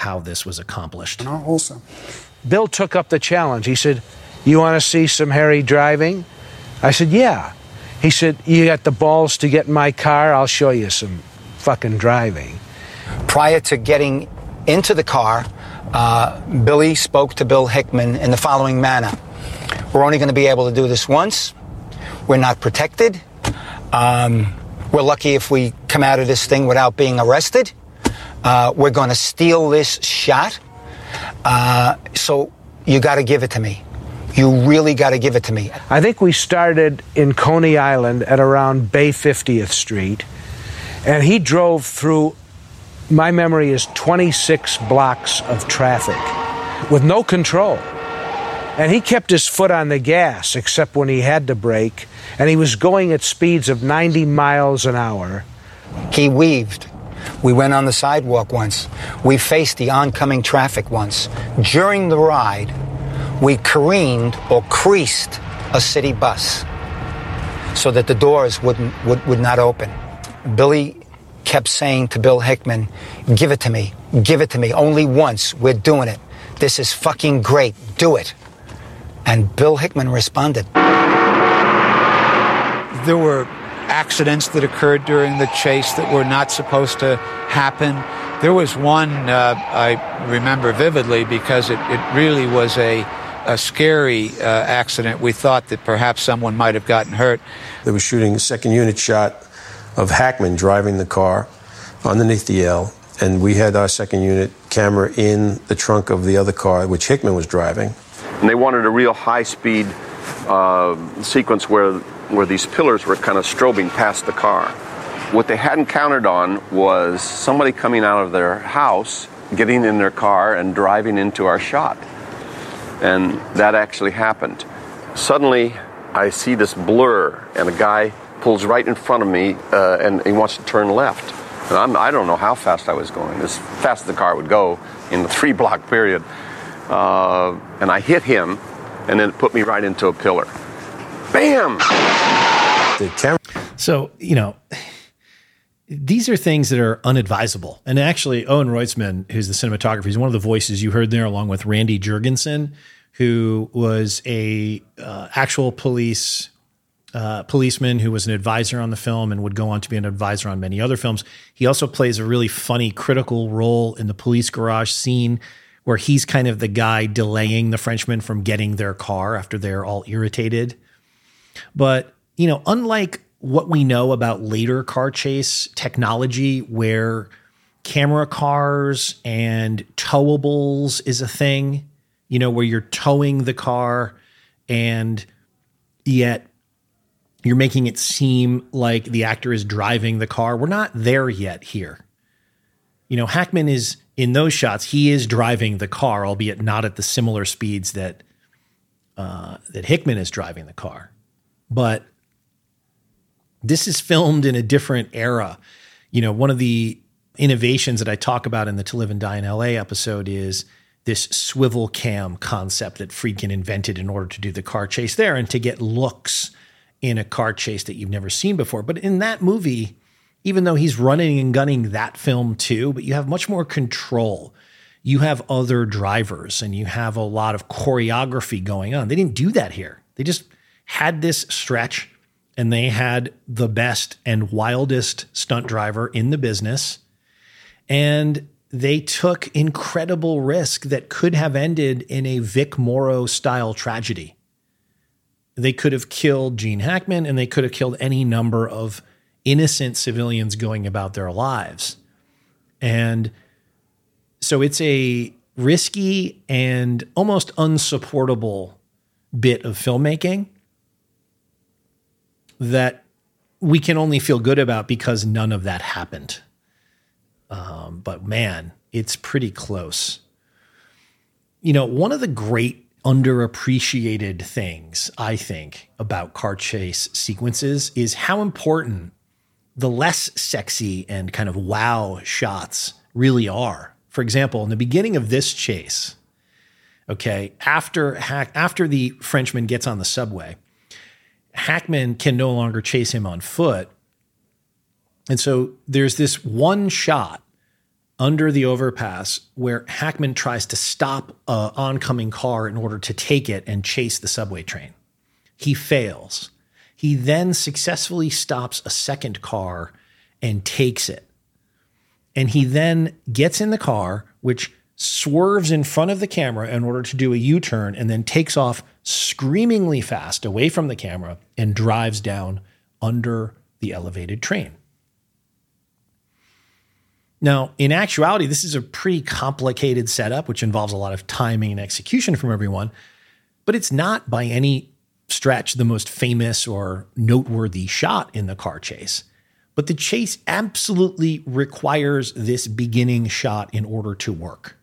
Speaker 1: how this was accomplished.
Speaker 2: Also, Bill took up the challenge. He said, You want to see some hairy driving? I said, Yeah. He said, You got the balls to get in my car? I'll show you some fucking driving.
Speaker 4: Prior to getting into the car, uh, Billy spoke to Bill Hickman in the following manner We're only going to be able to do this once. We're not protected. Um, we're lucky if we come out of this thing without being arrested. Uh, we're going to steal this shot. Uh, so you got to give it to me. You really got to give it to me.
Speaker 2: I think we started in Coney Island at around Bay 50th Street, and he drove through, my memory is 26 blocks of traffic with no control. And he kept his foot on the gas except when he had to brake, and he was going at speeds of 90 miles an hour.
Speaker 4: He weaved. We went on the sidewalk once. We faced the oncoming traffic once. During the ride, we careened or creased a city bus so that the doors wouldn't, would, would not open. Billy kept saying to Bill Hickman, Give it to me, give it to me. Only once. We're doing it. This is fucking great. Do it. And Bill Hickman responded.
Speaker 18: There were accidents that occurred during the chase that were not supposed to happen. There was one uh, I remember vividly because it, it really was a, a scary uh, accident. We thought that perhaps someone might have gotten hurt.
Speaker 19: They were shooting a second unit shot of Hackman driving the car underneath the L, and we had our second unit camera in the trunk of the other car, which Hickman was driving.
Speaker 20: And they wanted a real high speed uh, sequence where where these pillars were kind of strobing past the car. What they hadn't counted on was somebody coming out of their house getting in their car and driving into our shot. And that actually happened. Suddenly, I see this blur, and a guy pulls right in front of me, uh, and he wants to turn left. And I'm, I don't know how fast I was going, as fast as the car would go in the three [LAUGHS] block period. Uh, and I hit him, and then it put me right into a pillar. Bam!
Speaker 19: The camera.
Speaker 1: So, you know, these are things that are unadvisable. And actually, Owen Roizman, who's the cinematographer, he's one of the voices you heard there, along with Randy Jurgensen, who was a uh, actual police uh, policeman who was an advisor on the film and would go on to be an advisor on many other films. He also plays a really funny, critical role in the police garage scene where he's kind of the guy delaying the Frenchmen from getting their car after they're all irritated. But, you know, unlike what we know about later car chase technology, where camera cars and towables is a thing, you know, where you're towing the car and yet you're making it seem like the actor is driving the car. We're not there yet here. You know, Hackman is in those shots, he is driving the car, albeit not at the similar speeds that uh, that Hickman is driving the car. But this is filmed in a different era. You know, one of the innovations that I talk about in the To Live and Die in LA episode is this swivel cam concept that Friedkin invented in order to do the car chase there and to get looks in a car chase that you've never seen before. But in that movie, even though he's running and gunning that film too, but you have much more control. You have other drivers and you have a lot of choreography going on. They didn't do that here. They just had this stretch and they had the best and wildest stunt driver in the business. And they took incredible risk that could have ended in a Vic Morrow style tragedy. They could have killed Gene Hackman and they could have killed any number of innocent civilians going about their lives. And so it's a risky and almost unsupportable bit of filmmaking that we can only feel good about because none of that happened. Um, but man, it's pretty close. You know, one of the great underappreciated things I think about car chase sequences is how important the less sexy and kind of wow shots really are. For example, in the beginning of this chase, okay, after after the Frenchman gets on the subway, Hackman can no longer chase him on foot. And so there's this one shot under the overpass where Hackman tries to stop an oncoming car in order to take it and chase the subway train. He fails. He then successfully stops a second car and takes it. And he then gets in the car, which swerves in front of the camera in order to do a U turn and then takes off screamingly fast away from the camera and drives down under the elevated train. Now, in actuality, this is a pretty complicated setup, which involves a lot of timing and execution from everyone, but it's not by any stretch the most famous or noteworthy shot in the car chase. But the chase absolutely requires this beginning shot in order to work.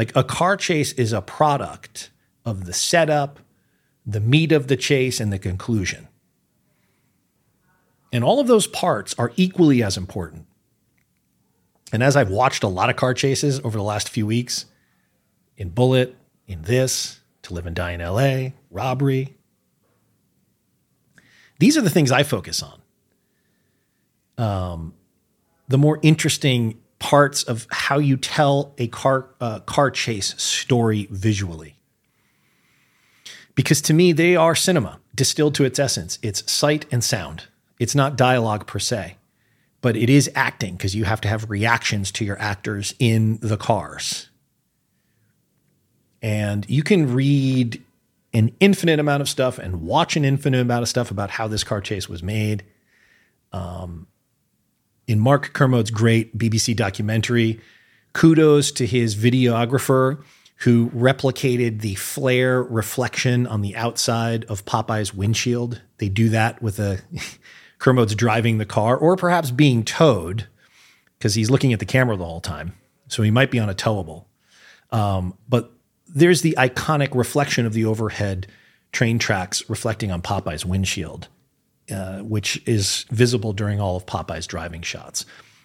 Speaker 1: Like a car chase is a product of the setup, the meat of the chase, and the conclusion. And all of those parts are equally as important. And as I've watched a lot of car chases over the last few weeks, in Bullitt, in this, To Live and Die in LA, Robbery, these are the things I focus on. Um, the more interesting parts of how you tell a car uh, car chase story visually. Because to me, they are cinema distilled to its essence. It's sight and sound. It's not dialogue per se but it is acting because you have to have reactions to your actors in the cars. And you can read an infinite amount of stuff and watch an infinite amount of stuff about how this car chase was made. Um, in Mark Kermode's great BBC documentary, kudos to his videographer who replicated the flare reflection on the outside of Popeye's windshield. They do that with a [LAUGHS] Kermode's driving the car, or perhaps being towed because he's looking at the camera the whole time. so he might be on a towable. Um, but there's the iconic reflection of the overhead train tracks reflecting on Popeye's windshield, uh, which is visible during all of Popeye's driving shots.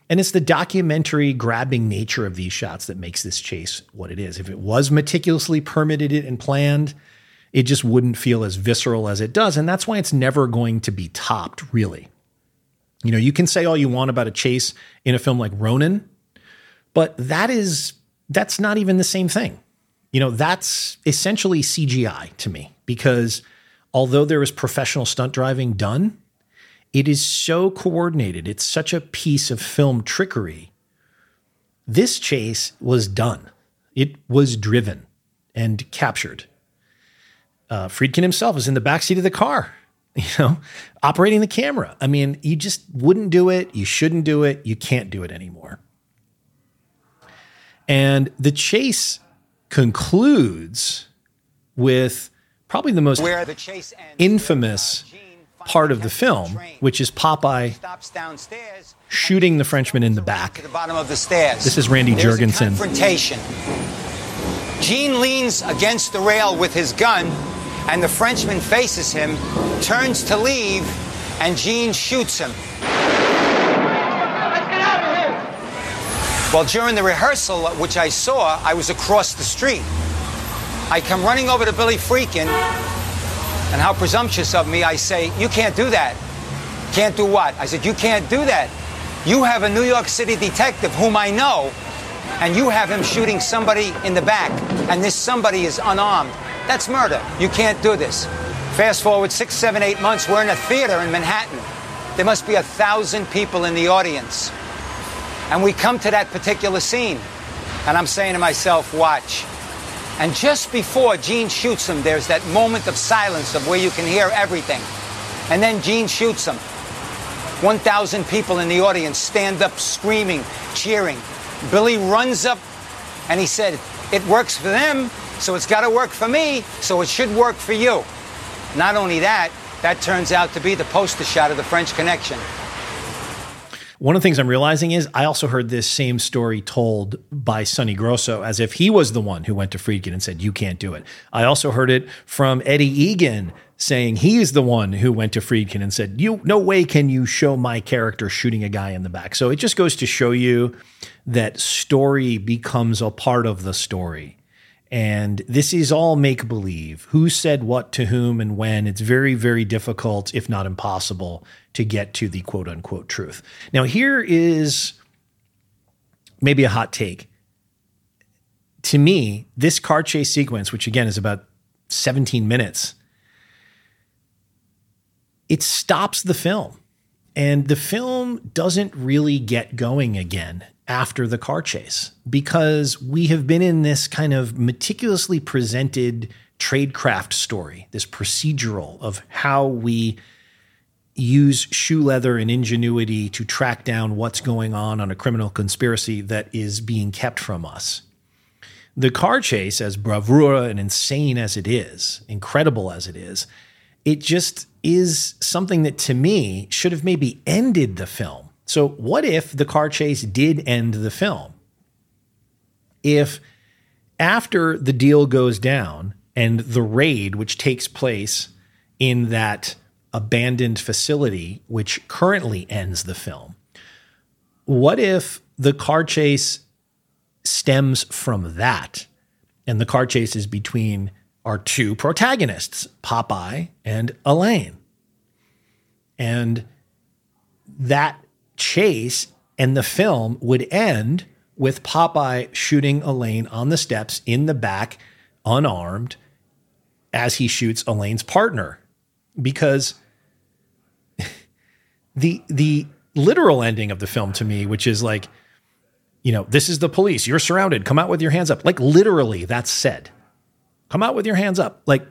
Speaker 1: And it's the documentary grabbing nature of these shots that makes this chase what it is. If it was meticulously permitted and planned, it just wouldn't feel as visceral as it does. And that's why it's never going to be topped, really. You know, you can say all you want about a chase in a film like Ronin, but that is that's not even the same thing. You know, that's essentially CGI to me because although there is professional stunt driving done, it is so coordinated. It's such a piece of film trickery. This chase was done. It was driven and captured. Uh, Friedkin himself is in the backseat of the car, [LAUGHS] you know, operating the camera. I mean, you just wouldn't do it. You shouldn't do it. You can't do it anymore. And the chase concludes with probably the most
Speaker 4: Where the chase ends,
Speaker 1: infamous uh, part of the film, which is Popeye
Speaker 4: stops downstairs
Speaker 1: shooting the Frenchman in the back.
Speaker 4: to the bottom of the stairs.
Speaker 1: This is Randy
Speaker 4: There's a
Speaker 1: Jurgensen.
Speaker 4: confrontation. Gene leans against the rail with his gun, and the Frenchman faces him, turns to leave, and Gene shoots him. Well, during the rehearsal, uh, which I saw, I was across the street. I come running over to Billy Friedkin, and how presumptuous of me, I say, You can't do that. Can't do what? I said, You can't do that. You have a New York City detective whom I know, and you have him shooting somebody in the back, and this somebody is unarmed. That's murder. You can't do this. Fast forward six, seven, eight months, we're in a theater in Manhattan. There must be a thousand people in the audience. And we come to that particular scene, and I'm saying to myself, watch. And just before Gene shoots him, there's that moment of silence of where you can hear everything. And then Gene shoots him. 1,000 people in the audience stand up screaming, cheering. Billy runs up and he said, It works for them, so it's got to work for me, so it should work for you. Not only that, that turns out to be the poster shot of the French Connection.
Speaker 1: One of the things I'm realizing is I also heard this same story told by Sonny Grosso as if he was the one who went to Friedkin and said, You can't do it. I also heard it from Eddie Egan saying he is the one who went to Friedkin and said, You no way can you show my character shooting a guy in the back. So it just goes to show you that story becomes a part of the story. And this is all make believe. Who said what to whom and when? It's very, very difficult, if not impossible, to get to the quote unquote truth. Now, here is maybe a hot take. To me, this car chase sequence, which again is about 17 minutes, it stops the film. And the film doesn't really get going again after the car chase because we have been in this kind of meticulously presented tradecraft story, this procedural of how we use shoe leather and ingenuity to track down what's going on on a criminal conspiracy that is being kept from us. The car chase, as bravura and insane as it is, incredible as it is, it just is something that to me should have maybe ended the film. So, what if the car chase did end the film? If after the deal goes down and the raid, which takes place in that abandoned facility, which currently ends the film, what if the car chase stems from that? And the car chase is between our two protagonists, Popeye and Alain. And that chase and the film would end with Popeye shooting Alain on the steps in the back, unarmed, as he shoots Alain's partner. Because [LAUGHS] the the literal ending of the film to me, which is like, you know, this is the police, you're surrounded, come out with your hands up. Like literally, that's said. Come out with your hands up. Like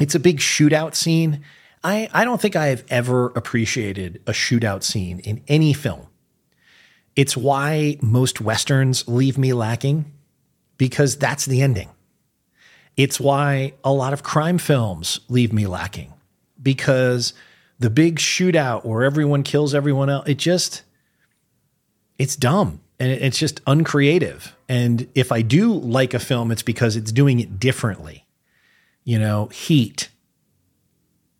Speaker 1: it's a big shootout scene. I, I don't think I have ever appreciated a shootout scene in any film. It's why most Westerns leave me lacking because that's the ending. It's why a lot of crime films leave me lacking because the big shootout where everyone kills everyone else, it just, it's dumb. and it's just uncreative. And if I do like a film, it's because it's doing it differently. You know, Heat.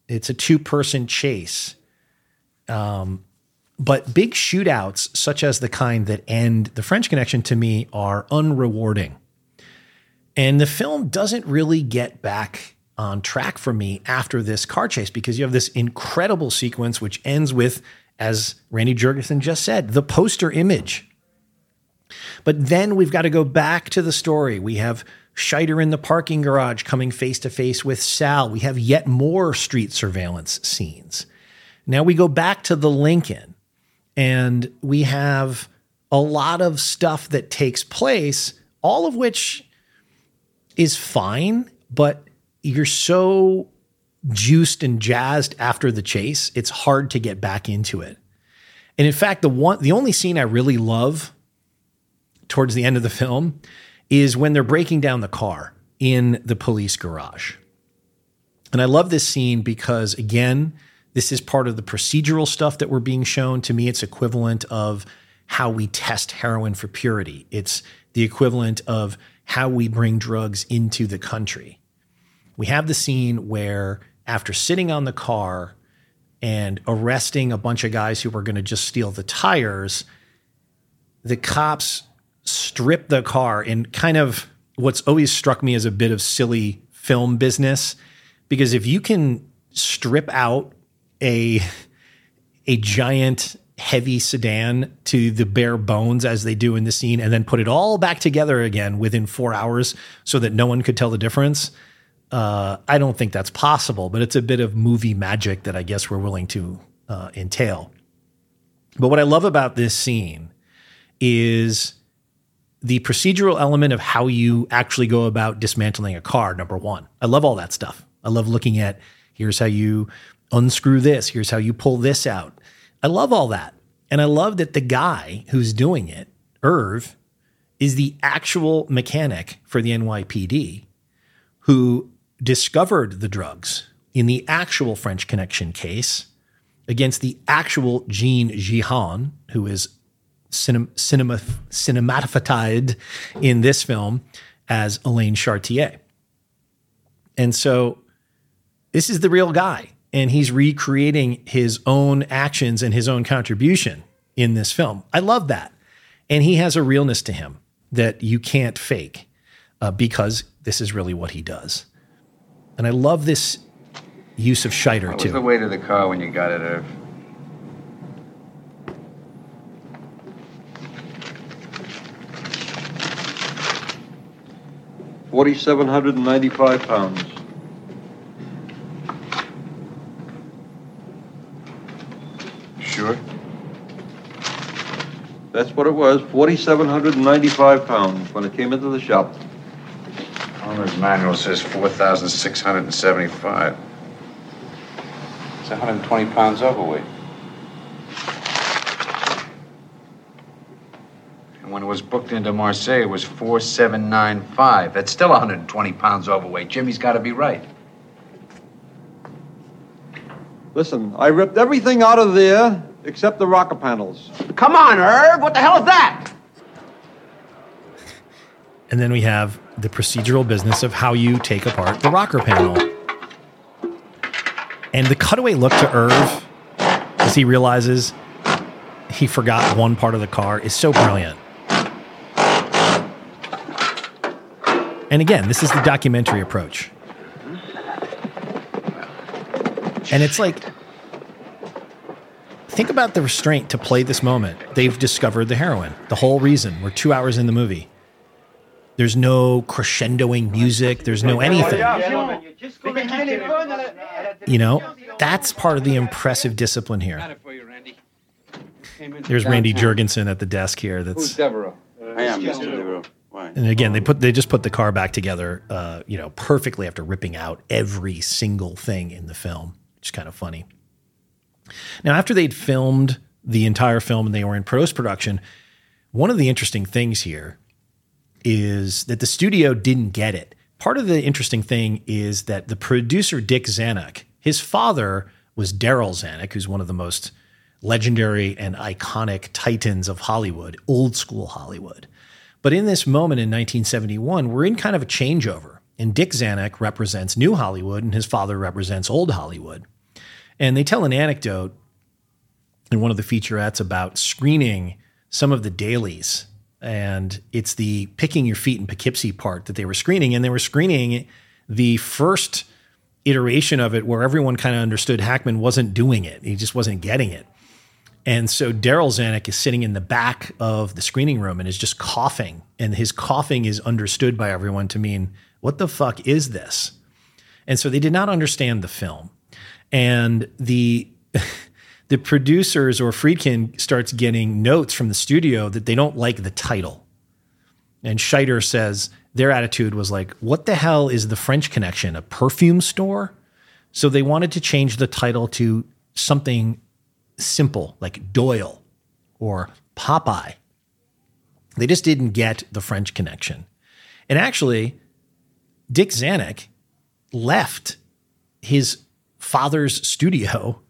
Speaker 1: It's a two-person chase. Um, but big shootouts, such as the kind that end the French Connection, to me are unrewarding. And the film doesn't really get back on track for me after this car chase because you have this incredible sequence which ends with, as Randy Jurgensen just said, the poster image. But then we've got to go back to the story. We have Scheider in the parking garage coming face to face with Sal. We have yet more street surveillance scenes. Now we go back to the Lincoln and we have a lot of stuff that takes place, all of which is fine, but you're so juiced and jazzed after the chase, it's hard to get back into it. And in fact, the one the only scene I really love towards the end of the film is when they're breaking down the car in the police garage. And I love this scene because again, this is part of the procedural stuff that we're being shown. To me, it's equivalent of how we test heroin for purity. It's the equivalent of how we bring drugs into the country. We have the scene where after sitting on the car and arresting a bunch of guys who were going to just steal the tires, the cops strip the car in kind of what's always struck me as a bit of silly film business because if you can strip out a a giant heavy sedan to the bare bones as they do in the scene and then put it all back together again within 4 hours so that no one could tell the difference uh, I don't think that's possible, but it's a bit of movie magic that I guess we're willing to uh, entail. But what I love about this scene is the procedural element of how you actually go about dismantling a car, number one. I love all that stuff. I love looking at here's how you unscrew this, here's how you pull this out. I love all that. And I love that the guy who's doing it, Irv, is the actual mechanic for the NYPD who discovered the drugs in the actual French Connection case against the actual Jean Jehan, who is cinem- cinema, cinematophytized in this film as Alain Charnier. And so this is the real guy, and he's recreating his own actions and his own contribution in this film. I love that. And he has a realness to him that you can't fake uh, because this is really what he does. And I love this use of Scheider
Speaker 11: What was
Speaker 1: too.
Speaker 11: the weight of the car when you got it, Irv?
Speaker 21: Forty-seven hundred and ninety-five pounds.
Speaker 11: Sure.
Speaker 21: That's what it was, forty-seven hundred and ninety-five pounds when it came into the shop.
Speaker 11: Owner's manual says 4,675. It's 120 pounds overweight. When it was booked into Marseille, it was 4,795. That's still 120 pounds overweight. Jimmy's got to be right.
Speaker 21: Listen, I ripped everything out of there except the rocker panels.
Speaker 7: Come on, Herb. What the hell is that?
Speaker 1: And then we have the procedural business of how you take apart the rocker panel. And the cutaway look to Irv as he realizes he forgot one part of the car is so brilliant. And again, this is the documentary approach. And it's like, think about the restraint to play this moment. They've discovered the heroin. The whole reason. We're two hours in the movie. There's no crescendoing music. There's no anything. You know, that's part of the impressive discipline here. There's Randy Jurgensen at the desk here. That's
Speaker 21: Devereaux?
Speaker 12: I am Mr. Devereaux. Why?
Speaker 1: and again they put they just put the car back together, uh, you know, perfectly after ripping out every single thing in the film, which is kind of funny. Now, after they'd filmed the entire film and they were in post production, one of the interesting things here is that the studio didn't get it. Part of the interesting thing is that the producer Dick Zanuck, his father was Darryl Zanuck, who's one of the most legendary and iconic titans of Hollywood, old school Hollywood. But in this moment in 1971, we're in kind of a changeover. And Dick Zanuck represents new Hollywood and his father represents old Hollywood. And they tell an anecdote in one of the featurettes about screening some of the dailies. And it's the picking your feet in Poughkeepsie part that they were screening. And they were screening the first iteration of it where everyone kind of understood Hackman wasn't doing it. He just wasn't getting it. And so Darryl Zanuck is sitting in the back of the screening room and is just coughing. And his coughing is understood by everyone to mean, what the fuck is this? And so they did not understand the film. And the [LAUGHS] the producers or Friedkin starts getting notes from the studio that they don't like the title. And Scheider says their attitude was like, what the hell is the French Connection? A perfume store? So they wanted to change the title to something simple like Doyle or Popeye. They just didn't get the French connection. And actually, Dick Zanuck left his father's studio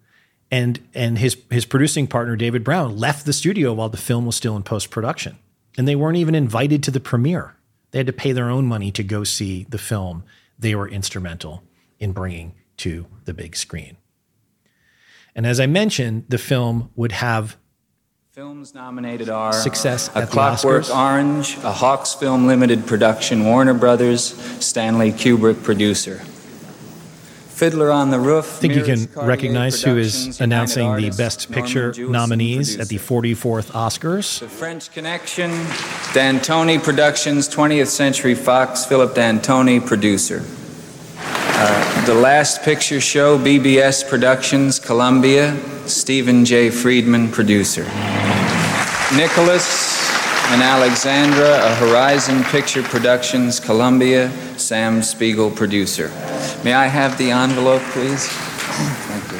Speaker 1: and and his his producing partner David Brown left the studio while the film was still in post production. And they weren't even invited to the premiere. They had to pay their own money to go see the film they were instrumental in bringing to the big screen. And as I mentioned, the film would have
Speaker 22: Films nominated are
Speaker 1: success
Speaker 22: A
Speaker 1: at the
Speaker 22: Clockwork
Speaker 1: Oscars.
Speaker 22: Orange, a Hawks Film Limited production, Warner Brothers, Stanley Kubrick producer. Fiddler on the Roof.
Speaker 1: I think you can recognize who is announcing the Best Picture nominees at the 44th Oscars.
Speaker 22: The French Connection, D'Antoni Productions, 20th Century Fox, Philip D'Antoni, producer. Uh, the Last Picture Show, BBS Productions, Columbia, Stephen J. Friedman, producer. Nicholas and Alexandra, a Horizon Picture Productions, Columbia, Sam Spiegel, producer. May I have the envelope, please? Thank you.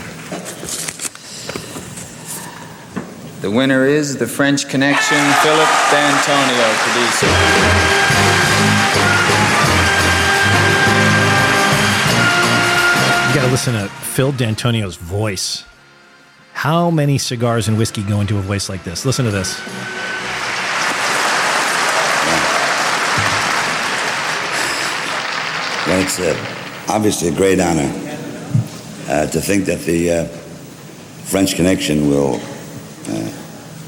Speaker 22: The winner is The French Connection, Philip D'Antoni, producer.
Speaker 1: Got to listen to Phil D'Antoni's voice. How many cigars and whiskey go into a voice like this? Listen to this.
Speaker 23: Well, it's uh, obviously a great honor uh, to think that the uh, French Connection will uh,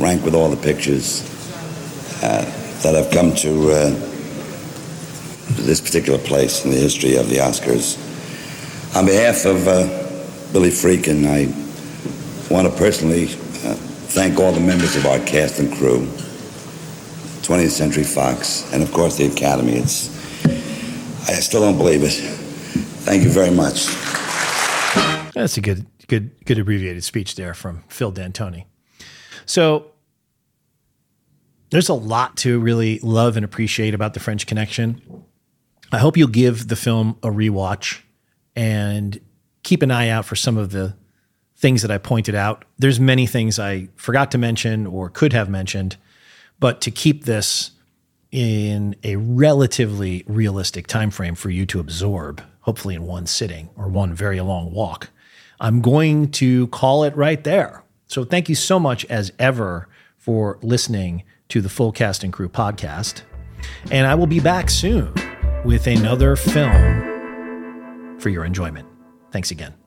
Speaker 23: rank with all the pictures uh, that have come to uh, this particular place in the history of the Oscars. On behalf of uh, Billy Friedkin, I want to personally uh, thank all the members of our cast and crew, 20th Century Fox, and of course the Academy. It's I still don't believe it. Thank you very much.
Speaker 1: That's a good, good, good abbreviated speech there from Phil D'Antoni. So there's a lot to really love and appreciate about the French Connection. I hope you'll give the film a rewatch and keep an eye out for some of the things that I pointed out. There's many things I forgot to mention or could have mentioned, but to keep this in a relatively realistic time frame for you to absorb, hopefully in one sitting or one very long walk, I'm going to call it right there. So thank you so much as ever for listening to the Full Cast and Crew podcast. And I will be back soon with another film for your enjoyment. Thanks again.